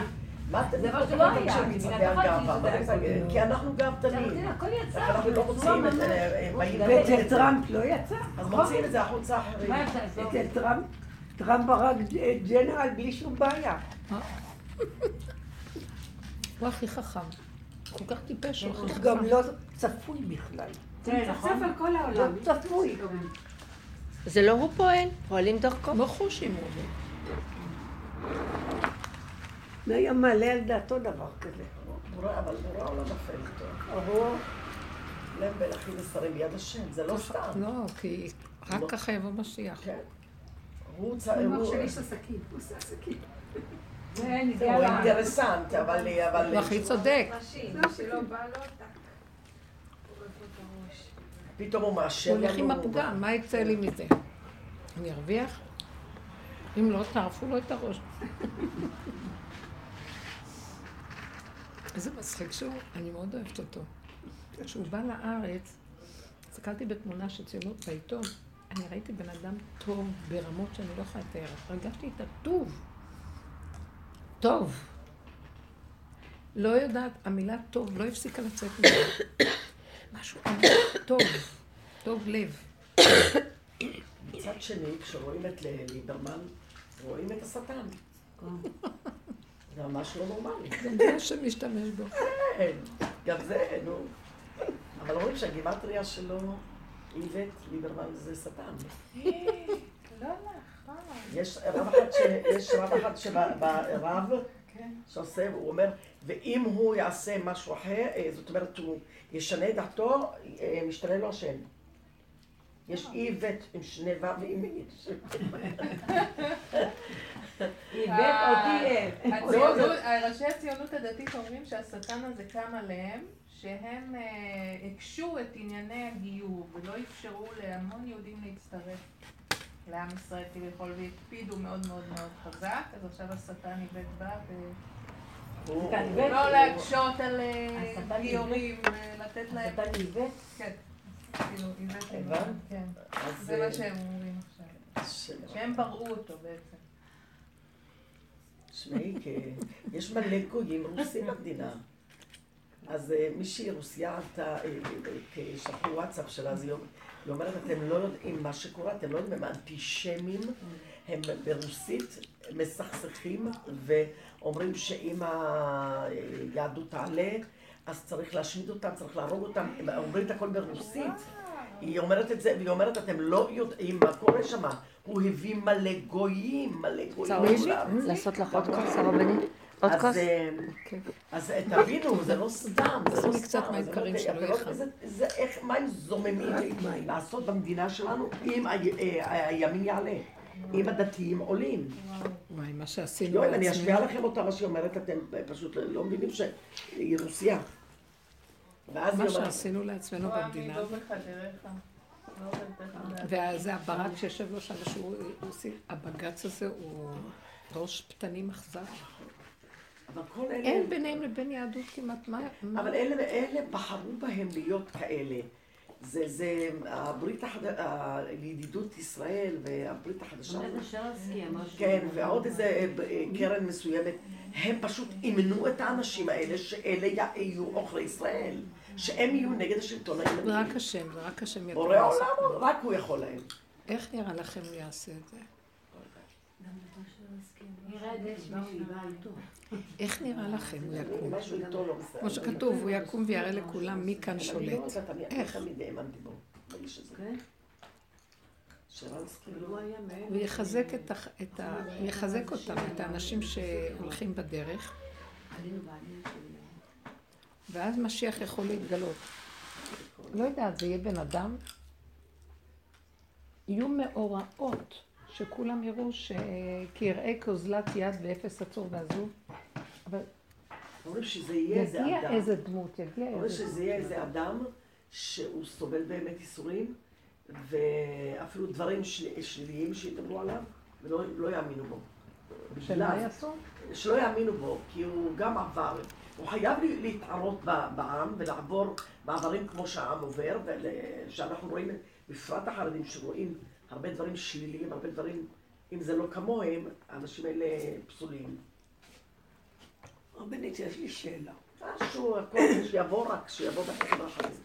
מה אתם מצווי נכון, הגאווה? כי אנחנו גאוותנים. אנחנו לא מוציאים את זה, אה, ואצל את זה. טראמפ לא יצא. אז מוציאים את זה החוצה אחרים. מה יצא? עזוב. אצל טראמפ, טראמפ הרג ג'נרל בלי שום בעיה. הוא הכי חכם. כל כך טיפש, הוא הכי גם חכם. לא צפוי בכלל. כן, נכון. צפצף על כל לא העולם. צפוי. זה לא הוא פועל? פועלים דרכו? כמו חושים הוא עובד. לא היה מעלה על דעתו דבר כזה. אבל בורא העולם נופל איתו. הרוע, לב מלכים ושרים ביד השם, זה לא סתם. לא, כי רק ככה יבוא משיח. כן. הוא איש עסקים, הוא עושה עסקים. [laughs] הוא. אינטרסנט, אבל... אבל- הוא הכי צודק. פתאום הוא מאשר הוא. הולך עם הפגם, מה יצא לי מזה? אני ארוויח? אם לא, טרפו לו את הראש. [laughs] איזה מצחיק שהוא, אני מאוד אוהבת אותו. כשהוא בא לארץ, הסתכלתי בתמונה של ציונות בעיתון, אני ראיתי בן אדם טוב ברמות שאני לא יכולה לתאר. הרגשתי את הטוב. טוב. לא יודעת, המילה טוב לא הפסיקה לצאת ממנו. משהו עמוק, טוב, טוב לב. מצד שני, כשרואים את ליברמן, רואים את השטן. זה ממש לא נורמלי. גם זה השם משתמש בו. כן, גם זה, נו. אבל רואים שהגימטריה שלו, איווט ליברמן זה שטן. לא נכון. יש רב אחד, שברב כן. שעושה, הוא אומר, ואם הוא יעשה משהו אחר, אה, זאת אומרת, הוא ישנה את דעתו, אה, משתנה לו השם. יש איווט עם שני ו' ועם. איבד אותי אה. הציונות, ראשי הציונות הדתית אומרים שהשטן הזה קם עליהם, שהם אה, הקשו את ענייני הגיור ולא אפשרו להמון יהודים להצטרף לעם ישראל כביכול והקפידו מאוד מאוד מאוד חזק, אז עכשיו השטן איבד איווט? ולא להקשות על אה, השטן גיורים, אה, לתת להם, אתה איבד? כן, כאילו איבד? כן, זה מה שהם אומרים עכשיו, שהם בראו אותו בעצם. תשמעי, יש מלא גויים רוסים במדינה. אז אה, מישהי רוסיה עלתה, אה, אה, שלחו וואטסאפ שלה, אז היא אומרת- אתם לא יודעים מה שקורה, אתם לא יודעים, הם אנטישמים, הם ברוסית מסכסכים ואומרים שאם היהדות תעלה, אז צריך להשמיד אותם, צריך להרוג אותם, הם אומרים את הכל ברוסית. היא אומרת את זה, והיא אומרת, אתם לא יודעים מה קורה שם. הוא הביא מלא גויים, מלא גויים. לכולם. לעשות לך עוד כוס, הרבנית? עוד אז, כוס? אה, כן. אז אה, תבינו, זה לא סתם, זה לא סתם, מים זה לא- לא- זה איך, מה הם זוממים לעשות במדינה שלנו אם אה, הימין יעלה, אם הדתיים עולים. וואי, מה שעשינו יואל, אני. אשמיע לכם אותה, מה שהיא אומרת, אתם פשוט לא מבינים שהיא רוסיה. מה שעשינו לעצמנו לא במדינה. לא וזה הברק שיושב לו שם, שהוא עושה, הבג"ץ הזה הוא ראש פתנים אכזר. אבל כל אלה, אין ביניהם לבין יהדות כמעט, מה? אבל אלה, אלה בחרו בהם להיות כאלה. זה, זה, הברית החד... הידידות ישראל והברית החדשה. כן, ועוד איזה אה, אה, קרן מסוימת, הם פשוט אימנו את האנשים האלה שאלה יהיו עוכרי ישראל, שהם יהיו נגד השלטון זה הימני. רק השם, זה רק השם יכול בורא. עולם, רק הוא יכול להם. איך נראה לכם הוא יעשה את זה? ירד אש שהיא באה איתו. איך נראה לכם הוא [laughs] יקום? לא. כמו שכתוב, הוא יקום ויראה לכולם מי כאן לא שולט. אני איך? כן? אבל הוא יחזק את ה... את ה... הוא יחזק אותם, את האנשים שהולכים בדרך. ואז משיח יכול להתגלות. לא יודעת, זה יהיה בן אדם. יהיו מאורעות, שכולם יראו ש... כי יראה כאוזלת יד ואפס עצור ועזוב, אבל אומרים שזה יהיה איזה יגיע אדם. איזה דמות, יגיע אומרים איזה שזה יהיה איזה אדם שהוא סובל באמת ייסורים, ואפילו דברים של- שליליים שידברו עליו, ולא לא יאמינו בו. בגלל- יעשו? שלא יאמינו בו, כי הוא גם עבר. הוא חייב להתערות בעם ולעבור מעברים כמו שהעם עובר, ושאנחנו רואים, בפרט החרדים שרואים הרבה דברים שליליים, הרבה דברים, אם זה לא כמוהם, האנשים האלה פסולים. רבנית, יש לי שאלה. משהו, הכל, שיבוא רק, שיבוא בחברה החרדית.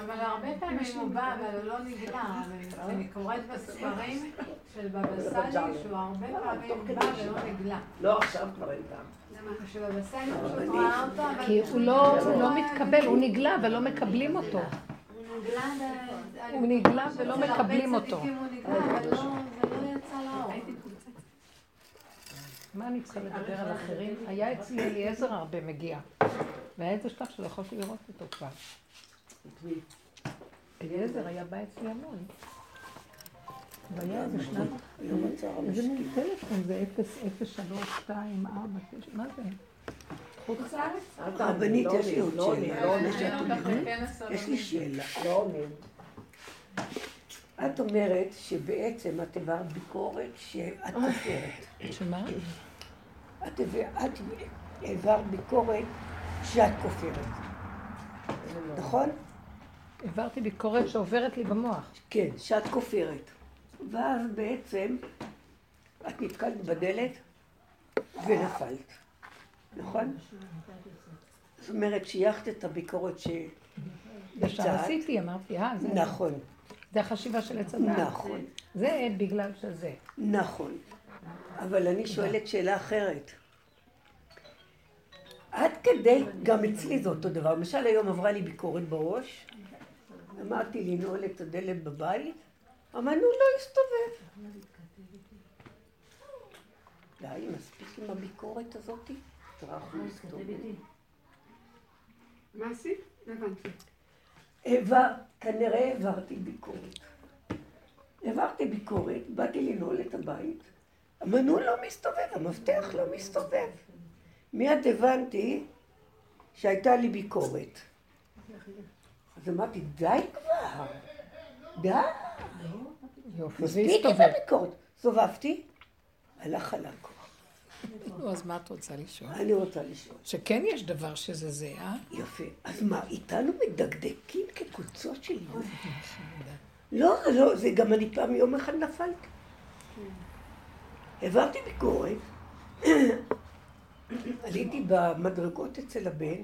אבל הרבה פעמים הוא בא, אבל הוא לא נגלה. אני קוראת בספרים של בבא סאלי שהוא הרבה פעמים בא ולא נגלה. לא, עכשיו כבר אין אבל... כי הוא לא, הוא לא מתקבל, הוא נגלה ולא מקבלים אותו. הוא נגלה ב- הוא נגלה ולא מקבלים אותו. לא-. מה אני צריכה לדבר על אחרים? היה אצלי אליעזר הרבה מגיע. והיה איזה שלב שלא יכולתי לראות אותו כבר. אליעזר היה בא אצלי המון. והיה איזה שנת... איזה מין טלפון זה 00324, מה זה? חוץ לארץ? רבנית, יש לי עוד לא שאלה. לא יש לי שאלה. לא עונים. את אומרת שבעצם את העברת ביקורת שאת כופרת. שמה? את את העברת ביקורת שאת כופרת. נכון? העברתי ביקורת שעוברת לי במוח. כן, שאת כופרת. ואז בעצם את נתקלת בדלת ונפלת. נכון? זאת אומרת, שייכת את הביקורת ישר שבצד. עשיתי, אמרתי, אה, זה... נכון, זה החשיבה של עץ הדת. נכון, זה בגלל שזה. נכון. אבל אני שואלת שאלה אחרת. עד כדי, גם אצלי זה אותו דבר. למשל היום עברה לי ביקורת בראש, אמרתי לנעול את הדלת בבית, המנעול לא הסתובב. די, מספיק עם הביקורת הזאתי. טרח לא הסתובב. מה עשית? לא הבנתי. העבר, כנראה העברתי ביקורת. העברתי ביקורת, באתי לנעול את הבית, המנעול לא מסתובב, המפתח לא מסתובב. מיד הבנתי שהייתה לי ביקורת. אז אמרתי, די כבר, די, יופי, זה מספיק עם הסתובב. הביקורת. סובבתי, הלך על הכוח. נו, אז מה את רוצה לשאול? אני רוצה לשאול. שכן יש דבר שזה זה, אה? יפה. אז מה, איתנו מדקדקים כקוצות של יום? לא, לא, זה גם אני פעם יום אחד נפלתי. העברתי ביקורת, [clears throat] עליתי במדרגות אצל הבן,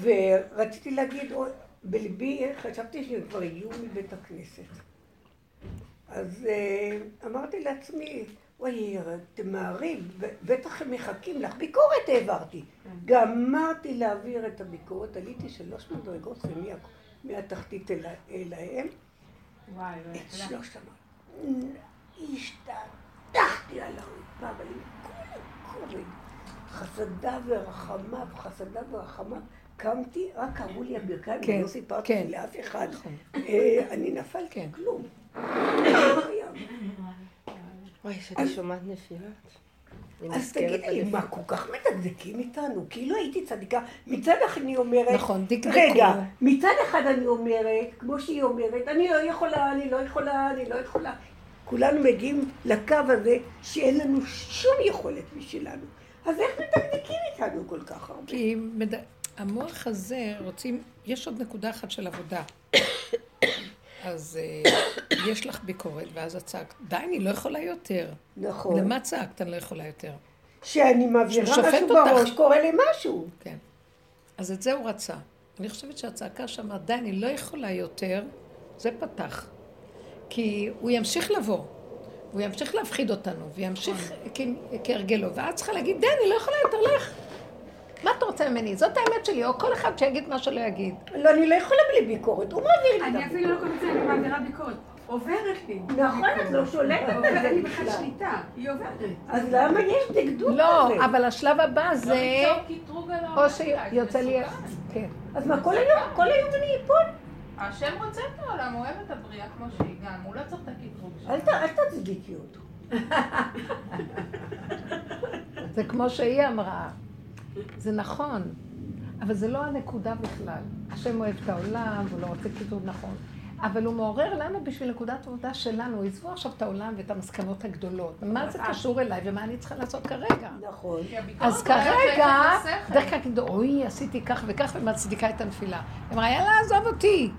ורציתי להגיד, בליבי חשבתי שהם כבר הגיעו מבית הכנסת. אז אה, אמרתי לעצמי, וואי, תמהרי, ב- בטח הם מחכים לך. ביקורת העברתי. גמרתי להעביר את הביקורת, עליתי שלוש מדרגות מהתחתית אל- אליהם. וואי, לא את יכולה. שלושתם. השתטחתי על הרצפה, אבל עם כל הכובד. חסדה ורחמיו, חסדה ורחמיו. קמתי, רק קראו לי הברכיים, כן, ולא סיפרתי כן. לאף אחד. אה, אני נפלתי, כן. כלום. [coughs] וואי, שאני שומעת נפילות. אז תגידי לי. מה, כל כך מדקדקים איתנו? כאילו הייתי צדיקה. מצד אחד אני אומרת... נכון, דקדקו. רגע, מצד אחד אני אומרת, כמו שהיא אומרת, אני לא יכולה, אני לא יכולה, אני לא יכולה. כולנו מגיעים לקו הזה שאין לנו שום יכולת משלנו. אז איך מדקדקים איתנו כל כך הרבה? כי מד... המוח הזה רוצים, יש עוד נקודה אחת של עבודה. אז אה, יש לך ביקורת, ואז את צעקת, די, אני לא יכולה יותר. נכון. למה צעקת, אני לא יכולה יותר? שאני מעבירה משהו. בראש, קורה לי משהו. כן. אז את זה הוא רצה. אני חושבת שהצעקה שם, די, אני לא יכולה יותר, זה פתח. כי הוא ימשיך לבוא, הוא ימשיך להפחיד אותנו, וימשיך כ- כהרגלו, ואת צריכה להגיד, די, אני לא יכולה יותר, לך. מה אתה רוצה ממני? זאת האמת שלי, או כל אחד שיגיד מה שלא יגיד. לא, אני לא יכולה בלי ביקורת, הוא מעביר לי את אני אפילו לא הביקורת. קוראת אני מעבירה ביקורת. עוברת לי. נכון, את לא שולטת אין לי בכלל. שליטה. היא עוברת. אז למה יש דקדוק כזה? לא, אבל השלב הבא לא זה... על או. שיוצא לי... כן. אז מה, כל היום, כל היום אני אפול? השם רוצה את העולם, הוא אוהב את הבריאה כמו שהיא גם, הוא לא צריך את הקטרוג שלו. אל תצדיקי אותו. זה כמו שהיא אמרה. זה נכון, אבל זה לא הנקודה בכלל. השם אוהב את העולם, והוא לא רוצה קיטור נכון. אבל הוא מעורר לנו בשביל נקודת עבודה שלנו. עזבו עכשיו את העולם ואת המסקנות הגדולות. מה זה קשור אליי ומה אני צריכה לעשות כרגע? נכון. אז כרגע. דרך כלל תגידו, אוי, עשיתי כך וכך ומצדיקה את הנפילה. היא אמרה, יאללה, עזוב אותי.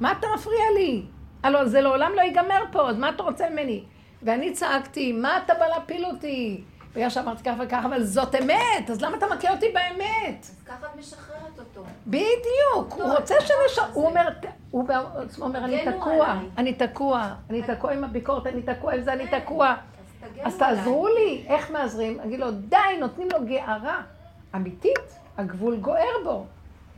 מה אתה מפריע לי? הלוא זה לעולם לא ייגמר פה, אז מה אתה רוצה ממני? ואני צעקתי, מה אתה בא להפיל אותי? בגלל שאמרתי כך וכך, אבל זאת אמת, אז למה אתה מכה אותי באמת? אז ככה את משחררת אותו. בדיוק, הוא רוצה שנשאר, הוא אומר, הוא בעצמו אומר, אני תקוע. אני תקוע, אני תקוע עם הביקורת, אני תקוע עם זה, אני תקוע. אז תגנו אז תעזרו לי, איך מעזרים? אגיד לו, די, נותנים לו גערה אמיתית, הגבול גוער בו.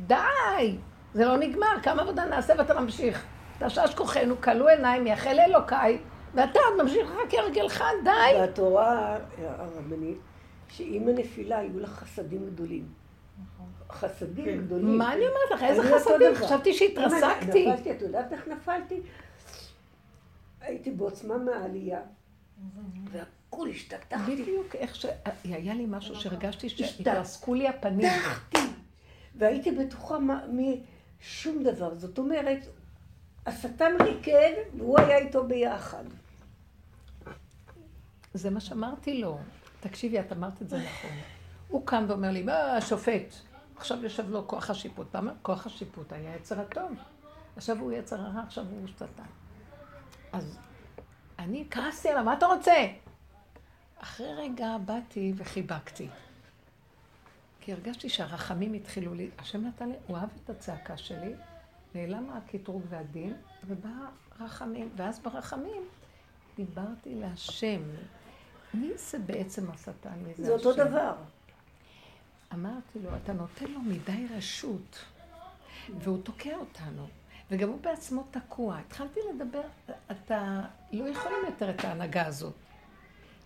די, זה לא נגמר, כמה עבודה נעשה ואתה ממשיך. תשש כוחנו, כלו עיניים, יחל אלוקיי, ואתה עוד ממשיך לך כהרגלך, די. והתורה הרבנית, שעם הנפילה היו לה חסדים גדולים. חסדים גדולים. מה אני אומרת לך? איזה חסדים? חשבתי שהתרסקתי. נפלתי, את יודעת איך נפלתי? הייתי בעוצמה מהעלייה, והכול השתכתכתי. בדיוק איך ש... היה לי משהו שהרגשתי השתק- שהתרסקו לי הפנים. והייתי בטוחה מה- משום דבר. זאת אומרת, השטן ריקד, והוא היה איתו ביחד. זה מה שאמרתי לו. תקשיבי, את אמרת את זה נכון. הוא קם ואומר לי, מה השופט? עכשיו יושב לו כוח השיפוט. אומר, כוח השיפוט היה יצר הטוב. עכשיו הוא יצר הרע, עכשיו הוא שטן. אז אני כעסתי עליו, מה אתה רוצה? אחרי רגע באתי וחיבקתי. כי הרגשתי שהרחמים התחילו לי, השם נתן לי, הוא אהב את הצעקה שלי, נעלם הקטרוג והדין, ובא רחמים, ואז ברחמים דיברתי להשם. מי זה בעצם השטן? מי זה זה אותו? דבר. אמרתי לו, אתה נותן לו מדי רשות, והוא תוקע אותנו, וגם הוא בעצמו תקוע. התחלתי לדבר, אתה לא יכולים יותר את ההנהגה הזאת,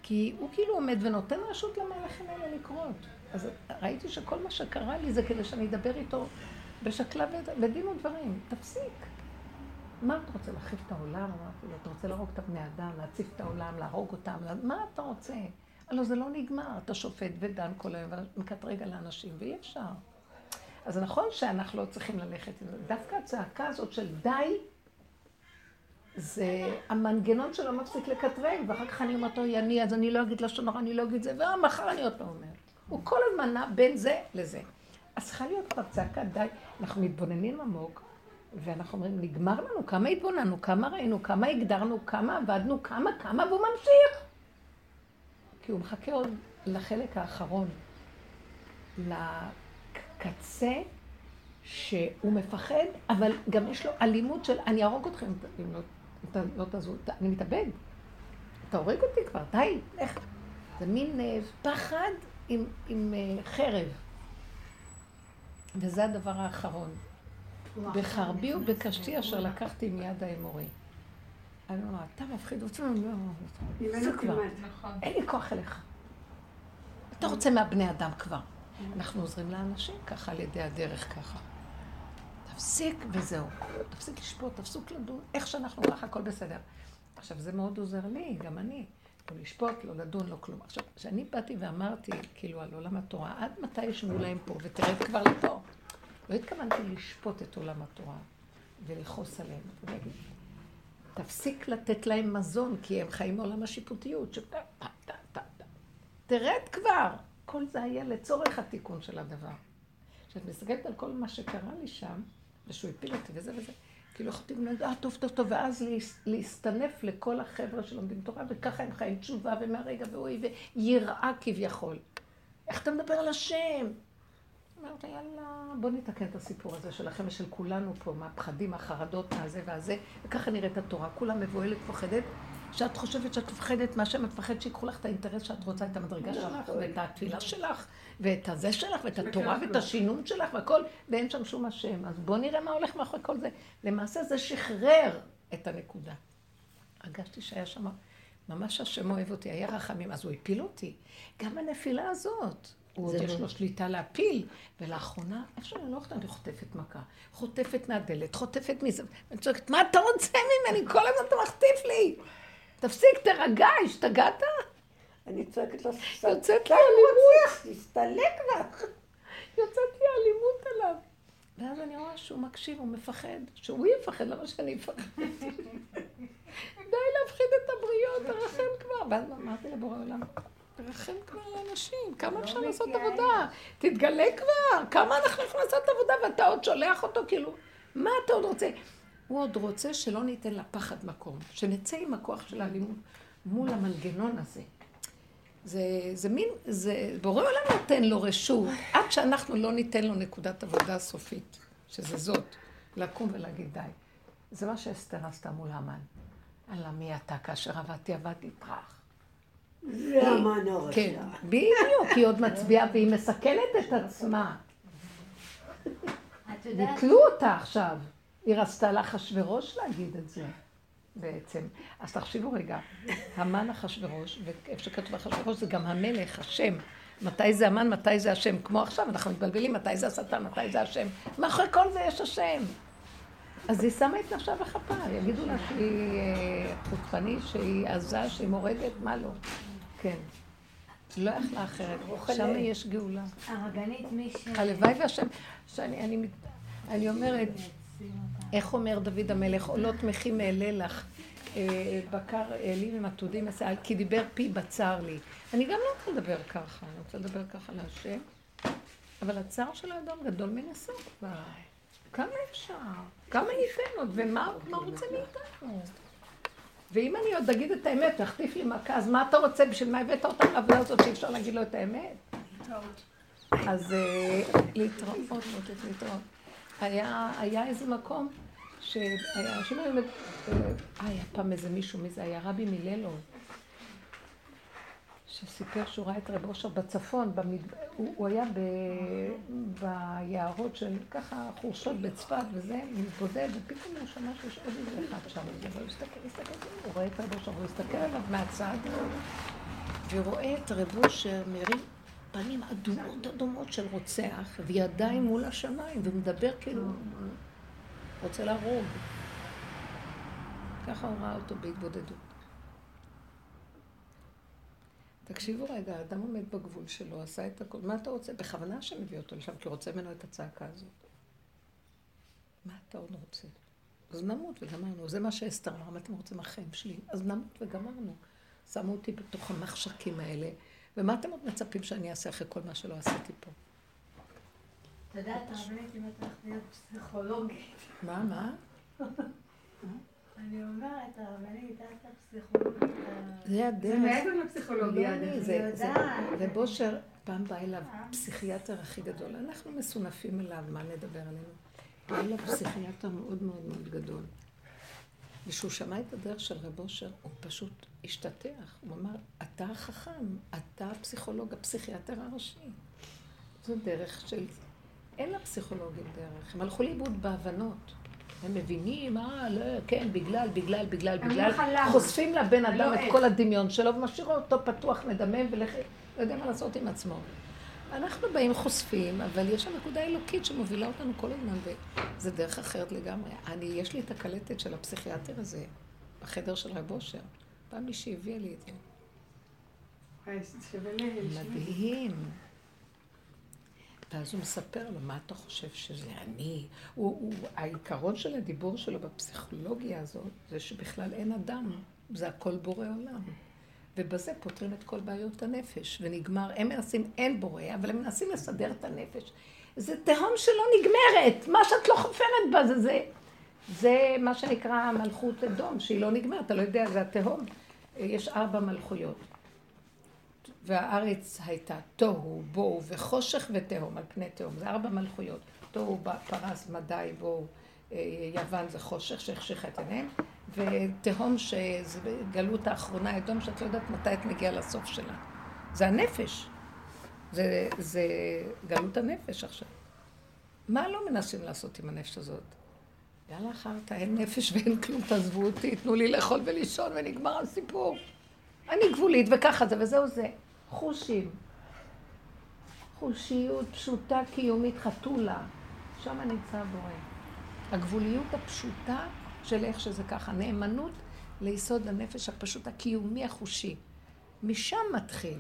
כי הוא כאילו עומד ונותן רשות למהלכים האלה לקרות. אז ראיתי שכל מה שקרה לי זה כדי שאני אדבר איתו בשקלה בדין ודברים. תפסיק. מה אתה רוצה, להחריב את העולם? אמרתי לו, אתה רוצה להרוג את הבני אדם, להציף את העולם, להרוג אותם? מה אתה רוצה? הלוא זה לא נגמר, אתה שופט ודן כל היום ומקטרג על האנשים, ואי אפשר. אז נכון שאנחנו לא צריכים ללכת עם זה. דווקא הצעקה הזאת של די, זה המנגנון שלו מפסיק לקטרג, ואחר כך אני אומרת, אוי, אני, אז אני לא אגיד לשון הרע, אני לא אגיד זה, ומחר אני עוד פעם אומרת. הוא כל הזמן נע בין זה לזה. אז צריכה להיות כבר צעקה די, אנחנו מתבוננים עמוק, ואנחנו אומרים, נגמר לנו, כמה התבוננו, כמה ראינו, כמה הגדרנו, כמה עבדנו, כמה, כמה, והוא ממשיך. כי הוא מחכה עוד לחלק האחרון, לקצה שהוא מפחד, אבל גם יש לו אלימות של אני אהרוג אתכם אם לא, אתה לא תעזרו, אני מתאבד. אתה הורג אותי כבר, די, איך? זה מין אה, פחד עם, עם אה, חרב. וזה הדבר האחרון. בחרבי ובקשתי אשר לקחתי מיד האמורי. אני אומרת, אתה מפחיד אותי, לא, ממנו זה כבר. נכון. אין לי כוח אליך. אתה רוצה מהבני אדם כבר. אנחנו עוזרים לאנשים ככה, על ידי הדרך ככה. תפסיק וזהו. תפסיק לשפוט, תפסיק לדון, איך שאנחנו ככה, הכל בסדר. עכשיו, זה מאוד עוזר לי, גם אני. לא לשפוט, לא לדון, לא כלום. עכשיו, כשאני באתי ואמרתי, כאילו, על עולם התורה, עד מתי ישבו להם פה, ותרד כבר לפה. לא התכוונתי לשפוט את עולם התורה ולכעוס עליהם. תפסיק לתת להם מזון, כי הם חיים מעולם השיפוטיות. תרד כבר. כל זה היה לצורך התיקון של הדבר. כשאת מסתכלת על כל מה שקרה לי שם, ושהוא הפיל אותי וזה וזה, כאילו יכולתי להגיד, אה, טוב, טוב, טוב, ואז להס- להסתנף לכל החבר'ה שלומדים תורה, וככה הם חיים תשובה, ומהרגע ואוי, ויראה כביכול. איך אתה מדבר על השם? אמרתי, יאללה, בוא נתקן את הסיפור הזה שלכם ושל כולנו פה, מהפחדים, מהחרדות, מהזה והזה, וככה נראית התורה. כולה מבוהלת, פוחדת, שאת חושבת שאת מפחדת מהשם, את מפחדת שיקחו לך את האינטרס שאת רוצה, את המדרגה שלך, ואת התפילה שלך, ואת הזה שלך, ואת התורה, ואת השינון שלך, והכל, ואין שם שום השם. אז בוא נראה מה הולך מאחורי כל זה. למעשה זה שחרר את הנקודה. הרגשתי שהיה שם, ממש השם אוהב אותי, היה רחמים, אז הוא הפיל אותי. גם הנפילה הזאת, הוא עוד זה יש לא- לו שליטה להפיל, ולאחרונה, איפה שאני לא הולכת, אני חוטפת מכה. חוטפת מהדלת, חוטפת מזה, ואני צועקת, מה אתה רוצה ממני? כל הזמן אתה מחטיף לי. תפסיק, תרגע, השתגעת? אני צועקת לו, יוצאת לי "סלקה, אלימות. תסתלק לך. יוצאת לי אלימות עליו. ואז אני רואה שהוא מקשיב, הוא מפחד. שהוא יפחד, למה שאני אפחד? די להפחיד את הבריות, תרחם כבר. ואז אמרתי לבורא עולם, תרחם כבר לאנשים, כמה אפשר לעשות עבודה? תתגלה כבר, כמה אנחנו יכולים לעשות עבודה ואתה עוד שולח אותו, כאילו, מה אתה עוד רוצה? הוא עוד רוצה שלא ניתן לפחד מקום, שנצא עם הכוח של האלימות מול המנגנון הזה. זה, זה מין, זה, בורא עולם נותן לו רשות, עד שאנחנו לא ניתן לו נקודת עבודה סופית, שזה זאת, לקום ולהגיד די. זה מה שאסתר עשתה מול המן. אללה מי אתה כאשר עבדתי עבדתי פרח. זה המן הרשע. כן, בדיוק, היא עוד מצביעה והיא מסכנת את עצמה. ביטלו אותה עכשיו. היא רצתה לאחשוורוש להגיד את זה, בעצם. אז תחשבו רגע, המן אחשוורוש, ואיפה שכתוב אחשוורוש זה גם המלך, השם. מתי זה המן, מתי זה השם. כמו עכשיו, אנחנו מתבלבלים מתי זה השטן, מתי זה השם. מאחורי כל זה יש השם. אז היא שמה את נפשה בכפה, יגידו לה שהיא אה, חוצפנית, שהיא עזה, שהיא מורדת, מה לא. כן. לא יכלה אחרת. שם יש גאולה. הרבנית, מי ש... הלוואי והשם, שאני אני, אומרת, איך אומר דוד המלך, עולות מחים אעלה לך, אה, בקר אלי ומטודים אעשה, כי דיבר פי בצר לי. אני גם לא רוצה לדבר ככה, אני רוצה לדבר ככה להשם, אבל הצער של האדם גדול מנסה כבר. כמה אפשר? כמה ייתן עוד? ומה הוא רוצה מאיתנו? ואם אני עוד אגיד את האמת, תחטיף לי מכה, אז מה אתה רוצה? בשביל מה הבאת אותם לעבודה הזאת שאי אפשר להגיד לו את האמת? אז אה, להתראות, מותק, להתראות. היה, איזה מקום שהיה, אנשים היו, מד- אה, היה פעם איזה מישהו, מי זה היה? רבי מיללו, שסיפר שהוא ראה את רב אושר בצפון, במד... הוא, הוא היה ב... ביערות של ככה חורשות בצפת וזה, מתבודד, ופתאום הוא שמע שיש עוד איזה אחד שם, והוא הסתכל, הסתכל, הוא רואה את רב אושר, הוא הסתכל עליו מהצד, ורואה את רב אושר מרים פנים אדומות אדומות של רוצח, וידיים מול השמיים, ומדבר כאילו, רוצה להרוג. ככה הוא ראה אותו בהתבודדות. תקשיבו רגע, האדם עומד בגבול שלו, עשה את הכל, מה אתה רוצה? בכוונה שמביא אותו לשם, כי הוא רוצה ממנו את הצעקה הזאת. מה אתה עוד רוצה? אז נמות וגמרנו. זה מה שאסתר אמר, מה אתם רוצים מהחיים שלי? אז נמות וגמרנו. שמו אותי בתוך המחשקים האלה, ומה אתם עוד מצפים שאני אעשה אחרי כל מה שלא עשיתי פה? את יודעת, הרבנית, אם את הולכת להיות פסיכולוגית, מה, מה? [laughs] אני אומרת, הרבנית, את הפסיכולוגית. ה- זה זה הדרך. מעבר לפסיכולוגיה. לא. זה, זה, יודעת. רב אושר פעם בא אליו פסיכיאטר הכי גדול, אנחנו מסונפים אליו, מה נדבר עלינו? [laughs] בא אליו פסיכיאטר מאוד מאוד מאוד גדול. וכשהוא שמע את הדרך של רב אושר, הוא פשוט השתתח. הוא אמר, אתה החכם, אתה הפסיכולוג, הפסיכיאטר הראשי. זו דרך של... אין לפסיכולוגים דרך, הם הלכו לאיבוד בהבנות. הם מבינים, אה, לא, כן, בגלל, בגלל, בגלל, בגלל. חושפים לבן לא אדם את. כל הדמיון שלו ומשאירו אותו פתוח, מדמם ולך... לא יודע מה לעשות עם עצמו. אנחנו באים חושפים, אבל יש שם נקודה אלוקית שמובילה אותנו כל הזמן, וזה דרך אחרת לגמרי. אני, יש לי את הקלטת של הפסיכיאטר הזה, בחדר של רב אושר. פעם מישהי הביאה לי את זה. מדהים. ואז הוא מספר לו, מה אתה חושב שזה אני? הוא, הוא, העיקרון של הדיבור שלו בפסיכולוגיה הזאת, זה שבכלל אין אדם, זה הכל בורא עולם. ובזה פותרים את כל בעיות הנפש, ונגמר, הם מנסים, אין בורא, אבל הם מנסים לסדר את הנפש. זה תהום שלא נגמרת, מה שאת לא חופרת בה זה זה. זה מה שנקרא מלכות אדום, שהיא לא נגמרת, אתה לא יודע, זה התהום. יש ארבע מלכויות. והארץ הייתה תוהו, בוהו וחושך ותהום על פני תהום. זה ארבע מלכויות. תוהו, פרס, מדי, בוהו, אה, יוון זה חושך שהחשיכה את עיניהם, ותהום שזה גלות האחרונה, אדום, שאת לא יודעת מתי את מגיעה לסוף שלה. זה הנפש. זה, זה גלות הנפש עכשיו. מה לא מנסים לעשות עם הנפש הזאת? יאללה חרטא, אין נפש ואין כלום, תעזבו אותי, תנו לי לאכול ולישון ונגמר הסיפור. אני גבולית וככה זה וזהו זה. חושים. חושיות פשוטה קיומית חתולה. שם נמצא הבורא. הגבוליות הפשוטה של איך שזה ככה. נאמנות ליסוד הנפש הפשוט הקיומי החושי. משם מתחיל.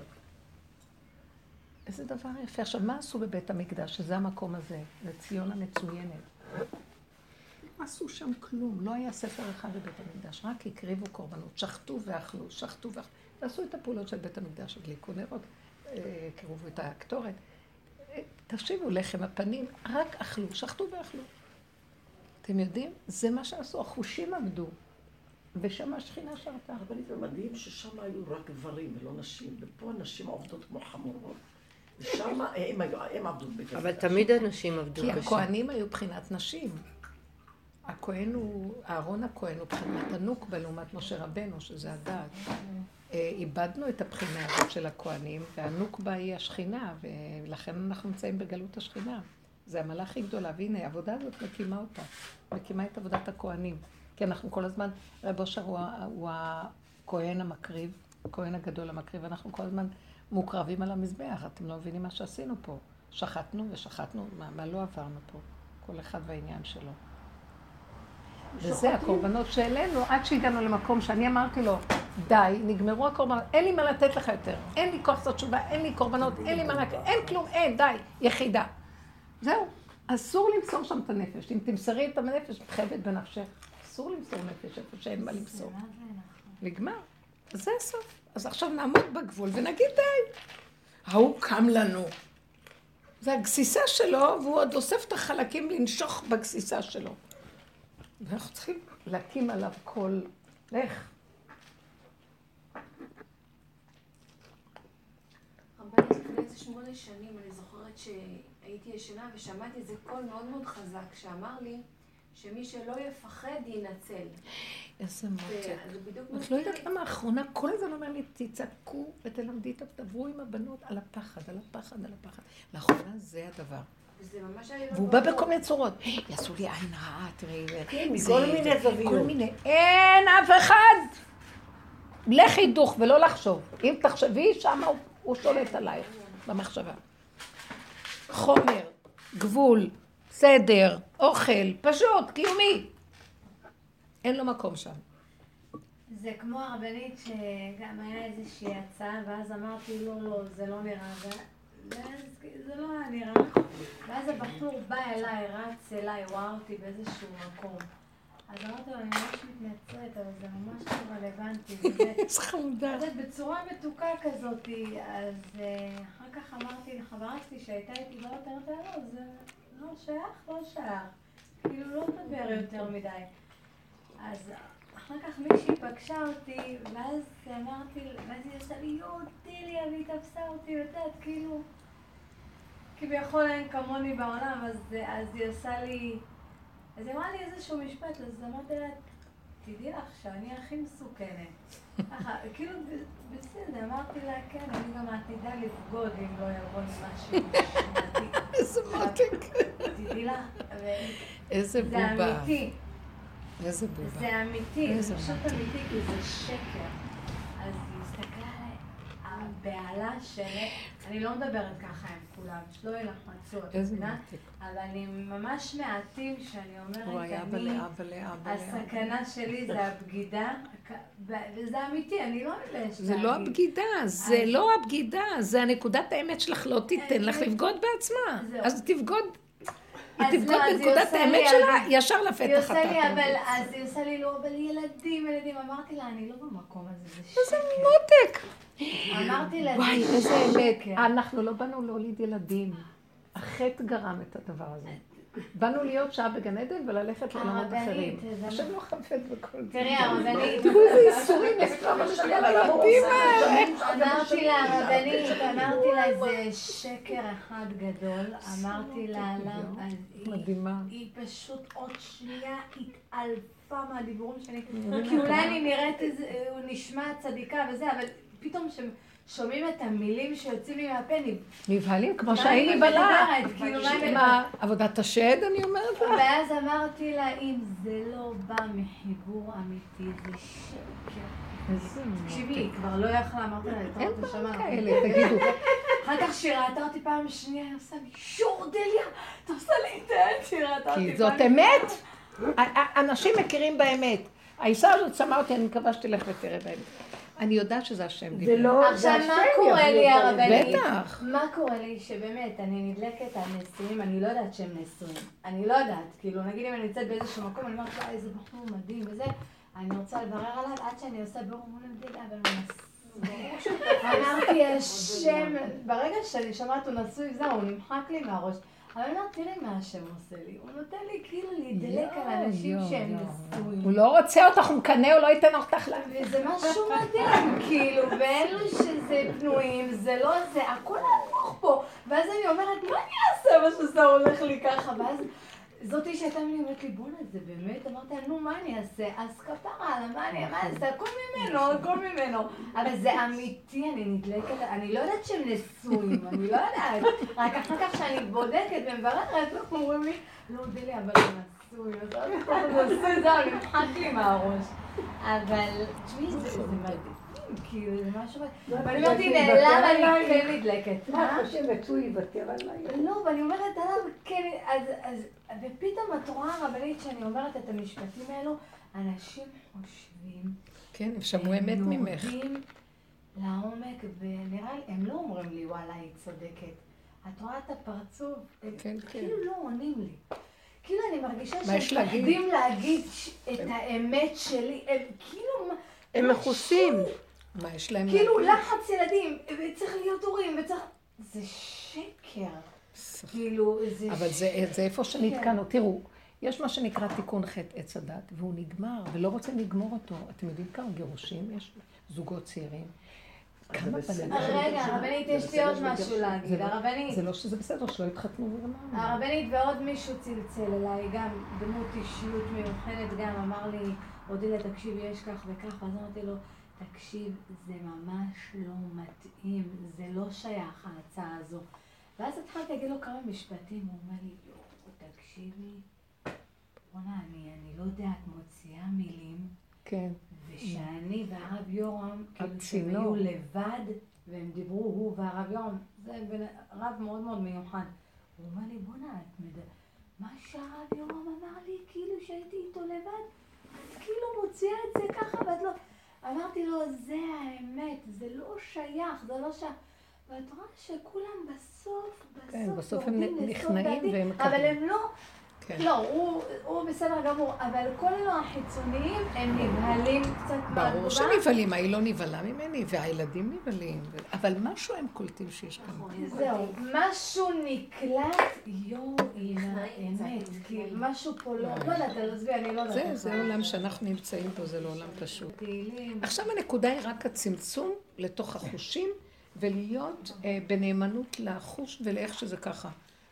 איזה דבר יפה. עכשיו, מה עשו בבית המקדש, שזה המקום הזה, לציון המצוינת? לא עשו שם כלום, לא היה ספר אחד בבית המקדש, רק הקריבו קורבנות, שחטו ואכלו, שחטו ואכלו, ועשו את הפעולות של בית המקדש, הדליקו נרות, אה, קירבו את הקטורת. אה, תשיבו לחם הפנים, רק אכלו, שחטו ואכלו. אתם יודעים? זה מה שעשו, החושים עבדו, ושם השכינה שרתה. הרבנית, זה מדהים ששם היו רק גברים ולא נשים, ופה הנשים עובדות כמו חמורות. ושם הם היו- הם עבדו בבית אבל המקדש. תמיד הנשים עבדו כי קשה. הכוהנים היו בחינת נשים. הכהן הוא, אהרון הכהן הוא בחינת הנוקבה לעומת משה רבנו, שזה הדעת. אה, איבדנו את הבחינה הזאת של הכהנים, והנוקבה היא השכינה, ולכן אנחנו נמצאים בגלות השכינה. זה המעלה הכי גדולה, והנה, העבודה הזאת מקימה אותה. מקימה את עבודת הכהנים. כי אנחנו כל הזמן, רב אושר הוא, הוא הכהן המקריב, הכהן הגדול המקריב, ואנחנו כל הזמן מוקרבים על המזבח. אתם לא מבינים מה שעשינו פה. שחטנו ושחטנו, מה, מה לא עברנו פה? כל אחד והעניין שלו. וזה הקורבנות שהעלינו עד שהגענו למקום שאני אמרתי לו, די, נגמרו הקורבנות, אין לי מה לתת לך יותר, אין לי כוח לעשות תשובה, אין לי קורבנות, אין לי מה לתת, אין כלום, אין, די, יחידה. זהו, אסור למסור שם את הנפש. אם תמסרי את הנפש, חייבת בנפשך. אסור למסור נפש איפה שאין מה למסור. נכון? נגמר. זה הסוף. אז עכשיו נעמוד בגבול ונגיד די. ההוא קם לנו. זה הגסיסה שלו, והוא עוד אוסף את החלקים לנשוך בגסיסה שלו. ואנחנו צריכים להקים עליו כל... לך. שמונה שנים, אני זוכרת שהייתי ישנה ושמעתי איזה קול מאוד מאוד חזק שאמר לי שמי שלא יפחד ינצל. איזה מותק. את לא יודעת למה האחרונה כל הזמן אומר לי, תצעקו ותלמדי, תדברו עם הבנות על הפחד, על הפחד, על הפחד. לאחרונה זה הדבר. והוא בא בכל מיני צורות. יעשו לי עין רעה, תראי. כן, מכל מיני זוויות. כל מיני. אין אף אחד! לכי דוך ולא לחשוב. אם תחשבי, שם הוא, שולט עלייך במחשבה. חומר, גבול, סדר, אוכל, פשוט, קיומי. אין לו מקום שם. זה כמו הרבנית שגם היה איזושהי הצעה, ואז אמרתי, לא, לא, זה לא נראה, זה לא היה נראה. ואז הבחור בא אליי, רץ אליי, הוא ראה אותי באיזשהו מקום. אז אמרתי לו, אני ממש מתנצלת, אבל זה ממש לא רלוונטי. [laughs] איזה חמודה. אז בצורה מתוקה כזאת, אז אה, אחר כך אמרתי לחברה שלי שהייתה איתי לא יותר מדי, לא, זה לא שייך, לא שייך. כאילו, לא מדבר יותר מדי. אז אחר כך מישהי פגשה אותי, ואז אמרתי, ואז היא עושה לי, יואו, טיליה, והיא תפסה אותי, יודעת, כאילו, כביכול אין כמוני בעולם, אז, אז היא עושה לי, אז היא אמרה לי איזשהו משפט, אז אמרתי לה, תדעי לך שאני הכי מסוכנת. [laughs] ככה, כאילו, בסדר, אמרתי לה, כן, אני גם עתידה לבגוד אם לא יבוא לי משהו. [laughs] איזה מותק. תדעי לך, [laughs] איזה זה בובה. אמיתי. איזה בובה. זה אמיתי, זה פשוט. אמיתי, כי זה שקר. אז היא הסתכלה עליי, הבהלה של... אני לא מדברת ככה עם כולם, שלא יהיה לך מצות, את מבינה? מותק. אבל אני ממש מעטים שאני אומרת, הוא היה אני... הסכנה שלי זה הבגידה, וזה אמיתי, אני לא מתביישת זה לא. הבגידה, זה לא הבגידה, זה הנקודת האמת שלך לא תיתן לך אה, לבגוד בעצמה. אז תבגוד, היא תבגוד לא, היא בנקודת עושה האמת שלה, ישר היא לפתח עושה אתה לי, אבל. אז היא עושה לי, לא, אבל ילדים, ילדים. אמרתי לה, אני לא במקום הזה, זה שקר. איזה מותק. אמרתי לה, וואי, זה איזה אמת. שקר. אנחנו לא באנו להוליד ילדים. החטא גרם את הדבר הזה. באנו להיות שעה בגן עדן וללכת לעולמות הרבנית, אחרים. השם לא חפץ בכל זה. תראי, הרבנית, תראו איזה ייסורים יש לנו על הילדים האלה. אמרתי לה, הרבנית, [laughs] אמרתי לה, זה שקר אחד גדול. אמרתי לה, למה? אז היא- מדהימה. היא פשוט עוד שנייה התעלפה מהדיבורים שלי. כי אולי אני נראית איזה, הוא נשמע צדיקה וזה, אבל פתאום כששומעים את המילים שיוצאים לי מהפה, נבהלים כמו בלהט. מדברת? כאילו, מה עבודת השד אני אומרת לך? ואז אמרתי לה, אם זה לא בא מחיבור אמיתי, זה שקר. תקשיבי, היא כבר לא יכלה, אמרתי לה, אין דברים. כאלה, תגידו. [laughs] אחר כך שהיא ראתה אותי פעם שנייה, היא עושה לי, שור דליה, אתה עושה לי את העט, שהיא ראתה אותי כי זאת אמת. אנשים מכירים באמת. האישה הזאת שמה אותי, אני מקווה שתלך ותראה באמת. אני יודעת שזה השם זה דיבר. לא, עכשיו, מה קורה לי, הרבנית? בטח. מה קורה לי שבאמת, אני נדלקת על נשואים, אני לא יודעת שהם נשואים. אני לא יודעת. כאילו, נגיד אם אני נמצאת באיזשהו מקום, אני אומרת, וואי, איזה בחור מדהים וזה, אני רוצה לברר עליו עד שאני עושה ברור, אומרים לי, אבל הוא נשוי. [laughs] אמרתי, השם, ברגע שאני שומעת הוא נשוי, זהו, הוא נמחק לי מהראש. אבל אומרת, תראי מה השם עושה לי. הוא נותן לי כאילו להידלק על אנשים שהם. נשואים. הוא לא רוצה אותך, הוא מקנא, הוא לא ייתן אותך ל... וזה משהו מדהים, כאילו, ואלו שזה פנויים, זה לא זה, הכל הפוך פה. ואז אני אומרת, מה אני אעשה מה שזה הולך לי ככה? ואז זאתי שהייתה לי אומרת לי, בואנה, זה באמת? אמרתי לה, נו, מה אני אעשה? אז כפרה, מה אני, זה, הכל ממנו, הכל ממנו. אבל זה אמיתי, אני נדלקת, אני לא יודעת שהם נשואים, אני לא יודעת. רק אחר כך שאני בודקת ומבררת, אומרים לי, לא, דלי, אבל הוא נשוי, אז נשוי, זהו, נמחק לי מהראש. אבל, תשמעי, זה זה כאילו, זה משהו... ואני אומרת, הנה, למה אני כן נדלקת? מה את חושבת, הוא יוותר עליי? לא, ואני אומרת עליו, כן, אז, אז, ופתאום את רואה הרבנית שאני אומרת את המשפטים האלו, אנשים חושבים, כן, הם שמעו אמת ממך. הם יורדים לעומק, ונראה לי, הם לא אומרים לי, וואלה, היא צודקת. את רואה את הפרצוף, הם כן, כן. כאילו לא עונים לי. כאילו אני מרגישה מה יש שהם? מפחדים להגיד את האמת שלי, הם כאילו... הם מכוסים. מה יש להם? כאילו להגיד? לחץ ילדים, וצריך להיות הורים, וצריך... זה שקר. כאילו, זה... אבל זה, זה איפה כן. שנתקענו. תראו, יש מה שנקרא תיקון חטא עץ הדת, והוא נגמר, ולא רוצים לגמור אותו. אתם יודעים כמה גירושים יש? זוגות צעירים. כמה. רגע, הרבנית, יש לי עוד משהו להגיד. זה לא- הרבנית, זה לא שזה בסדר, שלא יתחתנו וגמרנו. הרבנית ועוד מישהו צלצל אליי, גם דמות אישיות מיוחדת, גם אמר לי, אודילה, תקשיבי, יש כך וכך, ואז אמרתי לו, תקשיב, זה ממש לא מתאים, זה לא שייך ההצעה הזו. ואז התחלתי להגיד לו כמה משפטים, הוא אומר לי, יואו, תקשיבי, בוא'נה, אני, אני לא יודעת, מוציאה מילים, כן. ושאני והרב יורם, כאילו שהם. היו לבד, והם דיברו, הוא והרב יורם, זה בן- רב מאוד מאוד מיוחד. הוא אומר לי, בוא'נה, את מד... מה שהרב יורם אמר לי, כאילו שהייתי איתו לבד, את כאילו מוציאה את זה ככה, ואת לא... אמרתי לו, זה האמת, זה לא שייך, זה לא שייך. ואת רואה שכולם בסוף, כן, בסוף, בסוף הם נכנעים והם אבל מקבלים. הם לא, כן. לא, הוא, הוא בסדר גמור, אבל כל אלו החיצוניים, הם נבהלים קצת ברור שנבהלים, ההיא לא נבהלה ממני, והילדים נבהלים. אבל משהו הם קולטים שיש כאן. זהו, משהו נקלט, יואו, הנה האמת, כי משהו פה לא, לא יודעת, עזבי, אני לא יודעת. זה, עולם שאנחנו נמצאים בו, זה לא עולם פשוט. עכשיו הנקודה היא רק הצמצום לתוך החושים, ולהיות אה, בנאמנות לחוש ולאיך שזה ככה.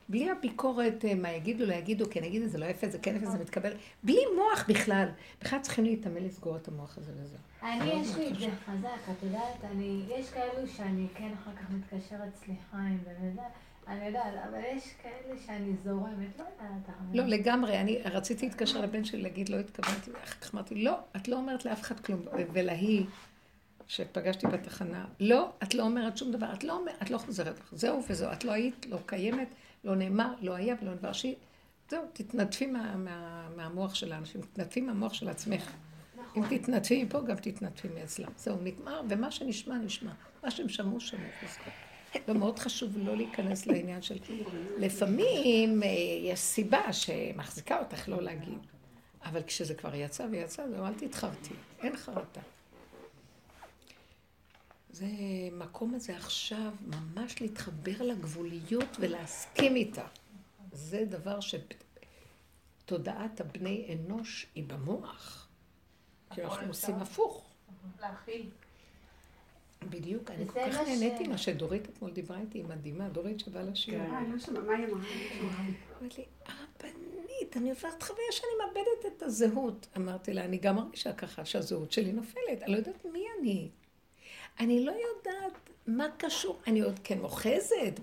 בלי הביקורת, אה, מה יגידו, לא יגידו, כן יגידו, זה לא יפה, זה כן יפה, זה מתקבל. בלי מוח בכלל. בכלל צריכים להתאמן לסגור את המוח הזה וזהו. אני, יש לי את זה חזק, את יודעת, אני, יש כאלו שאני כן אחר כך מתקשרת סליחה עם וזה, אני יודעת, אבל יש כאלה שאני זורמת, לא יודעת. לא, לגמרי. אני רציתי להתקשר לבן שלי להגיד, לא התכוונתי, אחר כך אמרתי, לא, את לא אומרת לאף אחד כלום. ולהיא, שפגשתי בתחנה, לא, את לא אומרת שום דבר, את לא את לא חוזרת לך. זהו וזהו, את לא היית, לא קיימת, לא נאמר, לא היה ולא נדבר. שהיא, זהו, תתנדפי מה, מה, מהמוח של האנשים, תתנדפי מהמוח של עצמך. אם תתנדפי מפה, גם תתנדפי מאצלם. זהו, נגמר, ומה שנשמע, נשמע. מה שהם שמעו, שמעו. וזהו. לא, חשוב לא להיכנס לעניין של... לפעמים אה, יש סיבה שמחזיקה אותך לא להגיד. אבל כשזה כבר יצא ויצא, זהו, אל תתחרטי. אין חרטה. זה מקום הזה עכשיו, ממש להתחבר לגבוליות ולהסכים איתה. זה דבר שתודעת הבני אנוש היא במוח. כי אנחנו עושים הפוך. להכיל. בדיוק, אני כל כך מה ש- נהניתי מה שדורית אתמול דיברה איתי, היא מדהימה, דורית שבאה לשיר. אה, אני לא שומעת, מה היא אמרה? היא אומרת לי, הרבנית, אני עוברת חוויה שאני מאבדת את הזהות. אמרתי לה, אני גם מרגישה ככה שהזהות שלי נופלת, אני לא יודעת מי אני. אני לא יודעת מה קשור, אני עוד כן אוחזת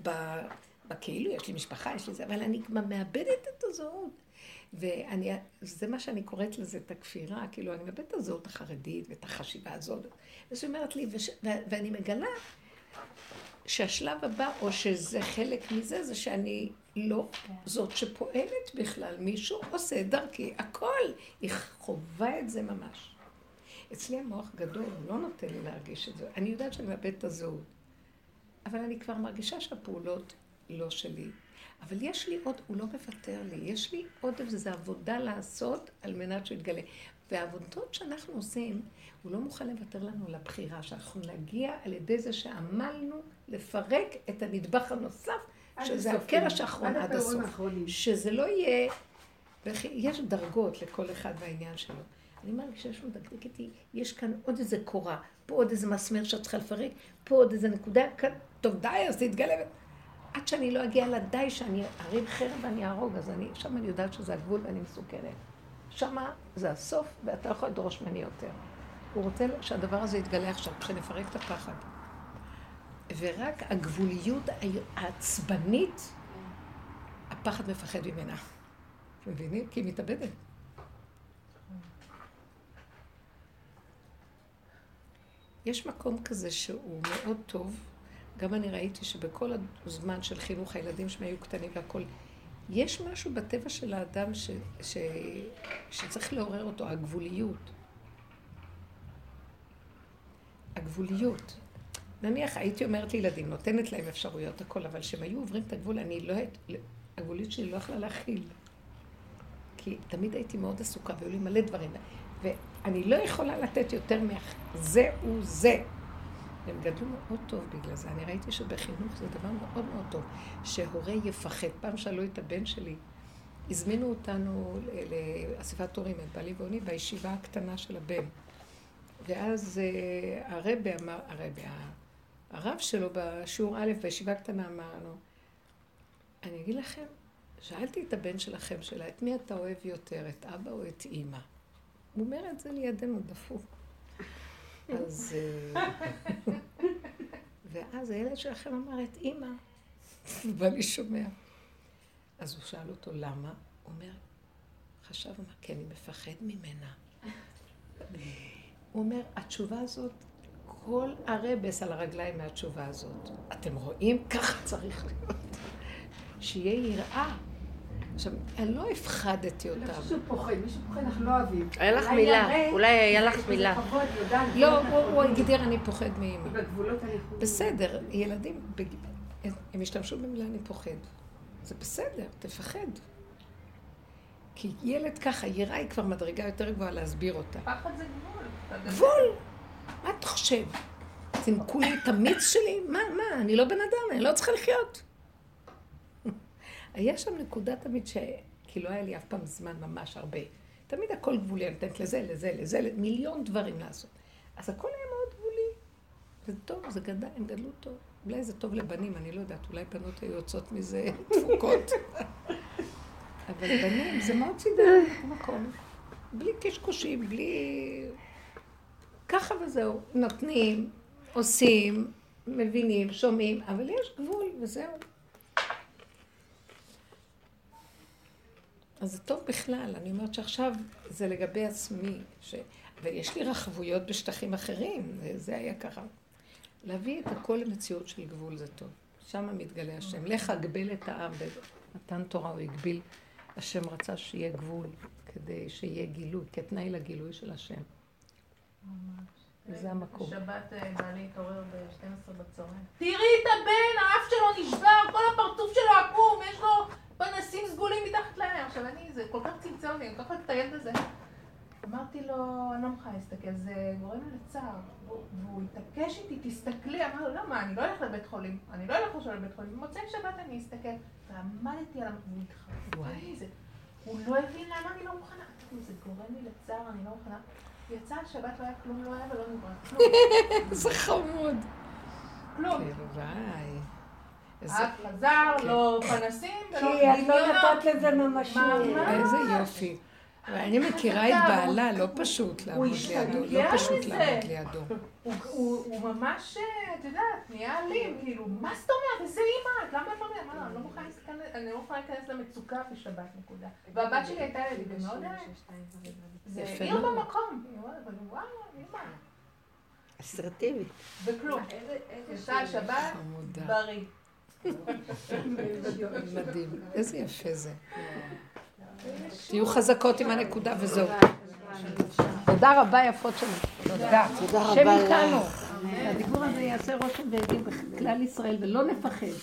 בכאילו, יש לי משפחה, יש לי זה, אבל אני כבר מאבדת את הזהות. ואני, זה מה שאני קוראת לזה, את הכפירה, כאילו, אני מאבדת את הזהות החרדית ואת החשיבה הזאת. אז היא אומרת לי, וש, ו, ואני מגלה שהשלב הבא, או שזה חלק מזה, זה שאני לא זאת שפועלת בכלל. מישהו עושה דרכי, הכל. היא חווה את זה ממש. אצלי המוח גדול, הוא לא נותן לי להרגיש את זה. אני יודעת שאני מאבדת את הזהות. אבל אני כבר מרגישה שהפעולות לא שלי. אבל יש לי עוד, הוא לא מוותר לי, יש לי עוד איזו עבודה לעשות על מנת שהוא יתגלה. והעבודות שאנחנו עושים, הוא לא מוכן לוותר לנו על הבחירה, שאנחנו נגיע על ידי זה שעמלנו לפרק את הנדבך הנוסף, שזה הקרש האחרון עד הסוף. שזה לא יהיה, יש דרגות לכל אחד והעניין שלו. אני מרגישה שהוא מדקדק איתי, יש כאן עוד איזה קורה, פה עוד איזה מסמר שאת צריכה לפרק, פה עוד איזה נקודה, כאן, טוב די, אז תתגלה. עד שאני לא אגיע לדי שאני ארים חרב ואני אהרוג, אז אני, שם אני יודעת שזה הגבול ואני מסוכנת. שם זה הסוף, ואתה לא יכול לדרוש ממני יותר. הוא רוצה שהדבר הזה יתגלה עכשיו, כשנפרק את הפחד. ורק הגבוליות העצבנית, הפחד מפחד ממנה. מבינים? כי היא מתאבדת. יש מקום כזה שהוא מאוד טוב. גם אני ראיתי שבכל הזמן של חינוך הילדים שהם היו קטנים והכול, יש משהו בטבע של האדם ש, ש, שצריך לעורר אותו, הגבוליות. הגבוליות. נניח הייתי אומרת לילדים, נותנת להם אפשרויות, הכל, אבל כשהם היו עוברים את הגבול, אני לא... הגבוליות שלי לא יכלה להכיל. כי תמיד הייתי מאוד עסוקה, והיו לי מלא דברים. ואני לא יכולה לתת יותר מזה הוא זה. הם גדלו מאוד טוב בגלל זה. אני ראיתי שבחינוך זה דבר מאוד מאוד טוב, שהורה יפחד. פעם שאלו את הבן שלי, הזמינו אותנו לאספת הורים, את בעלי ואוני, בישיבה הקטנה של הבן. ואז אה, הרבה אמר, הרבה, הרב שלו בשיעור א' בישיבה הקטנה אמר לו, אני אגיד לכם, שאלתי את הבן שלכם שלה, את מי אתה אוהב יותר, את אבא או את אימא? הוא אומר את זה לידינו, דפוק. אז... אה, [laughs] ואז הילד שלכם אמר את אימא, [laughs] ואני שומע. אז הוא שאל אותו למה, הוא אומר, חשב, אמר, כי אני מפחד ממנה. הוא אומר, התשובה הזאת, כל הרבס על הרגליים מהתשובה הזאת. אתם רואים? ככה צריך להיות. שיהיה יראה. עכשיו, אני לא הפחדתי אותם. לא מישהו פוחד, מישהו פוחד, אנחנו לא אוהבים. היה לך מילה, אולי היה לך מילה. לא, הוא הגדיר אני פוחד מאמא. בסדר, ילדים, הם השתמשו במילה אני פוחד. זה בסדר, תפחד. כי ילד ככה, יראה היא כבר מדרגה יותר גבוהה להסביר אותה. פחד זה גבול. גבול! מה אתה חושב? זינקו לי את המיץ שלי? מה, מה? אני לא בן אדם, אני לא צריכה לחיות. היה שם נקודה תמיד ש... כי לא היה לי אף פעם זמן ממש הרבה. תמיד הכל גבולי, אני נותנת לזה, לזה, לזה, מיליון דברים לעשות. אז הכל היה מאוד גבולי. זה טוב, זה גדל, הם גדלו טוב. אולי זה טוב לבנים, אני לא יודעת, אולי בנות היו יוצאות מזה [laughs] תפוקות. אבל בנים, זה מאוד סידר במקום. בלי קשקושים, בלי... ככה וזהו. נותנים, עושים, מבינים, שומעים, אבל יש גבול, וזהו. אז זה טוב בכלל, אני אומרת שעכשיו זה לגבי עצמי, ש... ויש לי רחבויות בשטחים אחרים, וזה היה ככה. להביא את הכל למציאות של גבול זה טוב. שם מתגלה השם. לך אגבל את העם, במתן תורה הוא הגביל. השם רצה שיהיה גבול, כדי שיהיה גילוי, כתנאי לגילוי של השם. וזה המקום. בשבת אה, בעלי התעורר ב-12 בצהריים. תראי את הבן, האף שלו נשבר, כל הפרצוף שלו עקום, יש לו פנסים סגולים מתחת לעיניים. עכשיו אני, זה כל כך צמצם לי, אני כל כך את הילד הזה. אמרתי לו, אני לא מוכנה להסתכל, זה גורם לי לצער. והוא התעקש איתי, תסתכלי. אמר לו, למה, אני לא אלך לבית חולים. אני לא אלך עכשיו לבית חולים. במוצאי שבת אני אסתכל. ועמדתי עליו, והוא התחרט. הוא לא הבין למה אני לא מוכנה. זה גורם לי לצער, אני לא מוכנה. יצא שבת לא היה כלום, לא היה ולא נברא. [laughs] זה חמוד. כלום. אף חזר, לא פנסים ולא כי את לא נתת לזה ממשות. איזה יופי. ואני מכירה את בעלה, לא פשוט לעמוד לידו, לא פשוט לעמוד לידו. הוא ממש, את יודעת, נהיה אלים, כאילו, מה זאת אומרת? איזה אימא? למה את לא מבינה? אני לא מוכנה להיכנס למצוקה בשבת, נקודה. והבת שלי הייתה לי, ומאוד זה עיר במקום. אבל וואו, אימא. אסרטיבית. וכלום. יצא שבת, בריא. מדהים. איזה יפה זה. תהיו חזקות עם הנקודה וזהו. תודה רבה יפות שלי. תודה. תודה השם רבה איתנו. לך. הדיבור הזה יעשה רושם ויגיד בכלל ישראל, ולא נפחד.